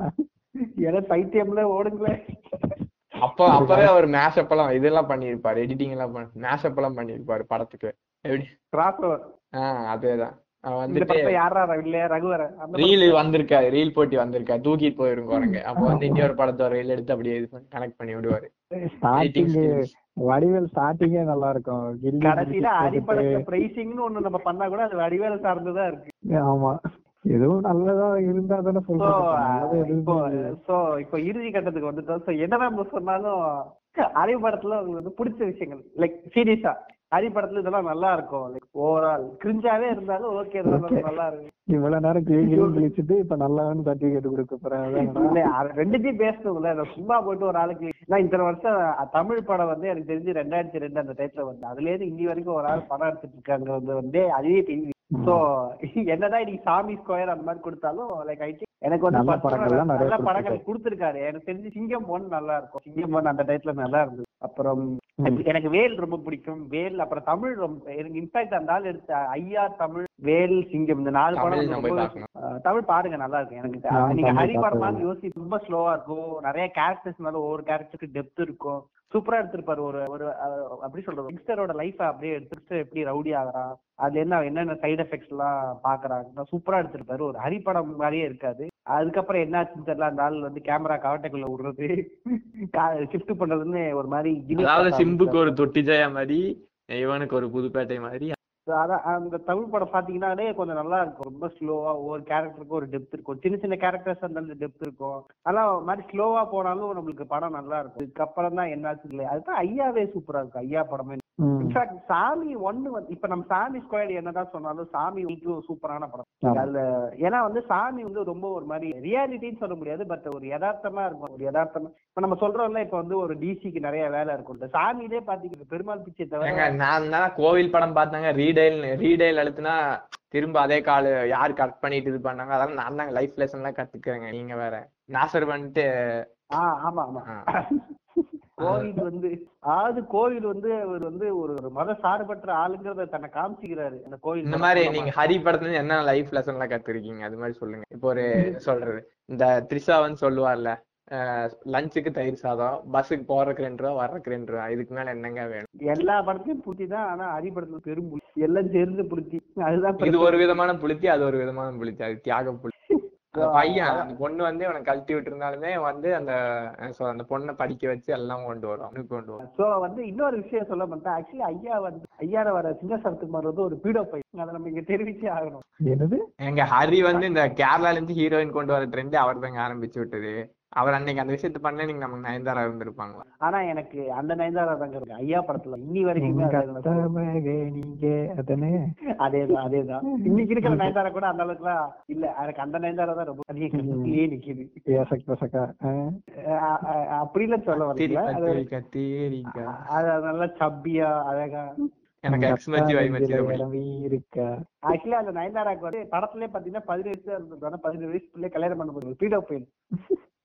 ஏன்னா பைத்தியம்ல ஓடுங்களே. அப்போ அப்பவே அவர் மேஷப் எல்லாம் இதெல்லாம் பண்ணியிருப்பாரு. எடிட்டிங் எல்லாம் மேஷப் எல்லாம் பண்ணியிருப்பாரு படத்துக்கு. எப்படி? கிராஸ் ஓவர் ஆஹ் அதேதான். ரீல் வந்திருக்காரு ரீல் போட்டி வந்திருக்கா. தூக்கிட்டு போயிரும் குரங்க அப்போ வந்து இன்னொரு படத்தோட ரீல் எடுத்து அப்படியே இது கனெக்ட் பண்ணி விடுவாரு. வடிவேல் ஸ்டார்டிங்கே நல்லா இருக்கும். கடைசியில அடிப்படை பிரைசிங்னு ஒண்ணு நம்ம பண்ணா கூட அது வடிவேல சார்ந்துதான் இருக்கு. ஆமா. எதுவும் நல்லதா இருந்தா தானே சோ இப்போ எதுவும் சோ இப்போ இறுதி கட்டத்துக்கு வந்துட்டோம். சோ என்னதான் சொன்னாலும் அரை படத்துல உங்களுக்கு வந்து பிடிச்ச விஷயங்கள் லைக் சீரியஸா ஹரி படத்துல இதெல்லாம் நல்லா இருக்கும். லைக் ஓவரால் கிரிஞ்சாவே இருந்தாலும் ஓகே. நல்லா இருக்கும் இவ்வளவு நேரம் கிளி கிளி கிழிச்சிட்டு இப்ப நல்லான்னு சர்டிபிகேட் கொடுக்க போறேன். ரெண்டுத்தையும் பேசணும்ல. நான் சும்மா போயிட்டு ஒரு ஆளுக்கு நான் இத்தனை வருஷம் தமிழ் படம் வந்து எனக்கு தெரிஞ்சு ரெண்டாயிரத்தி ரெண்டு அந்த டைத்துல வந்து அதுல இருந்து இன்னி வரைக்கும் ஒரு ஆள் படம் எடுத்துட்டு இருக்காங்க வந்து அதுவே தெரியுது. சோ என்னதான் இன்னைக்கு சாமி ஸ்கொயர் அந்த மாதிரி கொடுத்தாலும் லைக் ஐ எனக்கு வந்து நல்ல படங்கள் கொடுத்திருக்காரு. எனக்கு தெரிஞ்சு சிங்கம் ஒன் நல்லா இருக்கும். சிங்கம் ஒன் அந்த டைத்துல நல்லா இருந்தது. அப்புறம். எனக்கு வேல் ரொம்ப பிடிக்கும். வேல் அப்புறம் தமிழ் ரொம்ப எனக்கு இன்ஃபேக்ட் அந்த ஆள் எடுத்த ஐயா தமிழ் வேல் சிங்கம் இந்த நாலு படம் தமிழ் பாருங்க நல்லா இருக்கு எனக்கு. நீங்க ஹரி படமா. யோசி ரொம்ப ஸ்லோவா இருக்கும். நிறைய கேரக்டர்ஸ் மேல ஒவ்வொரு கேரக்டருக்கு டெப்த் இருக்கும். சூப்பரா எடுத்திருப்பாரு. ஒரு ஒரு அப்படி சொல்றது யங்ஸ்டரோட லைஃப் அப்படியே எடுத்துட்டு எப்படி ரவுடி ஆகுறான் அதுல என்ன என்னென்ன சைடு எஃபெக்ட்ஸ் எல்லாம் பாக்குறாங்க சூப்பரா எடுத்திருப்பாரு. ஒரு ஹரி படம் மாதிரியே இருக்காது. அதுக்கப்புறம் என்னாச்சுன்னு தெரியல அந்த ஆள் வந்து கேமரா கவட்டைக்குள்ள விடுறது ஷிஃப்ட் பண்றதுன்னு ஒரு மாதிரி அதாவது சிம்புக்கு ஒரு தொட்டி ஜெயா மாதிரி இவனுக்கு ஒரு புதுப்பேட்டை மாதிரி அதான் அந்த தமிழ் படம் பாத்தீங்கன்னாலே கொஞ்சம் நல்லா இருக்கும். ரொம்ப ஸ்லோவா ஒவ்வொரு கேரக்டருக்கும் ஒரு டெப்த் இருக்கும். சின்ன சின்ன கேரக்டர்ஸ் அந்த டெப்த் இருக்கும். அதெல்லாம் மாதிரி ஸ்லோவா போனாலும் நம்மளுக்கு படம் நல்லா இருக்கும். இதுக்கப்புறம் தான் என்னாச்சு இல்லை அதுதான் ஐயாவே சூப்பரா இருக்கும் ஐயா படமே இன்ஃபேக்ட் சாமி ஒன்னு வந்து இப்ப நம்ம சாமி ஸ்கொயர் என்னதான் சொன்னாலும் சாமி வந்து சூப்பரான படம். அதுல ஏன்னா வந்து சாமி வந்து ரொம்ப ஒரு மாதிரி ரியாலிட்டின்னு சொல்ல முடியாது பட் ஒரு யதார்த்தமா இருக்கும். ஒரு யதார்த்தமா இப்ப நம்ம சொல்றோம்ல இப்ப வந்து ஒரு டிசிக்கு நிறைய வேலை இருக்கும். இந்த சாமியிலே பாத்தீங்கன்னா பெருமாள் பிச்சை தவிர நான் தான் கோவில் படம் பார்த்தாங்க ரீடைல் ரீடைல் அழுத்துனா திரும்ப அதே கால் யார் கட் பண்ணிட்டு இது பண்ணாங்க அதெல்லாம் நான் தாங்க லைஃப் லெசன் எல்லாம் கத்துக்கிறேங்க நீங்க வேற. நாசர் பண்ணிட்டு ஆஹ் ஆமா ஆமா. கோவில் வந்து அதாவது கோவில் வந்து அவர் வந்து ஒரு மத சார்பற்ற ஆளுங்கிறத தன்னை காமிச்சிக்கிறாரு அந்த கோவில் இந்த மாதிரி நீங்க ஹரி படத்துல என்ன லைஃப் லெசன் எல்லாம் கத்துருக்கீங்க? அது மாதிரி சொல்லுங்க. இப்போ ஒரு சொல்றது இந்த த்ரிஷாவன் சொல்லுவார்ல லஞ்சுக்கு தயிர் சாதம் பஸ்ஸுக்கு போறதுக்கு ரெண்டு ரூபா வர்றதுக்கு ரெண்டு ரூபா இதுக்கு மேல என்னங்க வேணும்? எல்லா படத்தையும் புத்தி தான் ஆனா ஹரி படத்துல பெரும் புத்தி எல்லாம் சேர்ந்து புத்தி அதுதான் இது ஒரு விதமான புளித்தி அது ஒரு விதமான புளித்தி அது தியாக புளி பையன் அந்த பொண்ணு வந்து இவனை கழட்டி விட்டு இருந்தாலுமே வந்து அந்த அந்த பொண்ணை படிக்க வச்சு எல்லாம் கொண்டு வரும் அவனுக்கு கொண்டு வரும். சோ வந்து இன்னொரு விஷயம் சொல்ல மாட்டேன் ஆக்சுவலி ஐயா வந்து ஐயார வர சிங்க சரத்குமார் வந்து ஒரு பீடோ பை அதை நம்ம இங்க தெரிவிச்சே ஆகணும். என்னது? எங்க ஹரி வந்து இந்த கேரளால இருந்து ஹீரோயின் கொண்டு வர ட்ரெண்ட் அவர் தாங்க ஆரம்பிச்சு விட்டது. அவர் அன்னைக்கு அந்த விஷயத்த பண்ண நீங்க நமக்கு நயன்தாரா இருந்திருப்பாங்களா? ஆனா எனக்கு அந்த நயன்தாரா தாங்க இருக்கு ஐயா படத்துல இன்னி வரைக்குமே நீங்க அதானே? அதேதான் அதேதான் இன்னைக்கு இருக்கிற நயன்தாரா கூட அந்த அளவுக்குலாம் இல்ல. எனக்கு அந்த நயன்தாரா தான் ரொம்ப அதிக கண்ணுக்குள்ளேயே நிக்குது. அஹ் அப்படிலாம் சொல்ல வரல அது நல்லா சப்பியா அழகா. எனக்கு ஆக்சுவலா அந்த நயன்தாராக்கு வந்து படத்துலயே பாத்தீங்கன்னா பதினேழு வயசு இருந்தது பதினேழு வயசு பிள்ளை கல்யாணம் பண்ண போகுது பீடோ பையன்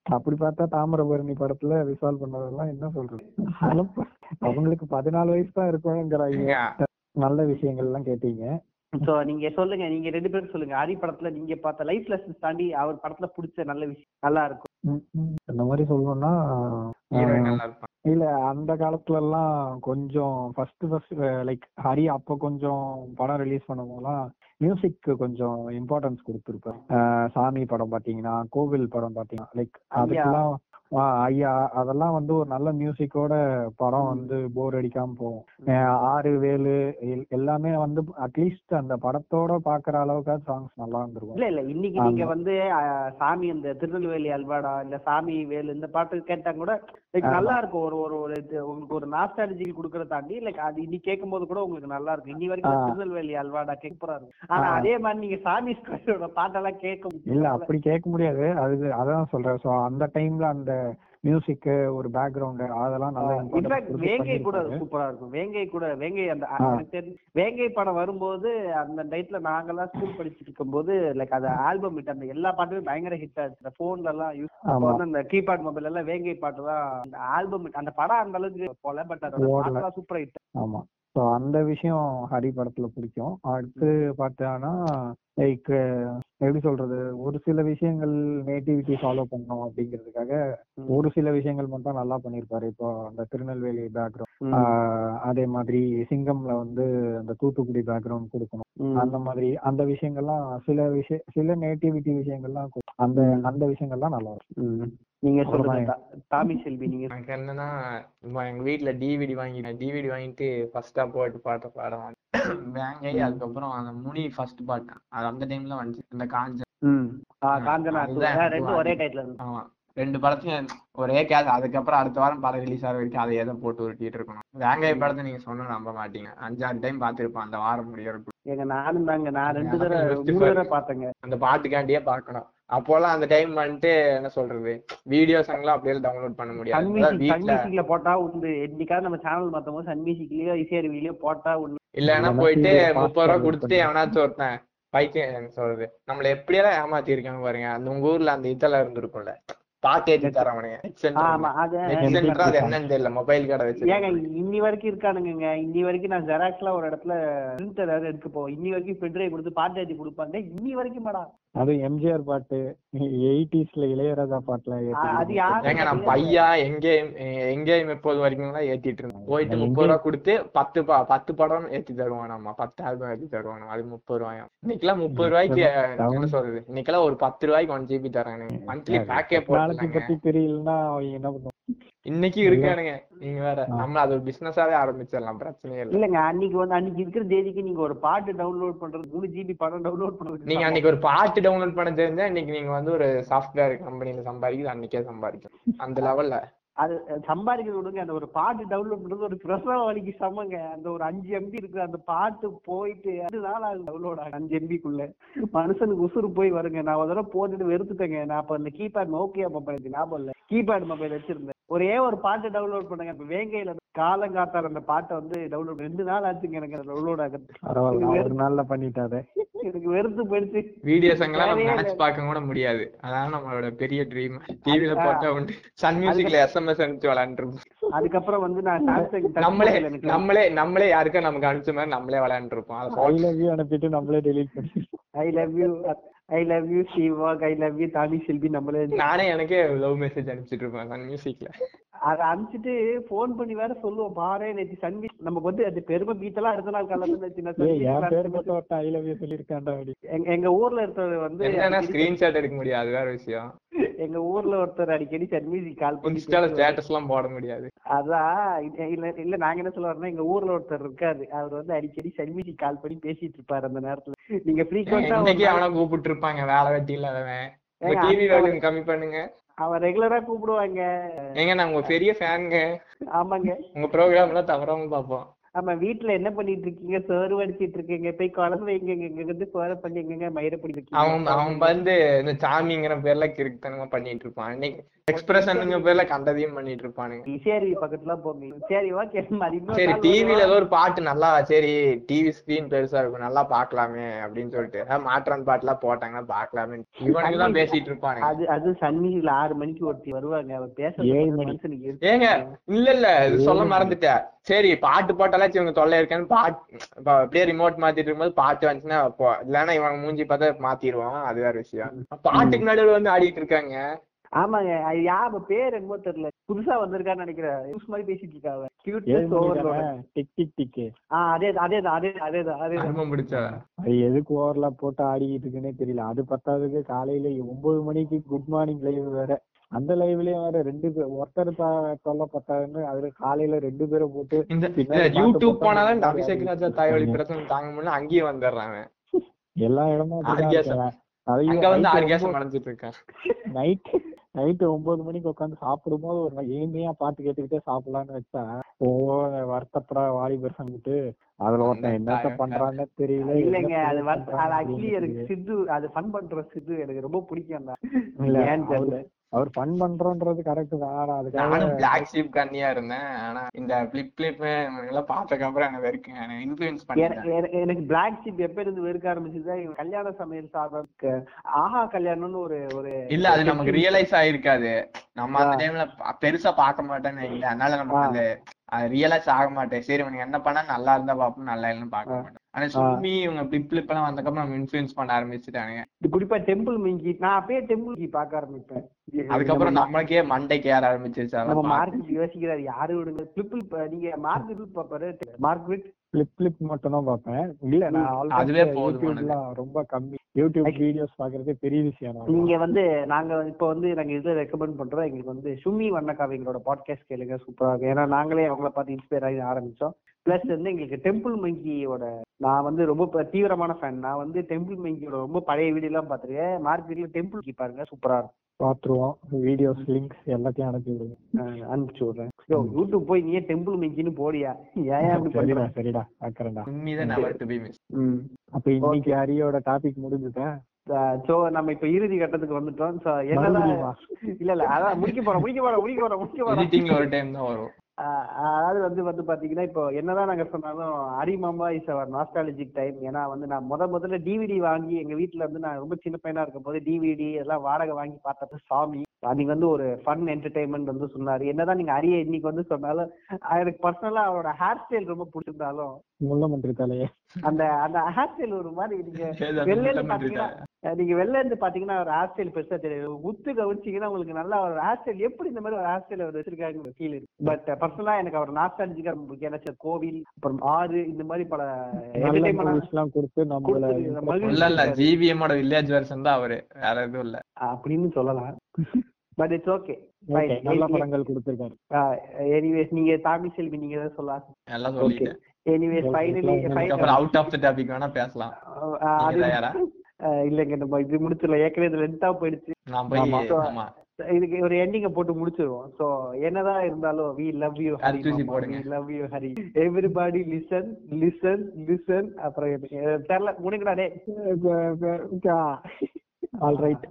அப்படி பார்த்தா தாமிரபரணி படத்துல விசால் பண்ணதெல்லாம் என்ன சொல்றது? அவங்களுக்கு பதினாலு வயசு தான் இருக்குங்கிறாங்க ஏங்க, நல்ல விஷயங்கள் எல்லாம் கேட்டீங்க. சோ நீங்க சொல்லுங்க நீங்க ரெண்டு பேரும் சொல்லுங்க. ஹரி படத்துல நீங்க பார்த்த லைஃப் லெசன்ஸ் தாண்டி அவர் படத்துல பிடிச்ச நல்ல விஷயம் நல்லா இருக்கும். இந்த மாதிரி சொல்லணும்னா இல்ல அந்த காலத்துல எல்லாம் கொஞ்சம் ஃபர்ஸ்ட் ஃபர்ஸ்ட் லைக் ஹரி அப்ப கொஞ்சம் படம் ரிலீஸ் பண்ணும் போதெல்லாம் மியூசிக் கொஞ்சம் இம்பார்ட்டன்ஸ் கொடுத்துருப்பாரு. சாமி படம் பாத்தீங்கன்னா கோவில் படம் பாத்தீங்கன்னா லைக் அதுக்கெல்லாம் ஐயா அதெல்லாம் வந்து ஒரு நல்ல மியூசிக்கோட படம் வந்து போர் அடிக்காம போகும். ஆறு வேலு எல்- எல்லாமே வந்து அட்லீஸ்ட் அந்த படத்தோட பாக்குற அளவுக்காவது சாங்ஸ் நல்லா இருந்திருக்கும். இல்ல இல்ல. இன்னைக்கு. நீங்க வந்து சாமி இந்த திருநெல்வேலி அல்வாடா இல்ல சாமி வேலு இந்த பாட்டு கேட்டா கூட. நல்லா இருக்கும். ஒரு ஒரு ஒரு உங்களுக்கு ஒரு நாஸ்டாலஜி கொடுக்கறத தாண்டி லைக் அது இன்னைக்கு கேட்கும் போது கூட உங்களுக்கு நல்லா இருக்கும். இன்னி வரைக்கும். திருநெல்வேலி அல்வாடா சூப்பரா இருக்கும். ஆனா. அதே மாதிரி நீங்க சாமி பாட்டெல்லாம் கேட்க இல்ல அப்படி கேட்க முடியாது. அது அதான் சொல்றேன். சோ அந்த டைம்ல அந்த மியூசிக் ஒரு பேக்ரவுண்ட் அதெல்லாம் நல்லா இன்ஃபேக்ட் வேங்கை கூட. சூப்பரா இருக்கும். வேங்கை கூட வேங்கை அந்த வேங்கை படம் வரும்போது அந்த டைத்துல நாங்கெல்லாம் ஸ்கூல் படிச்சுட்டு இருக்கும்போது லைக் அது ஆல்பம் ஹிட் அந்த எல்லா பாட்டுமே பயங்கர ஹிட் ஆச்சு போன்ல எல்லாம் யூஸ். வந்து அந்த கீபேட் மொபைல் எல்லாம் வேங்கை பாட்டு தான் அந்த ஆல்பம் அந்த படம் அந்த அளவுக்கு போல பட். பாட்டுலாம் சூப்பரா ஹிட் ஆமா. சோ அந்த விஷயம் ஹரி படத்துல பிடிக்கும். அடுத்து பார்த்தானா லைக் எப்படி சொல்றது? ஒரு சில விஷயங்கள் நேட்டிவிட்டி ஃபாலோ பண்ணணும் அப்படிங்கிறதுக்காக ஒரு சில விஷயங்கள் மட்டும் நல்லா பண்ணிருப்பாரு. இப்போ அந்த திருநெல்வேலி பேக்ரவுண்ட் அதே மாதிரி சிங்கம்ல வந்து அந்த தூத்துக்குடி பேக்ரவுண்ட் கொடுக்கணும். அந்த மாதிரி அந்த விஷயங்கள்லாம் சில விஷய சில நேட்டிவிட்டி விஷயங்கள்லாம் அந்த அந்த விஷயங்கள்லாம் நல்லா இருக்கும். நீங்க. சொல்லுங்க தாமி செல்வி நீங்க எனக்கு என்னன்னா எங்க வீட்ல டிவிடி வாங்கி டிவிடி வாங்கிட்டு ஃபர்ஸ்டா போட்டு பாட்ட பாடம் வேங்கை அதுக்கப்புறம் அந்த முனி ஃபர்ஸ்ட் பாட்டு அது அந்த டைம்ல வந்துச்சு. இந்த காஞ்ச காஞ்சனா ஒரே ஆமா. ரெண்டு படத்தையும் ஒரே கேஸ் அதுக்கப்புறம் அடுத்த வாரம் படம் ரிலீஸ் ஆகிற வரைக்கும் அதை எதை போட்டு உருட்டிட்டு இருக்கணும். வேங்கை படத்தை நீங்க சொன்னா நம்ப மாட்டீங்க. அஞ்சாறு டைம் பார்த்திருப்பேன் அந்த வாரம் முடியறதுக்கு. எங்க நானும் தாங்க. நான் ரெண்டு தடவை பார்த்தேங்க. அந்த பாட்டுக்காண்டியே பார்க்கணும். அப்போலாம் அந்த டைம் வந்துட்டு என்ன சொல்றது? வீடியோ சாங்லாம் அப்படியே டவுன்லோட் பண்ண முடியாது. சன் மியூசிக்ல போட்டா உண்டு. என்னைக்காவது நம்ம சேனல் மாத்தும் போது சன் மியூசிக்லயோ இசையருவிலயோ போட்டா உண்டு. இல்லன்னா போயிட்டு முப்பது ரூபா கொடுத்துட்டு. எவனாச்சும் ஒருத்தன் பைத்தியம் சொல்றது. நம்மள எப்படியெல்லாம் ஏமாத்தி இருக்காங்க பாருங்க. அந்த உங்க ஊர்ல அந்த இதெல்லாம் இருந்திருக்கும்ல. ஏத்தி தரவனுங்க அது என்னன்னு தெரியல. மொபைல் கடை ஏங்க வச்சு இன்னி வரைக்கும் இருக்கானுங்க இன்னி வரைக்கும் நான் ஜெராக்ஸ்ல ஒரு இடத்துல பிரிண்ட் ஏதாவது எடுக்க போவோம் இன்னி வரைக்கும் பென்ட்ரைவ் கொடுத்து பாட்டு ஏத்தி கொடுப்பாங்க. இன்னி வரைக்கும் மேடம் அதுவும் எம்ஜிஆர் பாட்டு. எயிட்டிஸ்ல இளையராஜா பாட்டுல அது யாரு ஏங்க நான் பையா எங்கேயும் எங்கேயும் எப்போது வரைக்கும் தான் ஏத்திட்டு இருந்தேன். போயிட்டு முப்பது ரூபா கொடுத்து பத்து பா பத்து படம் ஏத்தி தருவான் நம்ம. பத்து ஆல்பம் ஏத்தி தருவான் அது முப்பது ரூபாயும் இன்னைக்கெல்லாம் முப்பது ரூபாய்க்கு என்ன சொல்றது? இன்னைக்கெல்லாம் ஒரு பத்து ரூபாய்க்கு ஒன் ஜிபி தராங்க மந்த்லி பேக்கே போட்டுருக்காங்க பத்தி தெரியலன்னா அவங்க என்ன பண்ணுவோம் இன்னைக்கு இருக்கானுங்க. நீங்க வேற நம்ம அது ஒரு பிசினஸாவே ஆரம்பிச்சிடலாம். பிரச்சனையே இல்லை. இல்லங்க அன்னைக்கு வந்து அன்னைக்கு இருக்கிற தேதிக்கு நீங்க ஒரு பாட்டு டவுன்லோட் பண்றது மூணு ஜிபி படம் டவுன்லோட் பண்றது நீங்க அன்னைக்கு ஒரு பாட்டு டவுன்லோட் பண்ண தெரிஞ்சா இன்னைக்கு நீங்க வந்து ஒரு சாஃப்ட்வேர் கம்பெனில சம்பாதிக்கிறது அன்னைக்கே சம்பாதிக்கும் அந்த லெவல்ல அது சம்பாதிக்கிறது விடுங்க அந்த ஒரு பாட்டு டவுன்லோட் பண்றது ஒரு பிரசவ சமங்க. அந்த ஒரு அஞ்சு எம்பி இருக்கு அந்த பாட்டு போயிட்டு ரெண்டு நாள் ஆகுது டவுன்லோட் ஆகும் அஞ்சு எம்பிக்குள்ள மனுஷனுக்கு உசுறு போய் வருங்க. நான் ஒரு தடவை போட்டுட்டு வெறுத்துட்டேங்க. நான் அப்ப அந்த கீபேட் நோக்கியா மொபைல் ஞாபகம் இல்ல. கீபேட் மொபைல் வச்சிருந்தேன். ஒரே ஒரு பாட்டு டவுன்லோட் பண்ணுங்க. இப்ப வேங்கையில காலங்காத்தார் அந்த பாட்டை வந்து டவுன்லோட் ரெண்டு நாள் ஆச்சுங்க எனக்கு டவுன்லோட் பரவாயில்ல ஒரு நாள்ல பண்ணிட்டாரு எனக்கு வெறுத்து போயிடுச்சு. வீடியோஸ் எல்லாம் மேட்ச் பார்க்க கூட முடியாது. அதான் நம்மளோட பெரிய ட்ரீம் டிவில போட்டா உண்டு. சன் மியூசிக்ல எஸ்எம்எஸ் அனுப்பிச்சு விளையாண்டுருப்போம். அதுக்கப்புறம் வந்து நான் நம்மளே நம்மளே நம்மளே யாருக்கா நமக்கு அனுப்பிச்ச மாதிரி நம்மளே விளையாண்டுருப்போம். அதை ஐ லவ் யூ அனுப்பிட்டு நம்மளே டெலீட் பண்ணி I love you I love you சிவாக் I love you தானி செல்வி நம்மளே நானே எனக்கே லவ் மெசேஜ் அனுப்பிச்சிட்டு இருப்பேன். சன் மியூசிக்ல அதை அனுப்பிச்சிட்டு ஃபோன் பண்ணி வேற சொல்லுவோம். பாரு நேற்று சன்வி நமக்கு வந்து அது பெருமை பீத்தெல்லாம் அடுத்த நாள் நான் ஒருத்தன் ஐ லவ் யூ சொல்லியிருக்காண்டா அப்படி எங்க எங்க ஊர்ல ஒருத்தர் வந்து ஸ்கிரீன்ஷாட் எடுக்க முடியாது அது வேற விஷயம். எங்க ஊர்ல ஒருத்தர் அடிக்கடி சன்மியூசி கால் பண்ணி. ஸ்டேட்டஸ் எல்லாம் போட முடியாது. அதான் இல்ல- இல்ல நாங்க என்ன சொல்ல வரோம்னா எங்க ஊர்ல ஒருத்தர் இருக்காரு. அவர் வந்து அடிக்கடி சன்மியூசி கால் பண்ணி பேசிட்டு இருப்பாரு அந்த நேரத்துல. நீங்க ஃப்ரீக்வெண்டா அவனை கூப்பிட்டு இருப்பாங்க வேலை வெட்டி இல்லாதவன். டிவி வேல்யூம் கம்மி பண்ணுங்க. அவன் ரெகுலரா கூப்பிடுவாங்க. ஏங்க நான் உங்க பெரிய ஃபேனுங்க ஆமாங்க. உங்க ப்ரோக்ராம் எல்லாம் தவறாம பார்ப்போம். ஆமா வீட்டுல என்ன பண்ணிட்டு இருக்கீங்க சோறு அடிச்சிட்டு இருக்கீங்க போய் குழம்பு வைங்க. இங்க இருந்து சோறு பண்ணி எங்க மயிர பிடிக்க அவன் அவன் வந்து இந்த சாமிங்கிற பேர்ல கிறுக்குத்தனமா பண்ணிட்டு இருப்பான் இன்னைக்கு எக்ஸ்பிரஷனுங்க பேர்ல கண்டதையும் பண்ணிட்டு இருப்பானுங்க இசேரி பக்கத்துல போங்க. சரி ஓகே. சரி டிவில ஏதோ ஒரு பாட்டு நல்லா சரி டிவி ஸ்கிரீன் பெருசா இருக்கும். நல்லா பாக்கலாமே அப்படின்னு சொல்லிட்டு. மாற்றான் பாட்டுலாம் போட்டாங்கன்னா பாக்கலாமே. இவனுக்கு தான் பேசிட்டு இருப்பானுங்க அது அது சன்னிதில ஆறு மணிக்கு ஒருத்தி வருவாங்க. அவர் பேச. ஏங்க இல்ல இல்ல சொல்ல மறந்துட்டேன். சரி பாட்டு போட்டாலாச்சும் இவங்க தொல்லை இருக்கேன்னு பாட்டு இப்ப அப்படியே ரிமோட் மாத்திட்டு இருக்கும்போது பாட்டு வந்துச்சுன்னா இல்லைன்னா இவங்க மூஞ்சி பார்த்தா மாத்திடுவோம். அது வேற விஷயம். பாட்டுக்கு நடுவுல வந்து ஆடிட்டு இருக்காங்க. ஆமாங்க. அது யார் பேர் என்னமோ தெரியல. புதுசா வந்திருக்கான்னு நினைக்கிறேன். நியூஸ் மாதிரி பேசிட்டு இருக்காங்க டிக் டிக் டிக்கு ஆ அதே அதே அதே அதே அதே அனுபவம் பிடிச்ச அது எதுக்கு ஓவர்லாம் போட்டு ஆடிக்கிட்டு இருக்குன்னே தெரியல. அது பத்தாததுக்கு காலையில ஒன்பது மணிக்கு குட் மார்னிங் லைவ் வேற. அந்த லைவ்லயும் வேற ரெண்டு பேர் ஒருத்தர் தொல்லை பத்தாதுன்னு அதுல காலையில ரெண்டு பேரை போட்டு யூடியூப் போட்டா அபிஷேக் ராஜா தாய்வழி பிரச்சனை தாங்க முடியல அங்கேயே வந்துடுறான் அவன். எல்லா இடமும். அங்க வந்து ஆர்கியாசம் அடைஞ்சிட்டு இருக்கான் நைட் நைட்டு ஒன்பது மணிக்கு உட்காந்து சாப்பிடும்போது ஒரு எளிமையா பாட்டு கேட்டுக்கிட்டே சாப்பிடலாம்னு வச்சா ஓ வருத்தப்படா வாலிபர் சங்கிட்டு அதுல ஒருத்தன் என்னத்த பண்றான்னு தெரியல இல்லைங்க என்ன அது அது பண்றான்னு ஆக்சுவலி எனக்கு. சித்து அது ஃபன் பண்ற சித்து எனக்கு ரொம்ப பிடிக்கும் தான் இல்ல, ஏன்னு தெரியல அவர் ஃபன் பண்றோன்றது கரெக்ட் தான். ஆனா அதுக்காக நானும் பிளாக் ஷீப் கண்ணியா இருந்தேன். ஆனா இந்த பிளிப் பிளிப் எல்லாம் பார்த்ததுக்கு அப்புறம் எனக்கு என- பண்ணிட்டேன் என- எனக்கு பிளாக் ஷிப் எப்ப இருந்து வெறுக்க ஆரம்பிச்சதா கல்யாண சமையல் சாப்பிட ஆஹா கல்யாணம்னு ஒரு ஒரு இல்ல அது நமக்கு ரியலைஸ் ஆயிருக்காது. நம்ம அந்த டைம்ல பெருசா பார்க்க மாட்டேன்னு இல்ல அதனால நமக்கு அது அது ரியலைஸ் ஆக மாட்டேன். சரி இவனுக்கு என்ன பண்ணா நல்லா இருந்தா பார்ப்போம் நல்லா இல்லைன்னு பார்க்க மாட்டேன். ஆனா சும்மி இவங்க பிளிப் பிளிப் எல்லாம் வந்தக்கப்புறம் நம்ம இன்ஃபுளுன்ஸ் பண்ண ஆரம்பிச்சுட்டானுங்க. இது குறிப்பா டெம்பிள் மிங்கி நான் அப்பயே டெம்பிள் மிங்கி பார்க்க ஆரம்பிப்பேன். அதுக்கப்புறம் நம்மளுக்கே மண்டைக்கு ஏற ஆரம்பிச்சிருச்சு நம்ம. மார்க்கெட் யோசிக்கிறாரு யாரு விடுங்க? பிளிப்பிள் நீங்க மார்க்கெட் பாப்பாரு மார்க்கெட் கிளிப் கிளிப் மட்டும் தான் பார்ப்பேன். இல்ல நான் almost அதுவே ரொம்ப கம்மி. யூடியூப் வீடியோஸ் பாக்குறதே பெரிய விஷயம். நீங்க வந்து நாங்க இப்ப வந்து நாங்க இதுல ரெக்கமெண்ட் பண்றோம் எங்களுக்கு வந்து சுமி வண்ணக்காவை எங்களோட பாட்காஸ்ட் கேளுங்க சூப்பரா இருக்கும். ஏன்னா நாங்களே அவங்கள பார்த்து இன்ஸ்பயர் ஆகி ஆரம்பிச்சோம். பிளஸ் வந்து எங்களுக்கு டெம்பிள் மங்கியோட நான் வந்து ரொம்ப தீவிரமான ஃபேன் நான் வந்து டெம்பிள் மங்கியோட ரொம்ப பழைய வீடியோ எல்லாம் பாத்துருக்கேன் மார்க்கெட்ல டெம்பிள் கீ பாருங்க சூப்பரா இருக்கும். பாத்துருவோம். வீடியோஸ் லிங்க்ஸ் எல்லாத்தையும் அனுப்பி விடுங்க. அனுப்பிச்சு விடுறேன். யூடியூப் போய் நீயே டெம்பிள் மங்கின்னு போடியா ஏன் அப்படி சரிடா சரிடா பாக்குறேன்டா. அப்ப இன்னைக்கு ஹரியோட டாபிக் முடிஞ்சுட்டேன் சோ நம்ம இப்ப இறுதி கட்டத்துக்கு வந்துட்டோம்? இல்ல இல்ல அதான் முடிக்க போறோம் முடிக்க போறோம் முடிக்க போறோம் முடிக்க போறோம். ஒரு டைம் தான் வரும். அதாவது வந்து வந்து பாத்தீங்கன்னா இப்போ என்னதான் நாங்க சொன்னாலும் அரிமாமா இஸ் அவர் நாஸ்டாலஜிக் டைம் ஏன்னா வந்து நான் முத முதல்ல டிவிடி வாங்கி எங்க வீட்ல வந்து நான் ரொம்ப சின்ன பையனா இருக்கும் போது டிவிடி எல்லாம் வாடகை வாங்கி பார்த்தது சாமி. அன்னைக்கு வந்து ஒரு ஃபன் என்டர்டைன்மெண்ட் வந்து சொன்னாரு. என்னதான் நீங்க அரிய இன்னைக்கு வந்து சொன்னாலும் எனக்கு பர்சனலா அவரோட ஹேர் ஸ்டைல் ரொம்ப பிடிச்சிருந்தாலும் முள்ளமன்றி தலையே அந்த அந்த ஹேர் ஸ்டைல் ஒரு மாதிரி நீங்க வெளில பாத்தீங்கன்னா நீங்க வெளில இருந்து பாத்தீங்கன்னா ஒரு ஹேர் ஸ்டைல் பெருசா தெரியாது. உத்து கவனிச்சீங்கன்னா உங்களுக்கு நல்லா ஒரு ஹேர் ஸ்டைல் எப்படி இந்த மாதிரி ஒரு ஹேர் ஸ்டைல் அவர் வச்சிருக்காங்க ஃபீல் இருக்கு. பட் பர்சனலா எனக்கு அவர் நாஸ்டாலஜிக்கா ரொம்ப பிடிக்கும். எனக்கு கோவில் அப்புறம் ஆறு இந்த மாதிரி பல எல்லாம் கொடுத்து மகிழ்ச்சி இல்ல இல்ல ஜிவிஎம்மோட வில்லேஜ் வெர்ஷன் தான் அவரு. வேற எதுவும் இல்ல. அப்படின்னு சொல்லலாம். பட் இட்ஸ் ஓகே Okay, நல்ல படங்கள் கொடுத்திருக்காரு. எனிவேஸ் நீங்க தமிழ் செல்வி நீங்க ஏதாவது சொல்லலாம். எல்லாம் சொல்லிட்டேன். எனிவேஸ் ஃபைனலி அப்புறம் அவுட் ஆஃப் த டாபிக் வேணா பேசலாம்? இல்லைங்க நம்ம இது முடிச்சிடலாம். ஏற்கனவே இது லென்த்தா போயிடுச்சு. நான் போய் இதுக்கு ஒரு எண்டிங்க போட்டு முடிச்சிருவோம். சோ என்னதான் இருந்தாலும் வி லவ் யூ ஹரி போடுங்க. Love you Hari everybody listen listen listen அப்புறம் தெரியல. முடிக்கடா டே ஆல் ரைட்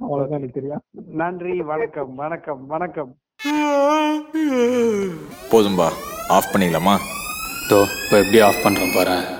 அவ்வளவுதான் எனக்கு தெரியும். நன்றி வணக்கம் வணக்கம் வணக்கம். போதும்பா. ஆஃப் பண்ணிடலாமா? தோ இப்போ எப்படி ஆஃப் பண்ணுறேன் பாரு.